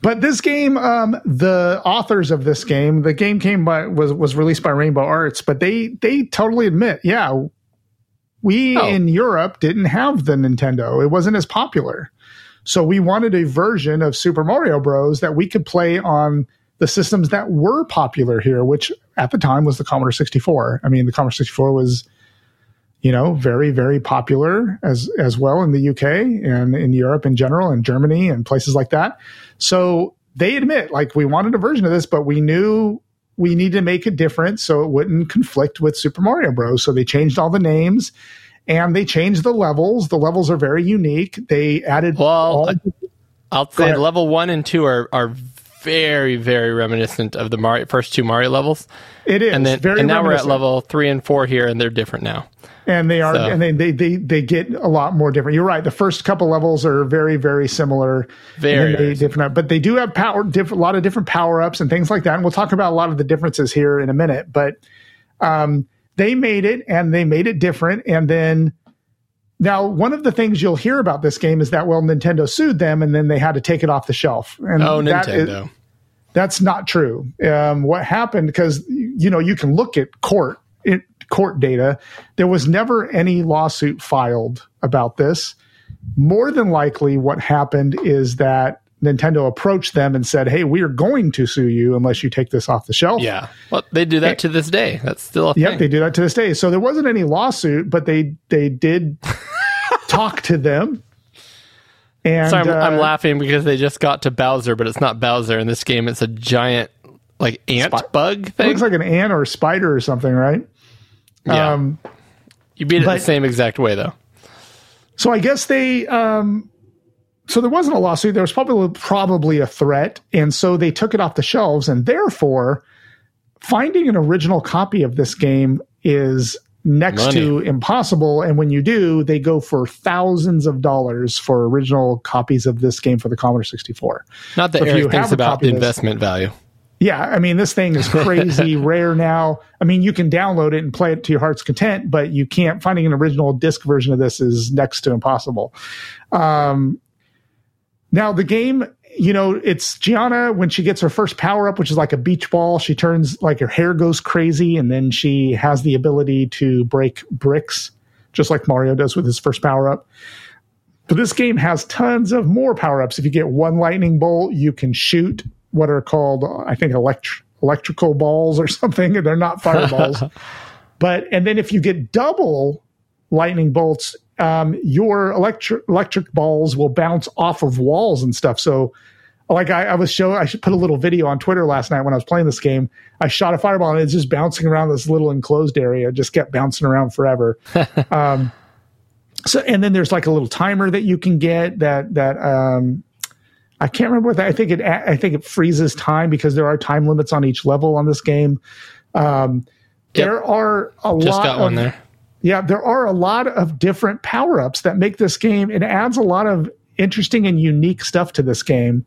But this game, um, the authors of this game, the game came by was was released by Rainbow Arts, but they they totally admit, yeah, we Oh. in Europe didn't have the Nintendo. It wasn't as popular. So we wanted a version of Super Mario Bros. that we could play on the systems that were popular here, which at the time was the Commodore 64. I mean, the Commodore 64 was, you know, very, very popular as as well in the UK and in Europe in general and Germany and places like that. So they admit, like, we wanted a version of this, but we knew we needed to make it different so it wouldn't conflict with Super Mario Bros. So they changed all the names and they changed the levels. The levels are very unique. They added Well, all, I'll say level one and two are, are very, very reminiscent of the Mario, first two Mario levels. it is. And then very and now we're at level three and four here, and they're different now. and they are So- and they, they they they get a lot more different. You're right. The first couple levels are very very similar. Very, and they different but they do have power different a lot of different power ups and things like that. And we'll talk about a lot of the differences here in a minute. But um they made it and they made it different and then now one of the things you'll hear about this game is that well nintendo sued them and then they had to take it off the shelf and Oh, that is- Nintendo. that's not true. Um, what happened because you know you can look at court it, court data. There was never any lawsuit filed about this. More than likely, what happened is that Nintendo approached them and said, "Hey, we are going to sue you unless you take this off the shelf." yeah. Well, they do that to this day. That's still a Yep, thing. they do that to this day. So there wasn't any lawsuit, but they they did talk to them. And So I'm, I'm uh, laughing because they just got to Bowser, but it's not Bowser in this game. It's a giant like ant bug It thing. looks like an ant or a spider or something, right? yeah, Um, you beat it but- the same exact way though. So I guess they um so there wasn't a lawsuit, there was probably probably a threat, and so they took it off the shelves, and therefore finding an original copy of this game is next Money. to impossible. And when you do, they go for thousands of dollars for original copies of this game for the Commodore 64. Not that So if you Eric thinks about the investment value. Yeah, I mean, this thing is crazy rare now. I mean, you can download it and play it to your heart's content, but you can't. Finding an original disc version of this is next to impossible. Um, now, the game, you know, it's Giana when she gets her first power up, which is like a beach ball. She turns like her hair goes crazy, and then she has the ability to break bricks, just like Mario does with his first power up. But this game has tons of more power ups. If you get one lightning bolt, you can shoot what are called, I think, elect- electrical balls or something. They're not fireballs. but, and then if you get double lightning bolts, um, your electric electric balls will bounce off of walls and stuff. So, like I, I was showing, I should put a little video on Twitter last night when I was playing this game. I shot a fireball and it's just bouncing around this little enclosed area. It just kept bouncing around forever. um, so, and then there's like a little timer that you can get that that um, I can't remember what that. I think it I think it freezes time because there are time limits on each level on this game. Um, Yep. There are a Just lot got of one there. Yeah, there are a lot of different power ups that make this game. It adds a lot of interesting and unique stuff to this game.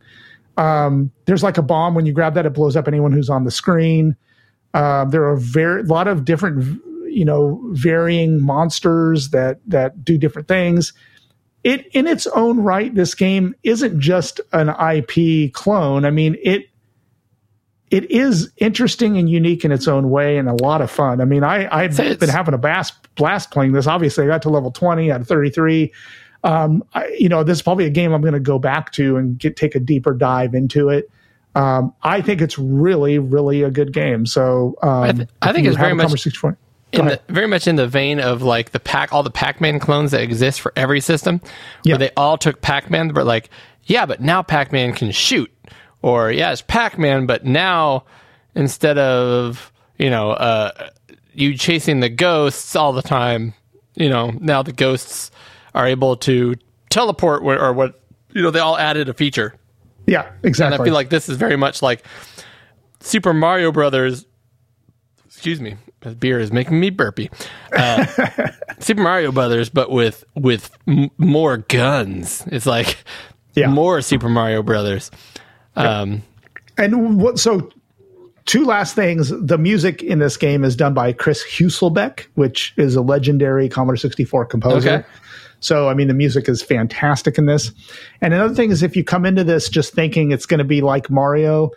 Um, there's like a bomb when you grab that, it blows up anyone who's on the screen. Um, there are very a lot of different, you know, varying monsters that that do different things. It in its own right, this game isn't just an IP clone. I mean, it it is interesting and unique in its own way and a lot of fun. I mean, I, I've So been having a blast, blast playing this. Obviously, I got to level 20 out of 33. Um, I, you know, this is probably a game I'm going to go back to and get take a deeper dive into it. Um, I think it's really, really a good game. So um, I th- I think it's very much Commodore 64 Go in the, very much in the vein of like the pack all the pac-man clones that exist for every system Yeah. where they all took pac-man but like yeah but now pac-man can shoot or yeah it's pac-man but now instead of you know uh, you chasing the ghosts all the time you know now the ghosts are able to teleport where, or what you know they all added a feature yeah, exactly. and I feel like this is very much like Super Mario Brothers. Excuse me, this beer is making me burpy. Uh, Super Mario Brothers, but with with m- more guns. It's like Yeah. more Super Mario Brothers. Um, And what? So, two last things. The music in this game is done by Chris Hülsbeck, which is a legendary Commodore 64 composer. Okay. So, I mean, the music is fantastic in this. And another thing is, if you come into this just thinking it's going to be like Mario,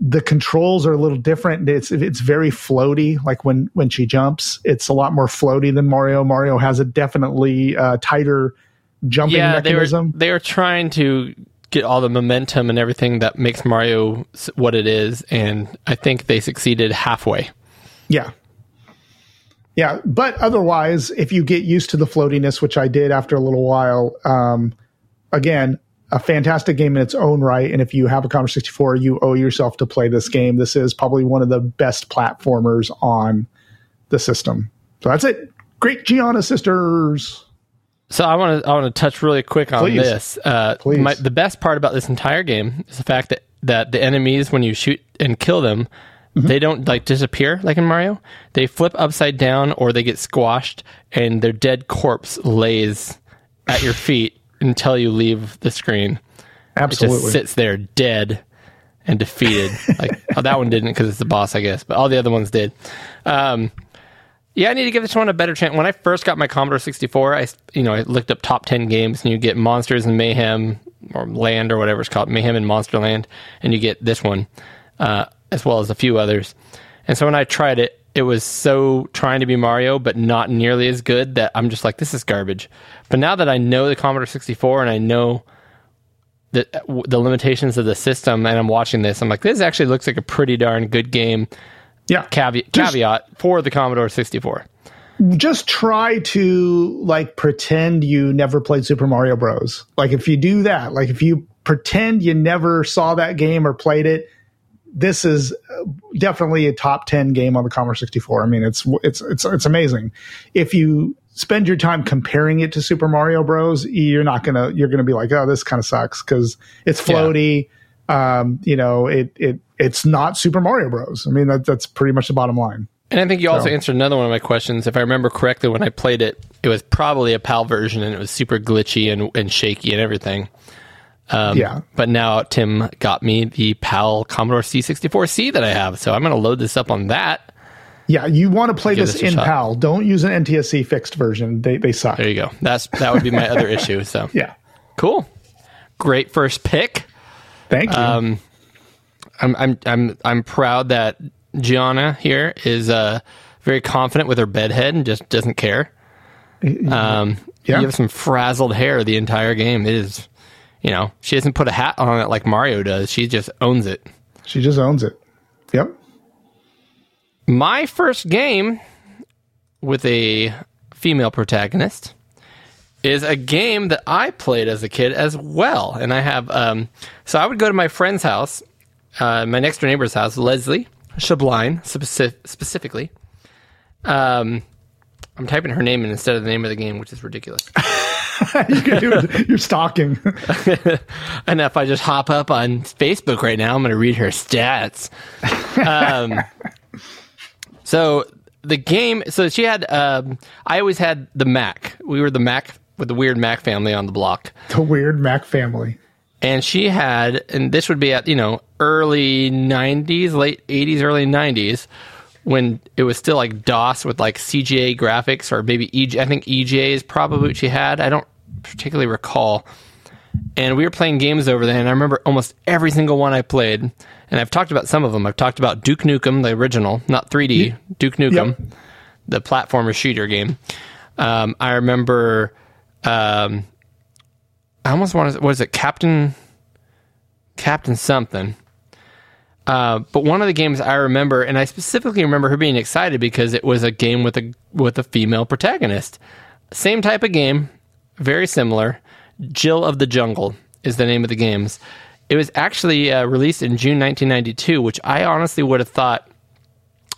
the controls are a little different. It's it's very floaty. Like when when she jumps, it's a lot more floaty than Mario. Mario has a definitely uh, tighter jumping yeah, they were mechanism. they were trying to get all the momentum and everything that makes Mario what it is, and I think they succeeded halfway. Yeah. Yeah. But otherwise, if you get used to the floatiness, which I did after a little while, um, again, a fantastic game in its own right. And if you have a Commodore 64, you owe yourself to play this game. This is probably one of the best platformers on the system. So that's it. Great Giana sisters. So I want to I want to touch really quick on Please. this. Uh, Please. My, the best part about this entire game is the fact that that the enemies, when you shoot and kill them, Mm-hmm. they don't like disappear like in Mario. They flip upside down or they get squashed, and their dead corpse lays at your feet until you leave the screen. It Absolutely. just sits there dead and defeated. like oh, that one didn't because it's the boss, I guess, but all the other ones did. Um, yeah, I need to give this one a better chance. When I first got my Commodore 64, I you know I looked up top 10 games, and you get Monsters and Mayhem or Land or whatever it's called, Mayhem and Monster Land, and you get this one uh, as well as a few others. And so when I tried it, it was so trying to be Mario, but not nearly as good that I'm just like, this is garbage. But now that I know the Commodore 64 and I know the the limitations of the system, and I'm watching this, I'm like, this actually looks like a pretty darn good game. Yeah. Caveat, Just- caveat for the Commodore 64. just try to like pretend you never played Super Mario Bros. Like if you do that, like if you pretend you never saw that game or played it, this is uh, definitely a top 10 game on the Commodore 64. I mean, it's it's it's it's amazing. If you spend your time comparing it to Super Mario Bros, you're not gonna you're gonna be like, oh, this kind of sucks because it's floaty. Um, you know, it it it's not Super Mario Bros. I mean, that, that's pretty much the bottom line. And I think you also So- answered another one of my questions. If I remember correctly, when I played it, it was probably a PAL version and it was super glitchy and, and shaky and everything. Um, Yeah. But now Tim got me the PAL Commodore C64C that I have. So I'm going to load this up on that. Yeah, you want to play this this in shot. PAL. Don't use an NTSC fixed version. They they suck. There you go. That's That would be my other issue. So Yeah. cool. Great first pick. Thank you. Um, I'm I'm I'm I'm proud that Giana here is uh, very confident with her bedhead and just doesn't care. Um, Yeah. You have some frazzled hair the entire game. It is, you know, she doesn't put a hat on it like Mario does. She just owns it. she just owns it. Yep. My first game with a female protagonist is a game that I played as a kid as well. And I have, um, so I would go to my friend's house, uh, my next door neighbor's house, Leslie Shabline, speci- specifically. Um, I'm typing her name in instead of the name of the game, which is ridiculous. you can do it. You're stalking. and if I just hop up on Facebook right now, I'm going to read her stats. Um, so the game, so she had, um, I always had the Mac. We were the Mac with the weird Mac family on the block. the weird Mac family. And she had, and this would be at, you know, early 90s, late 80s, early 90s, when it was still like DOS with like CGA graphics or maybe EGA, I think EGA is probably what she had. I don't particularly recall. And we were playing games over there, and I remember almost every single one I played. And I've talked about some of them. I've talked about Duke Nukem, the original, not 3D, Duke Nukem, Yep. the platformer shooter game. Um, I remember, um, I almost want to, what is it, Captain, Captain something. Uh, but one of the games I remember, and I specifically remember her being excited because it was a game with a with a female protagonist. Same type of game, very similar. Jill of the Jungle is the name of the games. It was actually uh, released in June 1992, which I honestly would have thought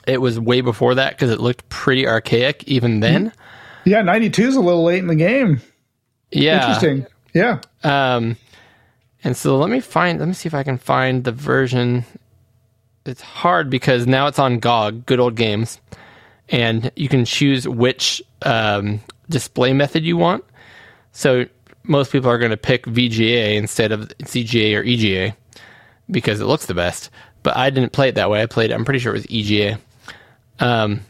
it was way before that because it looked pretty archaic even then. Yeah, 92 is a little late in the game. Yeah, Interesting. Yeah. Um, and so let me find. Let me see if I can find the version. It's hard because now it's on GOG, Good Old Games, and you can choose which um, display method you want. So most people are going to pick VGA instead of CGA or EGA because it looks the best. But I didn't play it that way. I played. I'm pretty sure it was EGA. Um,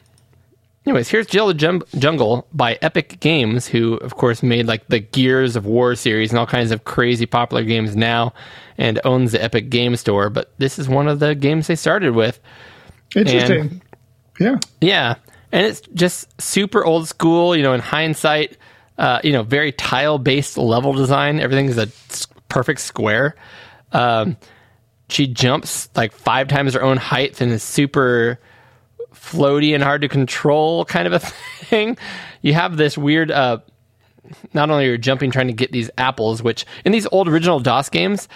anyways, here's Jill the Jum- Jungle by Epic Games, who, of course, made like the Gears of War series and all kinds of crazy popular games now and owns the Epic Game Store. But this is one of the games they started with. Interesting. yeah. Yeah. And it's just super old school, you know, in hindsight, uh, you know, very tile based level design. Everything is a perfect square. Um, she jumps like five times her own height and is super floaty and hard to control kind of a thing. You have this weird, uh, not only are you jumping trying to get these apples, which in these old original DOS games,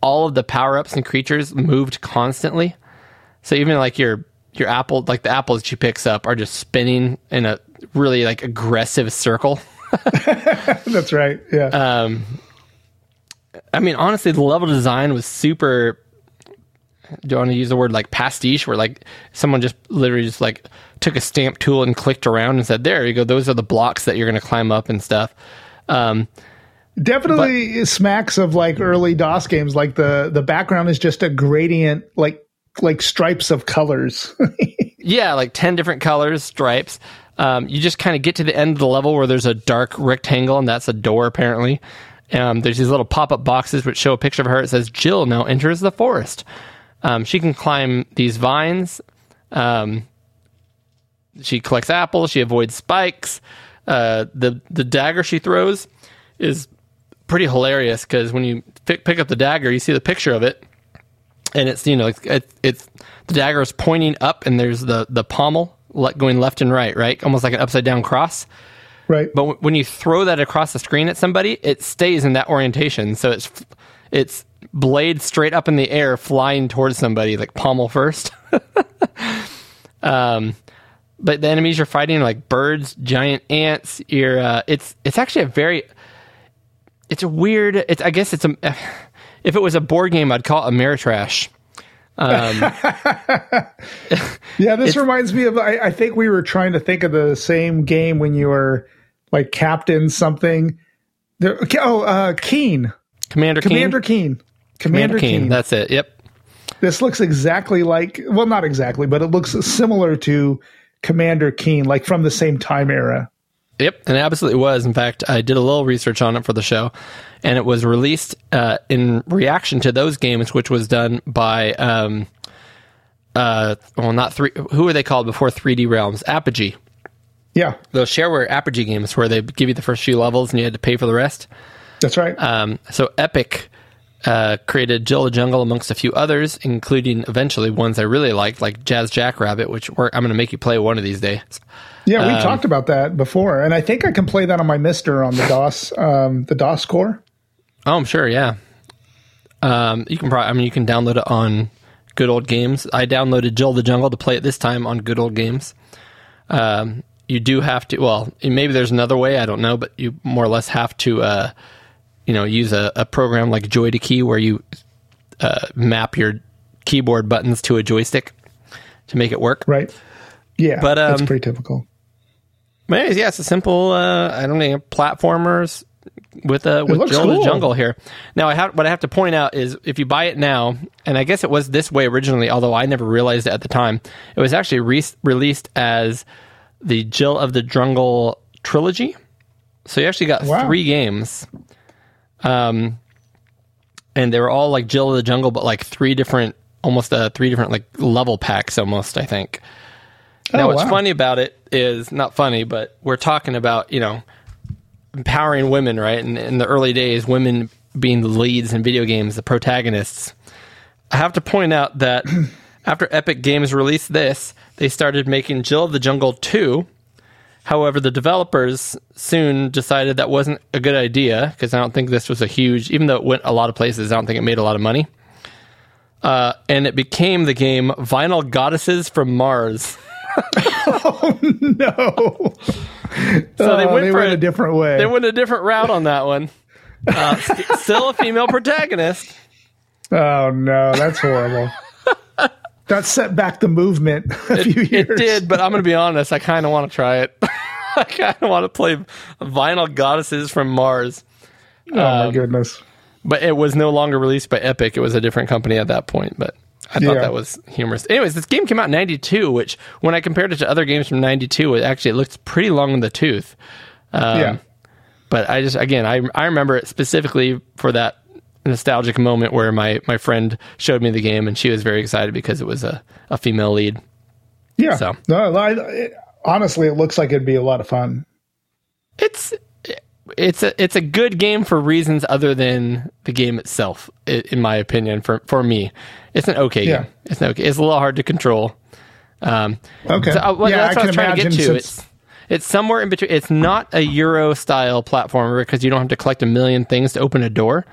all of the power ups and creatures moved constantly. So even like your your apple, like the apples she picks up, are just spinning in a really like aggressive circle. That's right. Yeah. Um, I mean, honestly, the level design was super. Do I want to use the word like pastiche, where like someone just literally just like took a stamp tool and clicked around and said, "There you go. Those are the blocks that you're going to climb up and stuff." Um, Definitely smacks of like early DOS games. Like the the background is just a gradient, like like stripes of colors. Yeah, like 10 different colors, stripes. Um, you just kind of get to the end of the level where there's a dark rectangle, and that's a door, apparently. Um, there's these little pop up boxes which show a picture of her. It says, Jill now enters the forest. Um, she can climb these vines. Um, she collects apples. She avoids spikes. Uh, the, the dagger she throws is pretty hilarious because when you pick, pick up the dagger, you see the picture of it and it's you know it's, it's, it's the dagger is pointing up and there's the the pommel le- going left and right right almost like an upside down cross right. but w- when you throw that across the screen at somebody it stays in that orientation so it's it's blade straight up in the air, flying towards somebody, like pommel first. um, but the enemies you're fighting are like birds, giant ants. You're uh, it's it's actually a very it's a weird. It's I guess it's a if it was a board game, I'd call it Ameritrash. Yeah, this reminds me of. I, I think we were trying to think of the same game when you were like captain something. There, oh, uh, Keen, Commander Keen. Commander Keen, Commander Commander Keen. Keen. That's it. Yep. This looks exactly like. Well, not exactly, but it looks similar to Commander Keen, like from the same time era. Yep, and it absolutely was. In fact, I did a little research on it for the show, and it was released uh, in reaction to those games, which was done by, um, uh, well, not three. Who were they called before 3D Realms? Apogee. Yeah, Those shareware Apogee games where they give you the first few levels and you had to pay for the rest. that's right. Um, so Epic uh, created Jill the Jungle amongst a few others, including eventually ones I really liked, like Jazz Jackrabbit, which we're, I'm going to make you play one of these days. yeah, we um, talked about that before, and I think I can play that on my MiSTer on the DOS, um, the DOS core. Oh, I'm sure. Yeah. Um, you can probably. I mean, you can download it on Good Old Games. I downloaded Jill the Jungle to play it this time on Good Old Games. Um, you do have to. Well, maybe there's another way. I don't know, but you more or less have to. Uh, you know, use a, a program like Joy to Key where you uh, map your keyboard buttons to a joystick to make it work. Right. Yeah, But, that's um, pretty typical. But anyways, yeah, it's a simple. Uh, I don't know platformers with uh, with Jill the. Jungle here. Now, I have what I have to point out is if you buy it now, and I guess it was this way originally, although I never realized it at the time. It was actually re- released as the Jill of the Jungle trilogy. So you actually got Wow. three games. Um, and they were all like Jill of the Jungle, but like three different, almost uh, three different like level packs, almost. I think. Now, Oh, what's wow. funny about it is not funny, but we're talking about you know empowering women, right? And in the early days, women being the leads in video games, the protagonists. I have to point out that after Epic Games released this, they started making Jill of the Jungle 2. However, the developers soon decided that wasn't a good idea because I don't think this was a huge, even though it went a lot of places, I don't think it made a lot of money. Uh, and it became the game Vinyl Goddesses from Mars. Oh no, So they Oh, went they for went a, a different way. They went a different route on that one. Uh, st- still a female protagonist. oh no, that's horrible. That set back the movement a few years. It did, but I'm going to be honest. I kind of want to try it. I kind of want to play Vinyl Goddesses from Mars. Oh my goodness. But it was no longer released by Epic. It was a different company at that point. But I thought that was humorous. Anyways, this game came out in 92, which when I compared it to other games from 92, it actually it looked pretty long in the tooth. Um, yeah. But I just, again, I, I remember it specifically for that nostalgic moment where my, my friend showed me the game and she was very excited because it was a, a female lead. Yeah. So. No, I, it, honestly, it looks like it'd be a lot of fun. it's it's a it's a good game for reasons other than the game itself in my opinion for for me it's an okay Yeah. game it's an okay it's a little hard to control um Okay. so, uh, well, yeah, that's I what i was trying to get to it's it's somewhere in between it's not a euro style platformer because you don't have to collect a million things to open a door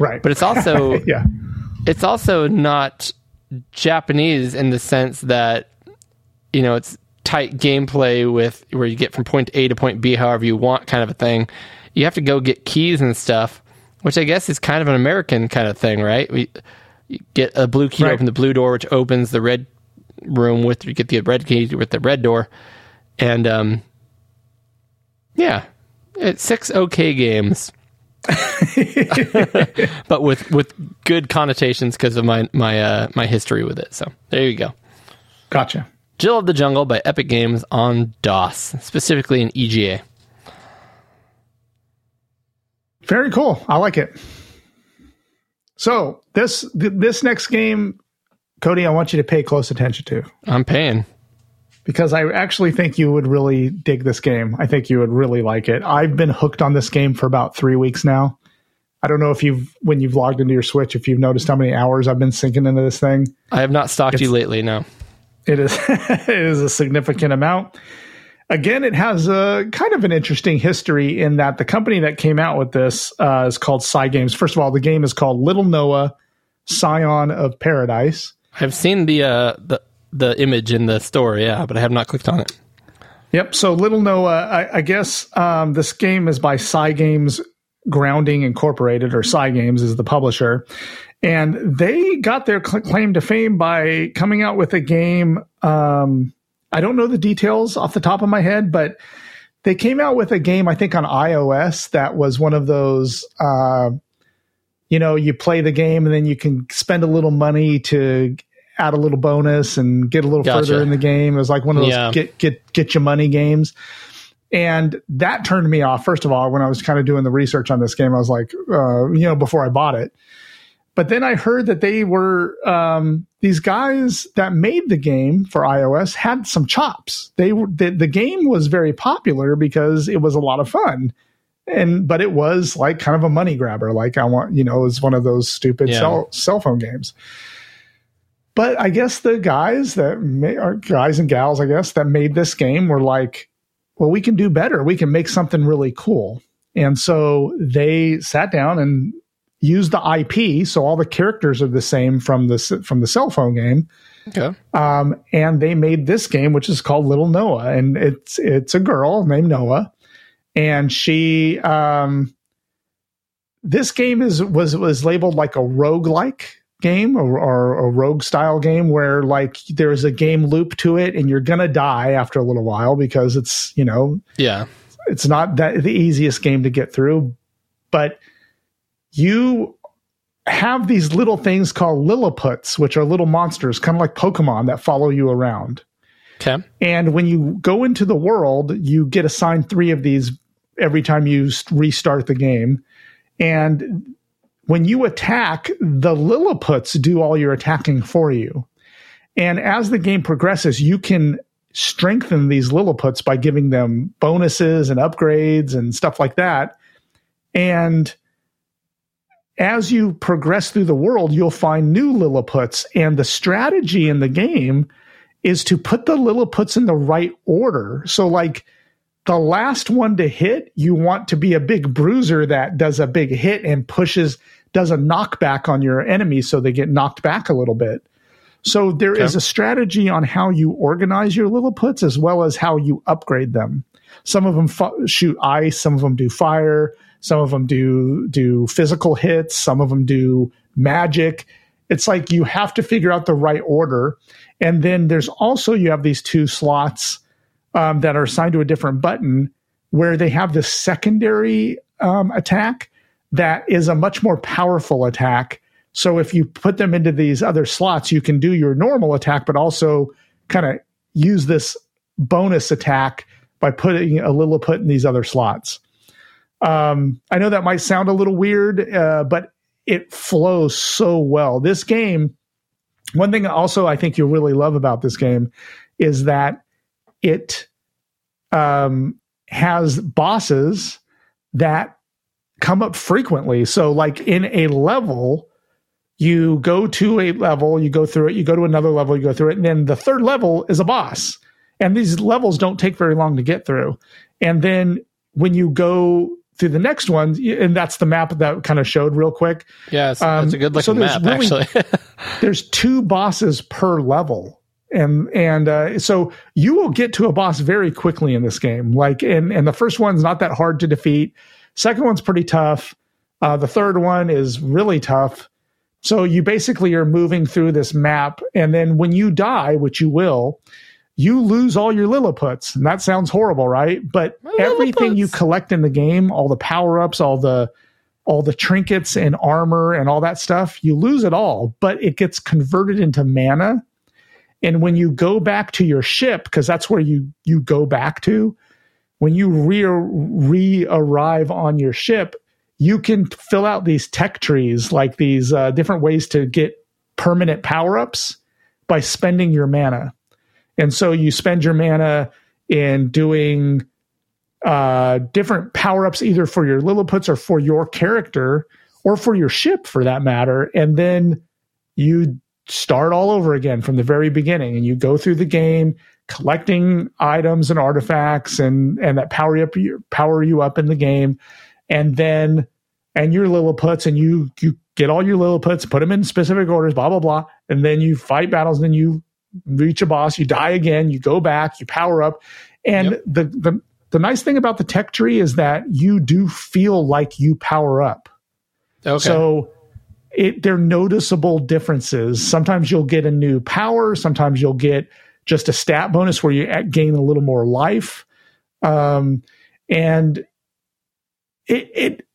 right. but it's also yeah. it's also not Japanese in the sense that you know it's tight gameplay with where you get from point A to point B however you want kind of a thing. You have to go get keys and stuff, which I guess is kind of an American kind of thing, right? We you get a blue key to open the blue door, which opens the red room with you get the red key with the red door, and um, yeah, it's six okay games but with with good connotations because of my my uh, my history with it. So there you go. Gotcha. Jill of the Jungle by Epic Games on DOS, specifically in EGA. Very cool. I like it. So this th- this next game, Cody, I want you to pay close attention to I'm paying. Because I actually think you would really dig this game. I think you would really like it. I've been hooked on this game for about three weeks now. I don't know if you've when you've logged into your Switch if you've noticed how many hours I've been sinking into this thing. I have not stalked you lately. No. It is it is a significant amount. again, it has a kind of an interesting history in that the company that came out with this uh, is called Cygames. First of all, the game is called Little Noah, Scion of Paradise. I've seen the uh, the the image in the store, yeah, but I have not clicked on it. Yep. So Little Noah, I, I guess um, this game is by Cygames Grounding Incorporated, or Cygames is the publisher, and they got their cl- claim to fame by coming out with a game. Um, I don't know the details off the top of my head, but they came out with a game I think on iOS that was one of those. Uh, you know, you play the game and then you can spend a little money to add a little bonus and get a little Gotcha. further in the game. It was like one of those Yeah. get get get your money games. And that turned me off. First of all, when I was kind of doing the research on this game, I was like, uh, you know, before I bought it. But then I heard that they were um, these guys that made the game for iOS had some chops. They were the, the game was very popular because it was a lot of fun, and but it was like kind of a money grabber. Like I want, you know, it was one of those stupid Yeah. cell cell phone games. But I guess the guys that ma- or guys and gals, I guess that made this game were like, well, we can do better. We can make something really cool. And so they sat down and used the IP, so all the characters are the same from the from the cell phone game. Okay. Um, and they made this game, which is called Little Noah, and it's it's a girl named Noah, and she um, this game is was was labeled like a roguelike game or, or a rogue style game where like there's a game loop to it and you're gonna die after a little while because it's you know Yeah. it's not that the easiest game to get through, but you have these little things called Lilliputs, which are little monsters, kind of like Pokemon that follow you around. Okay. And when you go into the world, you get assigned three of these every time you restart the game. And when you attack, the Lilliputs do all your attacking for you. And as the game progresses, you can strengthen these Lilliputs by giving them bonuses and upgrades and stuff like that. And as you progress through the world, you'll find new Lilliputs. And the strategy in the game is to put the Lilliputs in the right order. So, like the last one to hit, you want to be a big bruiser that does a big hit and pushes, does a knockback on your enemy so they get knocked back a little bit. So, there is Okay. a strategy on how you organize your Lilliputs as well as how you upgrade them. Some of them fu- shoot ice, some of them do fire, some of them do do physical hits, some of them do magic. It's like you have to figure out the right order. And then there's also you have these two slots um, that are assigned to a different button where they have this secondary um, attack that is a much more powerful attack. So if you put them into these other slots, you can do your normal attack, but also kind of use this bonus attack by putting a Lilliput in these other slots. Um, I know that might sound a little weird, uh, but it flows so well. This game, one thing also I think you'll really love about this game is that it um, has bosses that come up frequently. So, like in a level, you go to a level, you go through it, you go to another level, you go through it, and then the third level is a boss. And these levels don't take very long to get through. And then when you go through the next one, and that's the map that kind of showed real quick. Yeah, it's, Um, that's a good so looking there's map, really- actually. There's two bosses per level. And and uh, so you will get to a boss very quickly in this game. Like and and the first one's not that hard to defeat. Second one's pretty tough. Uh, the third one is really tough. So you basically are moving through this map, and then when you die, which you will, you lose all your Lilliputs. And that sounds horrible, right? But everything you collect in the game, all the power ups, all the all the trinkets and armor and all that stuff, you lose it all, but it gets converted into mana. And when you go back to your ship, because that's where you you go back to, when you re re arrive on your ship, you can fill out these tech trees, like these uh, different ways to get permanent power ups by spending your mana. And so you spend your mana in doing uh, different power ups, either for your Lilliputs or for your character or for your ship for that matter. And then you start all over again from the very beginning and you go through the game collecting items and artifacts and and that power you up you power you up in the game and then and your lilliputs and you you get all your lilliputs put them in specific orders blah blah blah and then you fight battles and then you reach a boss you die again you go back you power up and Yep. the the the nice thing about the tech tree is that you do feel like you power up Okay. so it they're noticeable differences. Sometimes you'll get a new power. Sometimes you'll get just a stat bonus where you gain a little more life. Um, and it it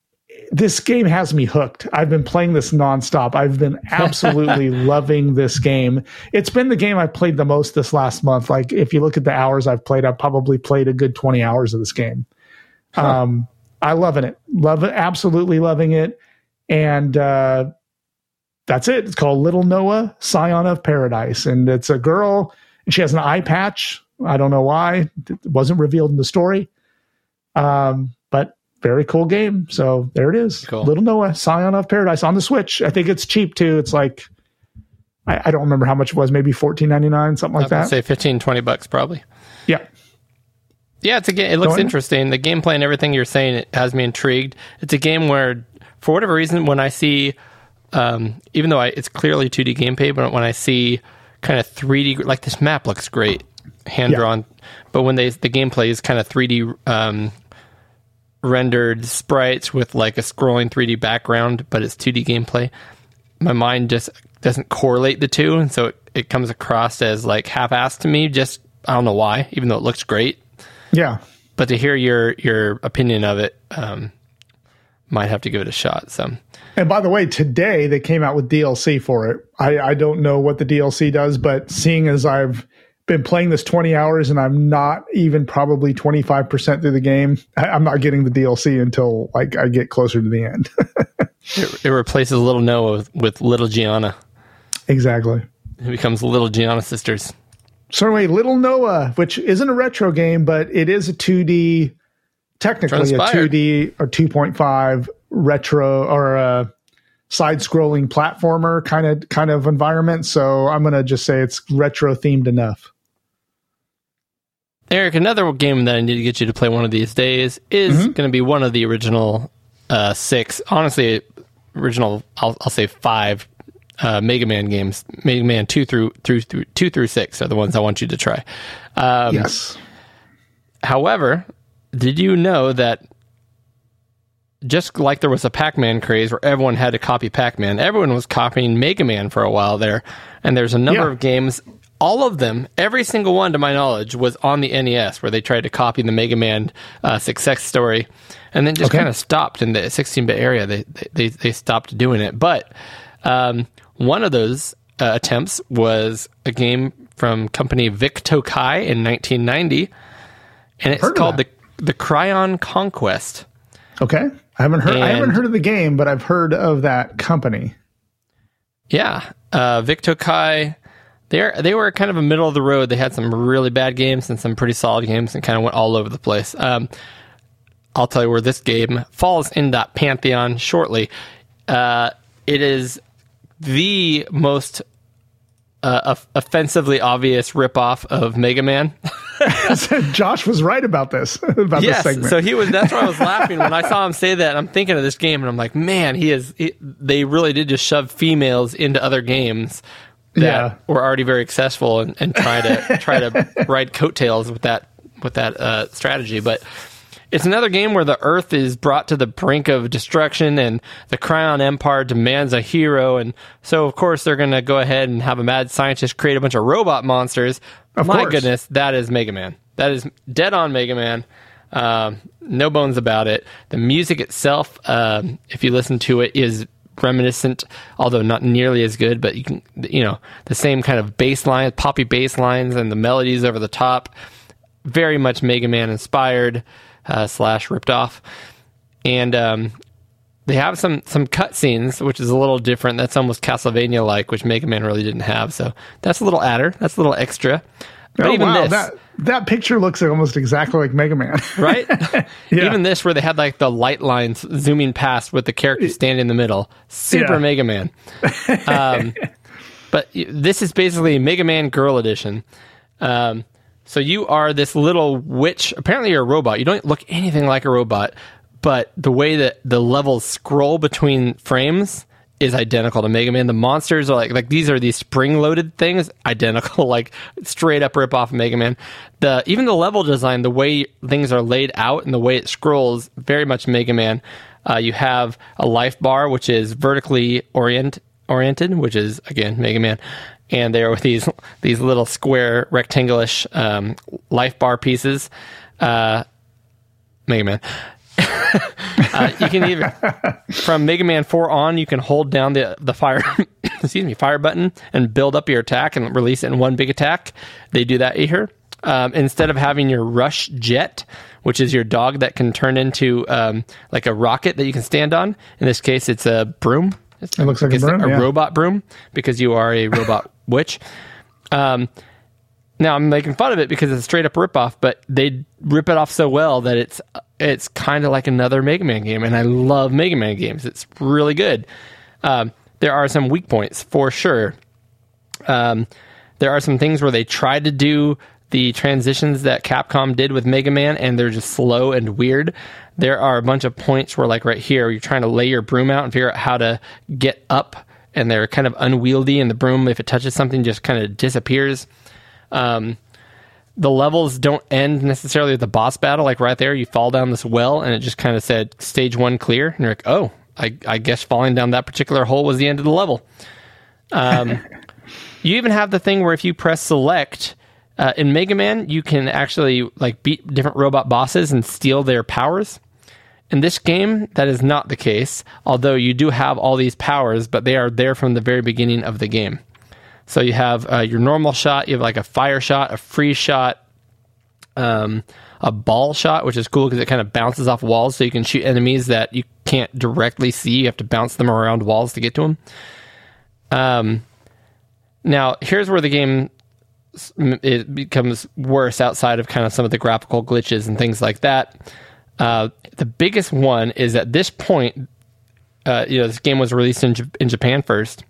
this game has me hooked. I've been playing this nonstop. I've been absolutely loving this game. It's been the game I've played the most this last month. Like if you look at the hours I've played, I've probably played a good twenty hours of this game. Um, I loving it. Love it. Absolutely loving it. And uh, that's it. It's called Little Noah, Scion of Paradise, and it's a girl. And she has an eye patch. I don't know why. It wasn't revealed in the story. Um, but very cool game. So there it is. Cool. Little Noah, Scion of Paradise on the Switch. I think it's cheap too. It's like I, I don't remember how much it was. Maybe fourteen ninety nine, something like that. say 15, 20 bucks probably. yeah. Yeah, it's a game. It looks Going- interesting. The gameplay and everything you're saying it has me intrigued. It's a game where, for whatever reason, when I see, um, even though I, it's clearly 2D gameplay, but when I see kind of 3D, like this map looks great, hand Yeah. drawn, but when they the gameplay is kind of 3D um, rendered sprites with like a scrolling 3D background, but it's 2D gameplay, my mind just doesn't correlate the two, and so it, it comes across as like half-assed to me. Just I don't know why, even though it looks great Yeah. but to hear your your opinion of it, um, might have to give it a shot. So And by the way, today they came out with DLC for it. I, I don't know what the DLC does, but seeing as I've been playing this 20 hours and I'm not even probably 25% through the game, I, I'm not getting the DLC until like I get closer to the end. it, it replaces Little Noah with, with Little Giana. exactly. It becomes Little Giana sisters. So anyway, Little Noah, which isn't a retro game, but it is a 2D, technically a 2D or 2.5 retro or a side-scrolling platformer kind of kind of environment. So I'm gonna just say it's retro themed enough. Eric, another game that I need to get you to play one of these days is Mm-hmm. going to be one of the original uh, six. Honestly, original. I'll, I'll say five uh, Mega Man games. Mega Man two through through through two through six are the ones I want you to try. Um, yes. However, did you know that just like there was a Pac Man craze where everyone had to copy Pac Man, everyone was copying Mega Man for a while there. And there's a number Yeah. of games, all of them, every single one to my knowledge, was on the NES where they tried to copy the Mega Man uh, success story and then just Okay. kind of stopped in the 16 bit area. They, they, they stopped doing it. But um, one of those uh, attempts was a game from company Vic Tokai in 1990 and it's called the the Krion Conquest. Okay. I haven't heard. I haven't heard of the game, but I've heard of that company. Yeah, uh, Vic Tokai. They they were kind of a middle of the road. They had some really bad games and some pretty solid games, and kind of went all over the place. Um, I'll tell you where this game falls in that pantheon shortly. Uh, it is the most uh, offensively obvious ripoff of Mega Man. Josh was right about this about this segment. So he was. That's why I was laughing when I saw him say that. I'm thinking of this game, and I'm like, man, he is. He, they really did just shove females into other games that Yeah. were already very successful, and, and try to try to ride coattails with that with that uh, strategy. But it's another game where the Earth is brought to the brink of destruction, and the Crown Empire demands a hero, and so of course they're going to go ahead and have a mad scientist create a bunch of robot monsters. Of My course. goodness, that is Mega Man. That is dead on Mega Man. Um, no bones about it. The music itself, um, if you listen to it, is reminiscent, although not nearly as good. But you can, you know, the same kind of bass lines, poppy bass lines, and the melodies over the top. Very much Mega Man inspired uh, slash ripped off, and um, they have some some cutscenes, which is a little different. That's almost Castlevania like, which Mega Man really didn't have. So that's a little adder. That's a little extra. But oh even wow, this, that that picture looks almost exactly like Mega Man. right? Yeah. Even this, where they had like the light lines zooming past with the character standing in the middle, super Yeah. Mega Man. Um, but but this is basically Mega Man Girl Edition. Um, so you are this little witch. Apparently, you're a robot. You don't look anything like a robot, but the way that the levels scroll between frames is identical to Mega Man. The monsters are like like these are these spring loaded things, identical, like straight up rip off Mega Man. The even the level design, the way things are laid out and the way it scrolls, very much Mega Man. Uh, you have a life bar which is vertically orient oriented, which is again Mega Man. And they are with these these little square rectangulish um, life bar pieces. Uh, Mega Man. uh, you can even from Mega Man 4 on, you can hold down the the fire excuse me fire button and build up your attack and release it in one big attack. They do that here. Um, instead of having your rush jet, which is your dog that can turn into um, like a rocket that you can stand on. In this case, it's a broom. It looks like a broom, yeah. robot broom because you are a robot witch. Um, now I'm making fun of it because it's a straight up ripoff, but they rip it off so well that it's it's kind of like another Mega Man game, and I love Mega Man games. It's really good. Um, there are some weak points for sure. Um, there are some things where they tried to do the transitions that Capcom did with Mega Man, and they're just slow and weird. There are a bunch of points where, like right here, you're trying to lay your broom out and figure out how to get up, and they're kind of unwieldy, and the broom, if it touches something, just kind of disappears. Um, the levels don't end necessarily with the boss battle. Like right there, you fall down this well, and it just kind of said stage one clear, and you're like, oh, I, I guess falling down that particular hole was the end of the level. Um, you even have the thing where if you press select uh, in Mega Man, you can actually like beat different robot bosses and steal their powers. In this game, that is not the case. Although you do have all these powers, but they are there from the very beginning of the game. So you have uh, your normal shot, you have like a fire shot, a freeze shot, um, a ball shot, which is cool because it kind of bounces off walls, so you can shoot enemies that you can't directly see. You have to bounce them around walls to get to them. Um, now here's where the game it becomes worse outside of kind of some of the graphical glitches and things like that. Uh, the biggest one is at this point, uh, you know, this game was released in, J- in Japan first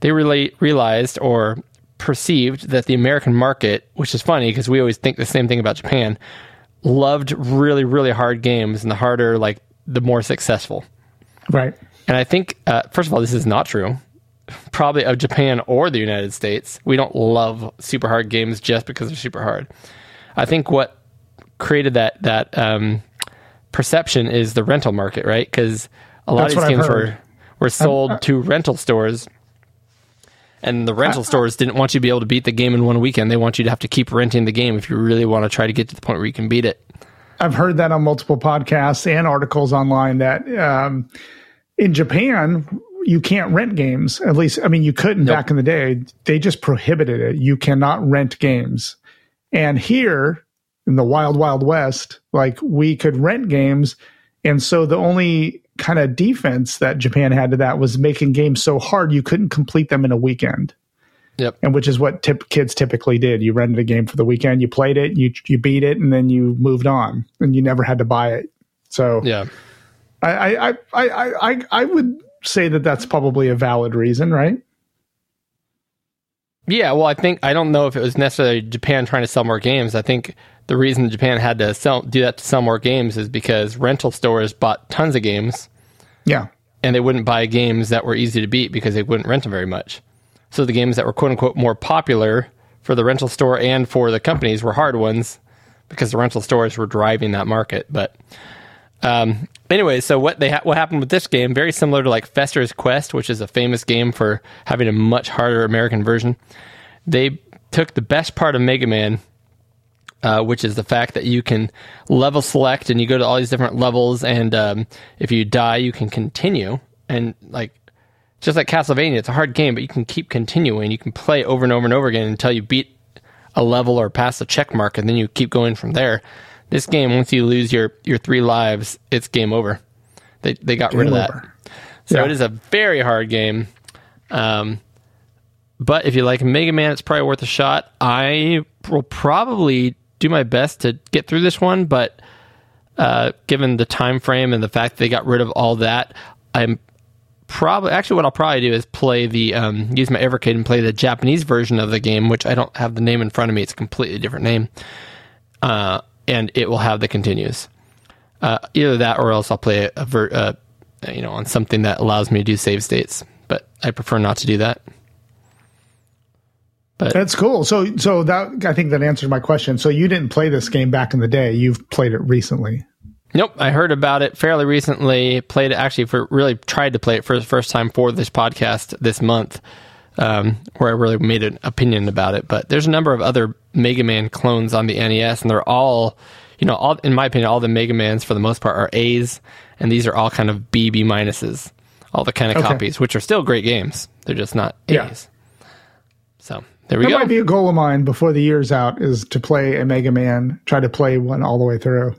they really realized or perceived that the American market, which is funny because we always think the same thing about Japan, loved really, really hard games, and the harder, like, the more successful. Right. And I think, uh, first of all, this is not true. Probably of Japan or the United States. We don't love super hard games just because they're super hard. I think what created that that um, perception is the rental market, right? Because a lot That's of these games were were sold to rental stores, and the rental stores didn't want you to be able to beat the game in one weekend. They want you to have to keep renting the game if you really want to try to get to the point where you can beat it. I've heard that on multiple podcasts and articles online that um, in Japan you can't rent games. At least, I mean, you couldn't back in the day. They just prohibited it. You cannot rent games. And here in the wild, wild west, like we could rent games. And so the only kind of defense that Japan had to that was making games so hard you couldn't complete them in a weekend Yep. and which is what tip, kids typically did. You rented a game for the weekend, you played it, you you beat it, and then you moved on, and you never had to buy it. So Yeah. I, I, I, I, I, I would say that that's probably a valid reason, right? Yeah, well, I think I don't know if it was necessarily Japan trying to sell more games. I think the reason Japan had to sell do that to sell more games is because rental stores bought tons of games Yeah, and they wouldn't buy games that were easy to beat because they wouldn't rent them very much. So the games that were quote unquote more popular for the rental store and for the companies were hard ones because the rental stores were driving that market. But um, anyway, so what they ha- what happened with this game? Very similar to like Fester's Quest, which is a famous game for having a much harder American version. They took the best part of Mega Man, uh, which is the fact that you can level select and you go to all these different levels, and um, if you die, you can continue. And like just like Castlevania, it's a hard game, but you can keep continuing. You can play over and over and over again until you beat a level or pass a check mark, and then you keep going from there. This game, once you lose your, your three lives, it's game over. They they got rid of Game that. over. So Yeah. it is a very hard game. Um, but if you like Mega Man, it's probably worth a shot. I will probably do my best to get through this one, but uh, given the time frame and the fact they got rid of all that, I'm probably actually what I'll probably do is play the um, use my Evercade and play the Japanese version of the game, which I don't have the name in front of me. It's a completely different name, uh, and it will have the continues. Uh, either that, or else I'll play a, ver- uh, you know on something that allows me to do save states. But I prefer not to do that. But That's cool. So, so that I think that answers my question. So, you didn't play this game back in the day. You've played it recently. Nope, I heard about it fairly recently. Played it actually for really tried to play it for the first time for this podcast this month, um, where I really made an opinion about it. But there's a number of other Mega Man clones on the NES, and they're all, you know, all in my opinion, all the Mega Mans for the most part are A's, and these are all kind of B B minuses, all the kind of Okay. copies, which are still great games. They're just not A's. Yeah. So there we That go. might be a goal of mine before the year's out is to play a Mega Man, try to play one all the way through.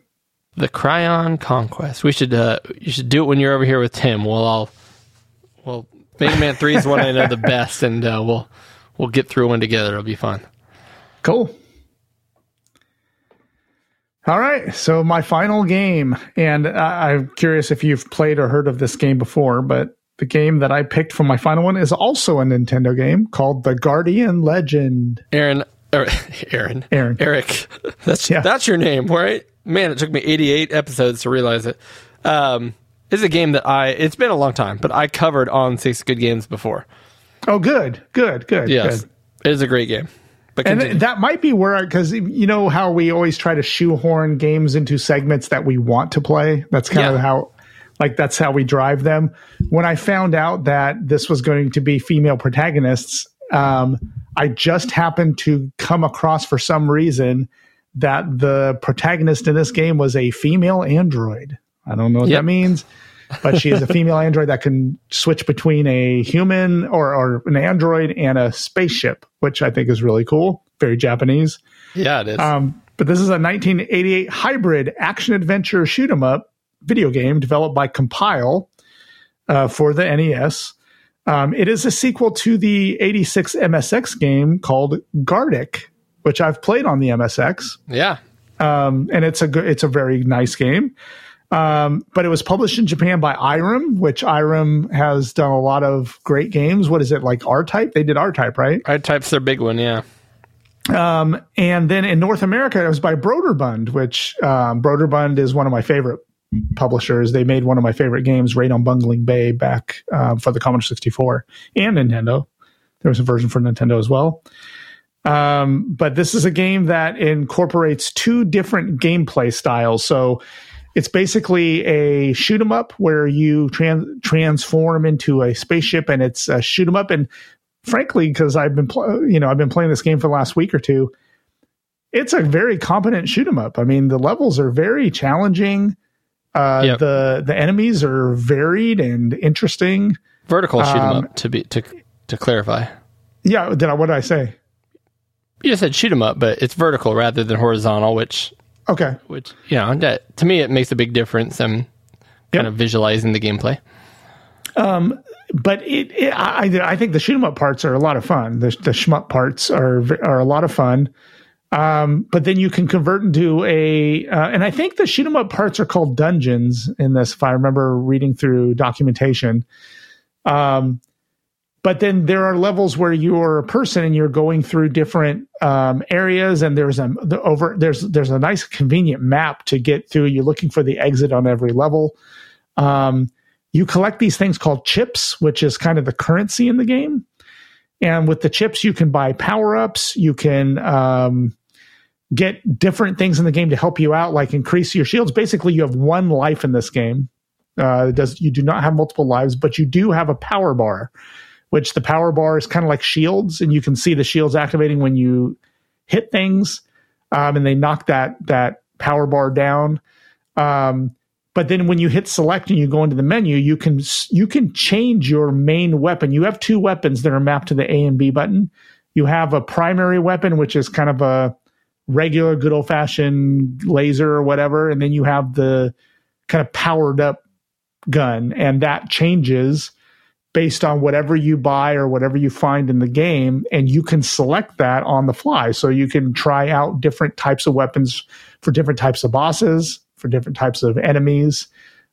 the Krion Conquest. We should uh, you should do it when you're over here with Tim. We'll all well Mega Man Three is one I know the best, and uh, we'll we'll get through one together. It'll be fun. Cool. All right. So my final game, and I, I'm curious if you've played or heard of this game before, but the game that I picked for my final one is also a Nintendo game called The Guardian Legend. Aaron, er, Aaron, Aaron. Eric. That's Yeah. that's your name, right? Man, it took me 88 episodes to realize it. Um, it's a game that I. It's been a long time, but I covered on Six Good Games before. Oh, good, good, good, Yes, good. it is a great game. But And that might be where, because you know how we always try to shoehorn games into segments that we want to play. That's kind Yeah. of how, like, that's how we drive them. When I found out that this was going to be female protagonists, um, I just happened to come across for some reason that the protagonist in this game was a female android. I don't know what Yep. that means. but she is a female android that can switch between a human or, or an android and a spaceship, which I think is really cool. Very Japanese. yeah, it is. Um, but this is a 1988 hybrid action adventure shoot 'em up video game developed by Compile uh, for the NES. Um, it is a sequel to the 86 MSX game called Guardic, which I've played on the MSX yeah, um, and it's a good, it's a very nice game. Um, but it was published in Japan by Irem, which Irem has done a lot of great games. What is it like? R Type? They did R Type, right? R Type's their big one. Yeah. Um, and then in North America, it was by Broderbund, which um, Broderbund is one of my favorite publishers. They made one of my favorite games, Raid on Bungling Bay, back um, for the Commodore 64 and Nintendo. There was a version for Nintendo as well. Um, but this is a game that incorporates two different gameplay styles. So it's basically a shoot 'em up where you tran- transform into a spaceship, and it's a shoot 'em up. And frankly, because I've been pl- you know I've been playing this game for the last week or two, it's a very competent shoot 'em up. I mean, the levels are very challenging. Uh, Yep. The the enemies are varied and interesting. Vertical shoot 'em Um, up to be to to clarify. Yeah, did I? What did I say? You just said shoot 'em up, but it's vertical rather than horizontal, which Okay, which that, to me it makes a big difference. I'm kind Yep. of visualizing the gameplay. but it, it I, I think the shoot 'em up parts are a lot of fun. The, the shmup parts are are a lot of fun. Um, but then you can convert into a, uh, and I think the shoot 'em up parts are called dungeons in this. If I remember reading through documentation, um, but then there are levels where you're a person and you're going through different um, areas, and there's a the over there's there's a nice convenient map to get through. You're looking for the exit on every level. Um, you collect these things called chips, which is kind of the currency in the game. And with the chips, you can buy power ups. You can um, get different things in the game to help you out, like increase your shields. Basically, you have one life in this game. Uh, does you do not have multiple lives, but you do have a power bar, which the power bar is kind of like shields, and you can see the shields activating when you hit things, um, and they knock that that power bar down. Um, but then when you hit select and you go into the menu, you can you can change your main weapon. You have two weapons that are mapped to the A and B button. You have a primary weapon, which is kind of a regular, good old fashioned laser or whatever, and then you have the kind of powered up gun, and that changes based on whatever you buy or whatever you find in the game, and you can select that on the fly. So you can try out different types of weapons for different types of bosses, for different types of enemies.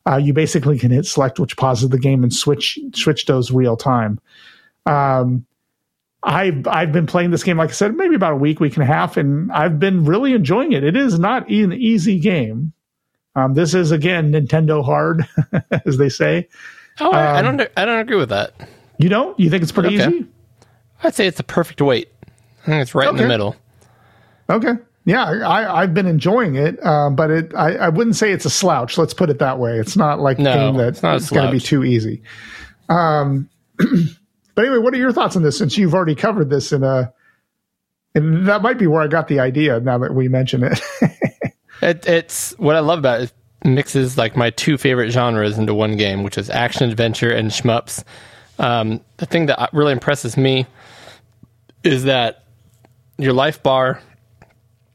uh, you basically can hit select which pauses the game and switch switch those real time. Um, I've I've been playing this game, like I said, maybe about a week, week and a half, and I've been really enjoying it. It is not an easy game. Um, this is again Nintendo hard, as they say. Oh, I, I Um, don't. I don't agree with that. You don't? You think it's pretty Okay. easy? I'd say it's a perfect weight. I think it's right in the middle. Okay. Yeah, I, I've been enjoying it, uh, but it I, I wouldn't say it's a slouch. Let's put it that way. It's not like No, a game that's going to be too easy. Um, but anyway, what are your thoughts on this? Since you've already covered this in a, and that might be where I got the idea. Now that we mention it, It, it's what I love about it. Mixes like my two favorite genres into one game, which is action adventure and shmups. Um, the thing that really impresses me is that your life bar,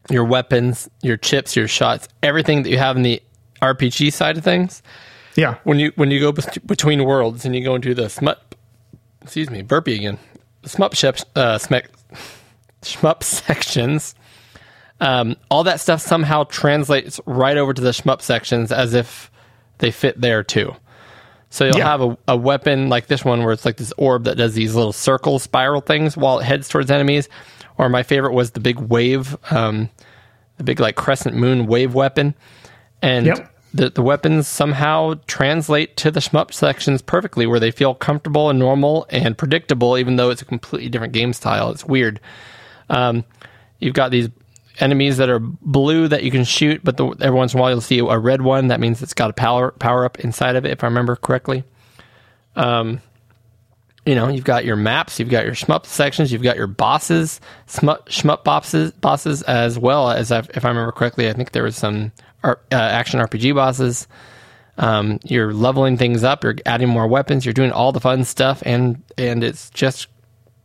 your weapons, your chips, your shots, everything that you have in the RPG side of things. yeah, When you when you go bet- between worlds and you go into the smut, excuse me, burpee again, the shmup shep- uh, shmup sections. Um, all that stuff somehow translates right over to the shmup sections as if they fit there too. So you'll Yeah. have a, a weapon like this one where it's like this orb that does these little circle spiral things while it heads towards enemies. Or my favorite was the big wave, um, the big like crescent moon wave weapon. And Yep. the, the weapons somehow translate to the shmup sections perfectly where they feel comfortable and normal and predictable, even though it's a completely different game style. It's weird. Um, you've got these enemies that are blue that you can shoot, but the, every once in a while you'll see a red one. That means it's got a power power up inside of it, if I remember correctly. Um, you know, you've got your maps, you've got your shmup sections, you've got your bosses, shmup, shmup bosses, bosses as well as I've, if I remember correctly. I think there was some ar- uh, action RPG bosses. Um, you're leveling things up, you're adding more weapons, you're doing all the fun stuff, and and it's just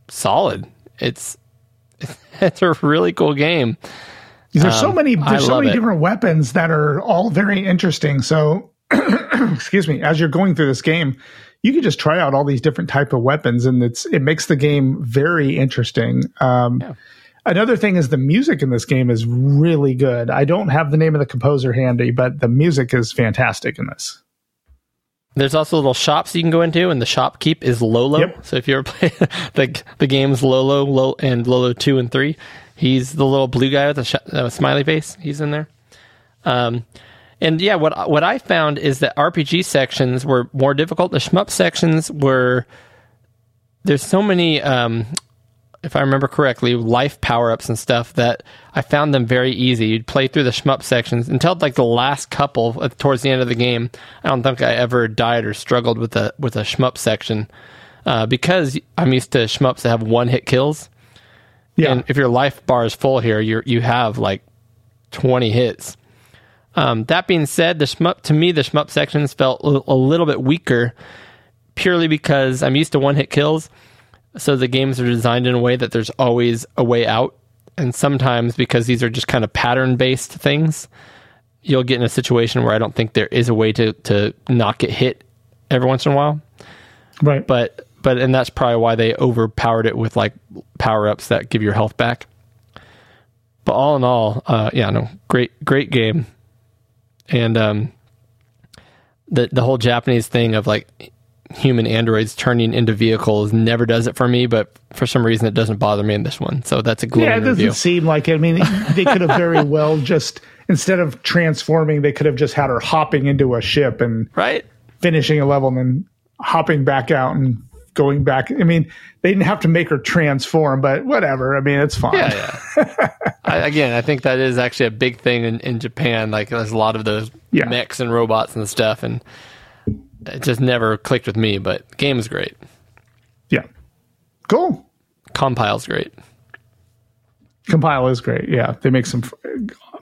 solid. It's it's a really cool game. there's so Um, many there's so many it. different weapons that are all very interesting. So, excuse me, as you're going through this game, you can just try out all these different type of weapons, and it's it makes the game very interesting. Um, Another thing is the music in this game is really good. I don't have the name of the composer handy, but the music is fantastic in this. There's also little shops you can go into, and the shopkeep is Lolo. Yep. So if you ever play the the games Lolo, Lolo and Lolo two and three, he's the little blue guy with the sh- uh, smiley face. He's in there. Um, and yeah, what what I found is that RPG sections were more difficult. The shmup sections were there's so many um, if I remember correctly, life power ups and stuff that I found them very easy. You'd play through the shmup sections until like the last couple uh, towards the end of the game. I don't think I ever died or struggled with a with a shmup section uh, because I'm used to shmups that have one hit kills. Yeah, And if your life bar is full here, you you have like 20 hits. Um, that being said, the shmup to me the shmup sections felt a, a little bit weaker, purely because I'm used to one hit kills. So the games are designed in a way that there's always a way out, and sometimes because these are just kind of pattern based things, you'll get in a situation where I don't think there is a way to to not get hit every once in a while right. but but and that's probably why they overpowered it with like power ups that give your health back. But all in all, uh, yeah, no, great great game, and um, the the whole Japanese thing of like human androids turning into vehicles never does it for me, but for some reason it doesn't bother me in this one. So that's a glowing yeah, it doesn't review. seem like it. I mean, they could have very well just instead of transforming, they could have just had her hopping into a ship and right? finishing a level and then hopping back out and going back. I mean, they didn't have to make her transform, but whatever. I mean, it's fine. Yeah, yeah. I, again, I think that is actually a big thing in, in Japan. Like, there's a lot of those Yeah. mechs and robots and stuff, and it just never clicked with me. But game is great. Yeah. Cool. Compile's great. Compile is great. Yeah, they make some f-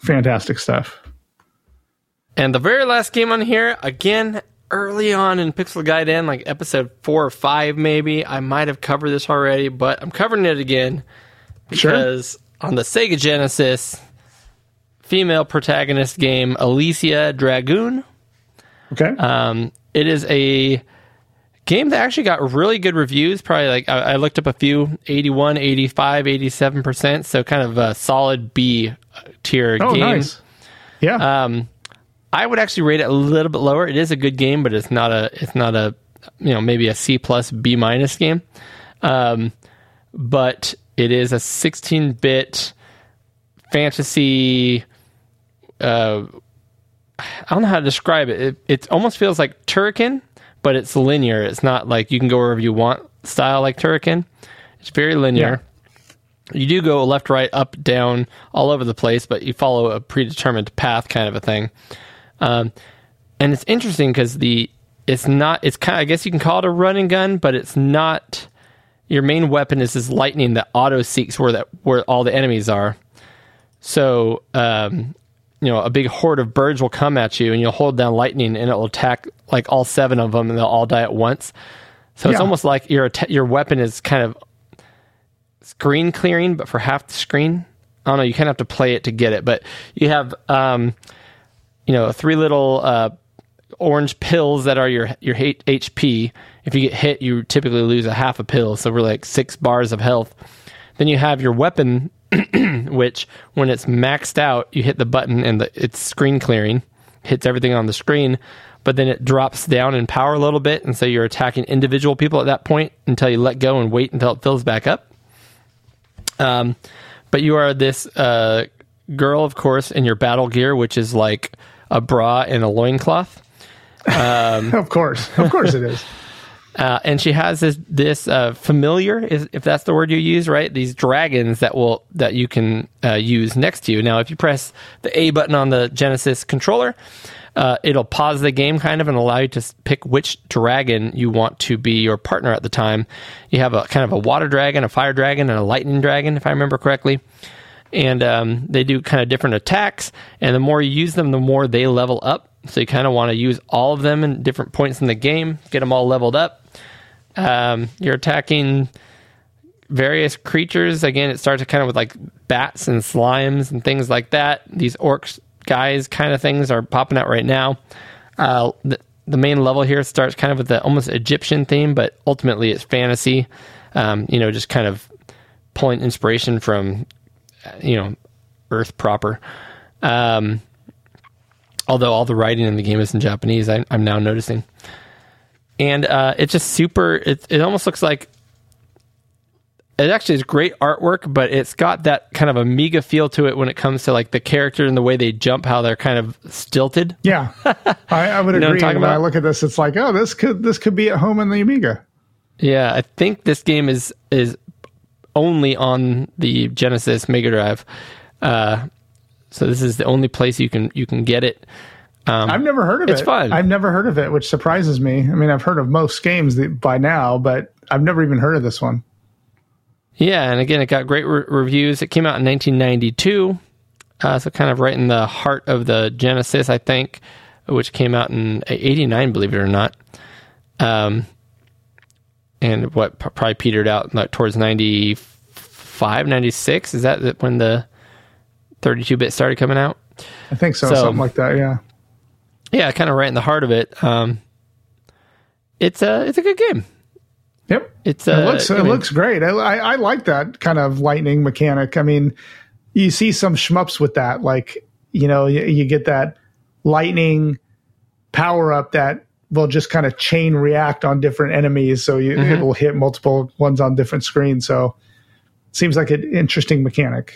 fantastic stuff. And the very last game on here, again, early on in Pixel Gaiden, like episode four or five, maybe. I might have covered this already, but I'm covering it again Sure. because on the Sega Genesis, female protagonist game, Alisia Dragoon. Okay. Um, it is a game that actually got really good reviews. Probably like I, I looked up a few 81, 85, 87%. So kind of a solid B tier oh, game. nice. Yeah. Um, I would actually rate it a little bit lower. It is a good game, but it's not a it's not a you know maybe a C plus B minus game. Um, but it is a 16 bit fantasy. Uh, I don't know how to describe it. It, it almost feels like Turrican, but it's linear. It's not like you can go wherever you want style like Turrican. It's very linear. You do go left, right, up, down, all over the place, but you follow a predetermined path, kind of a thing. Um, and it's interesting because the it's not it's kind of, I guess you can call it a running gun, but it's not. Your main weapon is this lightning that auto seeks where that where all the enemies are. So um, you know a big horde of birds will come at you, and you'll hold down lightning, and it will attack like all seven of them, and they'll all die at once. So it's almost like your your weapon is kind of screen clearing, but for half the screen. I don't know. You kind of have to play it to get it, but you have um, you know three little uh, orange pills that are your your HP. If you get hit, you typically lose a half a pill, so we're like six bars of health. Then you have your weapon, which when it's maxed out, you hit the button and the, it's screen clearing, hits everything on the screen, but then it drops down in power a little bit, and so you're attacking individual people at that point until you let go and wait until it fills back up. Um, but you are this uh, girl, of course, in your battle gear, which is like a bra and a loincloth. Of course, of course it is. Uh, and she has this this uh, familiar, if that's the word you use, right? These dragons that will that you can uh, use next to you. Now, if you press the A button on the Genesis controller, uh, it'll pause the game kind of and allow you to pick which dragon you want to be your partner at the time. You have a kind of a water dragon, a fire dragon, and a lightning dragon, if I remember correctly. And um, they do kind of different attacks, and the more you use them, the more they level up. So you kind of want to use all of them in different points in the game, get them all leveled up. Um, you're attacking various creatures. Again, it starts kind of with like bats and slimes and things like that. These orcs guys kind of things are popping out right now. Uh, the, the main level here starts kind of with the almost Egyptian theme, but ultimately it's fantasy. Um, you know, just kind of pulling inspiration from, uh, you know, Earth proper. Um, although all the writing in the game is in Japanese, I, I'm now noticing and uh, it's just super. It it almost looks like it actually is great artwork, but it's got that kind of Amiga feel to it when it comes to like the character and the way they jump, how they're kind of stilted. Yeah, I, I would agree. when I look at this, it's like, oh, this could this could be at home in the Amiga. Yeah, I think this game is is only on the Genesis Mega Drive. Uh, so this is the only place you can you can get it. I've never heard of it's it. It's fun. I've never heard of it, which surprises me. I mean, I've heard of most games by now, but I've never even heard of this one. Yeah, and again, it got great re- reviews. It came out in 1992, uh, so kind of right in the heart of the Genesis, I think, which came out in '89, believe it or not. Um, and what probably petered out like towards 95, 96. Is that when the 32 bit started coming out? I think so, So- something like that. Yeah. Yeah, kind of right in the heart of it. Um, it's a it's a good game. Yep. It's it uh, looks I it mean- looks great. I, I I like that kind of lightning mechanic. I mean, you see some shmups with that, like you know, you, you get that lightning power up that will just kind of chain react on different enemies, so you, Mm-hmm. it'll hit multiple ones on different screens. So, seems like an interesting mechanic.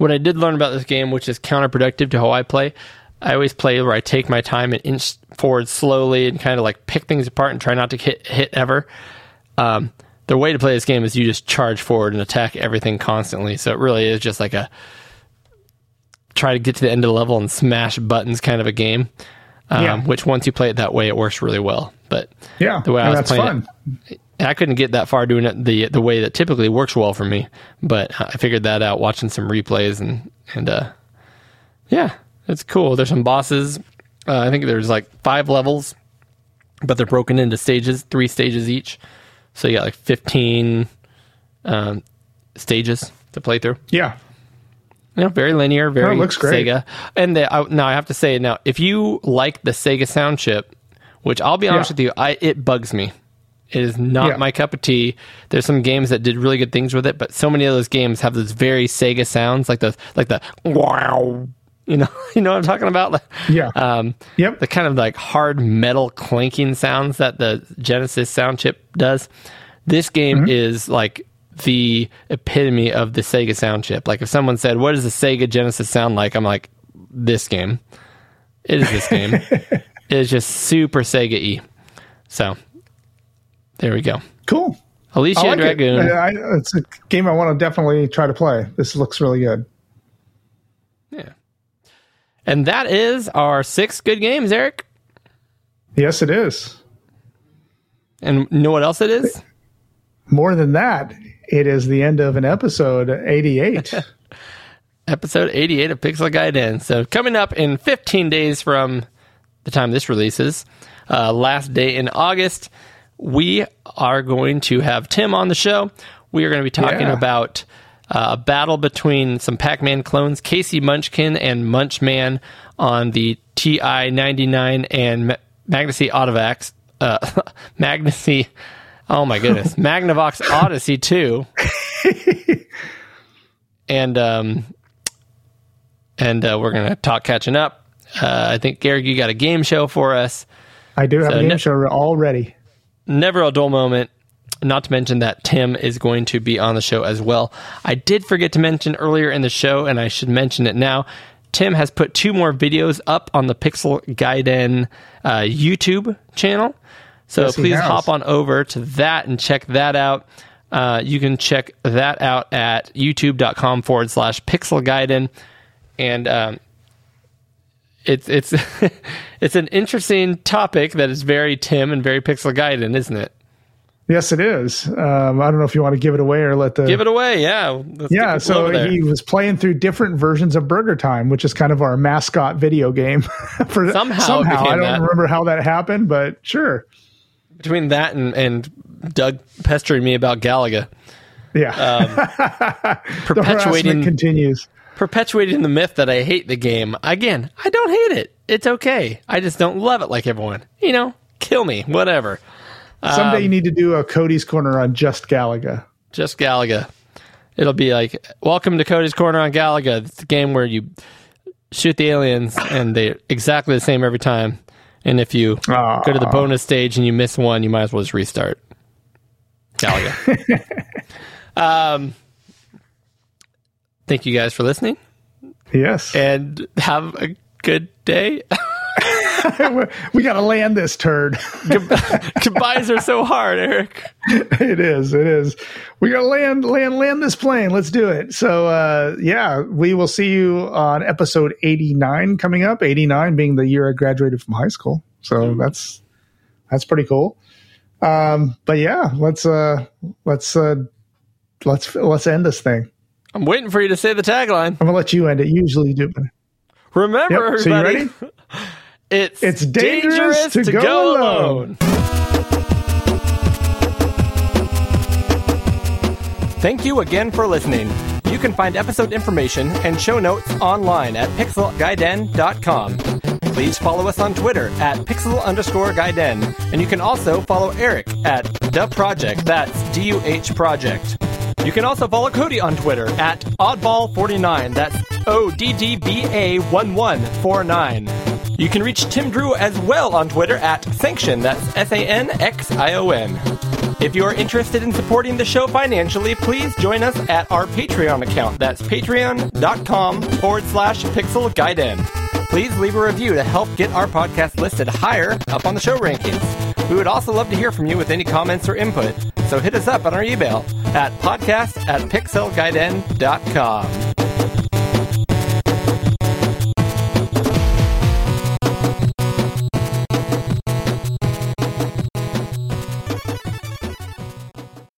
What I did learn about this game, which is counterproductive to how I play, I always play where I take my time and inch forward slowly and kind of like pick things apart and try not to hit hit ever. Um, the way to play this game is you just charge forward and attack everything constantly. So it really is just like a try to get to the end of the level and smash buttons kind of a game. Um, Yeah. Which once you play it that way, it works really well. But Yeah, the way I was that's playing fun. it, I couldn't get that far doing it the the way that typically works well for me. But I figured that out watching some replays and and uh, yeah, it's cool. There's some bosses. Uh, I think there's like five levels, but they're broken into stages, three stages each. So you got like 15 um, stages to play through. Yeah, You know, very linear, very looks great. Sega. And the, I, now I have to say, now if you like the Sega sound chip, which I'll be honest Yeah. with you, I it bugs me. It is not Yeah. my cup of tea. There's some games that did really good things with it, but so many of those games have those very Sega sounds, like the like the wow, You know, you know what I'm talking about? Like, Yeah. Um, Yep. the kind of like hard metal clanking sounds that the Genesis sound chip does. This game is like the epitome of the Sega sound chip. Like if someone said, "What does the Sega Genesis sound like?" I'm like, "This game." It is this game. it is just super Sega y. So there we go. Cool. Alisia I like Dragoon. it. I, it's a game I want to definitely try to play. This looks really good. Yeah. And that is our six good games, Eric. Yes, it is. And know what else it is? More than that, it is the end of an episode 88. episode 88 of Pixel Gaiden. So coming up in 15 days from the time this releases, uh, last day in August, we are going to have Tim on the show. We are going to be talking Yeah. about uh, a battle between some Pac-Man clones, K.C. Munchkin and Munchman, on the TI-99 and Ma- Magnusy Autovax. Uh, Magnusy, oh my goodness, Magnavox Odyssey 2. and um, and uh, we're gonna talk catching up. Uh, I think Garrick, you got a game show for us. I do have So a game ne- show already. Never a dull moment. Not to mention that Tim is going to be on the show as well. I did forget to mention earlier in the show, and I should mention it now. Tim has put two more videos up on the Pixel Gaiden uh, YouTube channel. So Yes, please hop on over to that and check that out. Uh, you can check that out at youtube.com forward slash pixel gaiden. And um, it's it's it's an interesting topic that is very Tim and very pixel gaiden, isn't it? Yes, it is. Um, I don't know if you want to give it away or let the. Give it away, yeah. Let's yeah, get people over so he was playing through different versions of Burger Time, which is kind of our mascot video game. For Somehow somehow I don't that. remember how that happened, but sure. between that and and Doug pestering me about Galaga, Yeah, the perpetuating continues. Perpetuating the myth that I hate the game. Again, I don't hate it. It's okay. I just don't love it like everyone. You know, kill me, whatever. Someday Um, you need to do a Cody's Corner on just Galaga. Just Galaga. It'll be like, welcome to Cody's Corner on Galaga. It's a game where you shoot the aliens and they're exactly the same every time. And if you Aw. go to the bonus stage and you miss one, you might as well just restart. Galaga. um, thank you guys for listening Yes, and have a good day. we got to land this turd. Goodbyes are so hard, Eric. it is. It is. We got to land, land, land this plane. Let's do it. So, uh, yeah, we will see you on episode 89 coming up. 89 being the year I graduated from high school. So that's, that's pretty cool. Um, but yeah, let's, uh, let's, uh, let's, let's end this thing. I'm waiting for you to say the tagline. I'm gonna let you end it. Usually you do, but Remember, Yep, so you everybody, ready? it's It's dangerous to go alone. Thank you again for listening. You can find episode information and show notes online at pixelgaiden.com. Please follow us on Twitter at pixel underscore gaiden. And you can also follow Eric at the project. That's D-U-H project. You can also follow Cody on Twitter at oddball49. That's O-D-D-B-A-1149. You can reach Tim Drew as well on Twitter at Sanxion. That's S-A-N-X-I-O-N. If you are interested in supporting the show financially, please join us at our Patreon account. That's patreon.com forward slash pixel gaiden. Please leave a review to help get our podcast listed higher up on the show rankings. We would also love to hear from you with any comments or input. So hit us up on our email at podcast at pixelgaiden.com.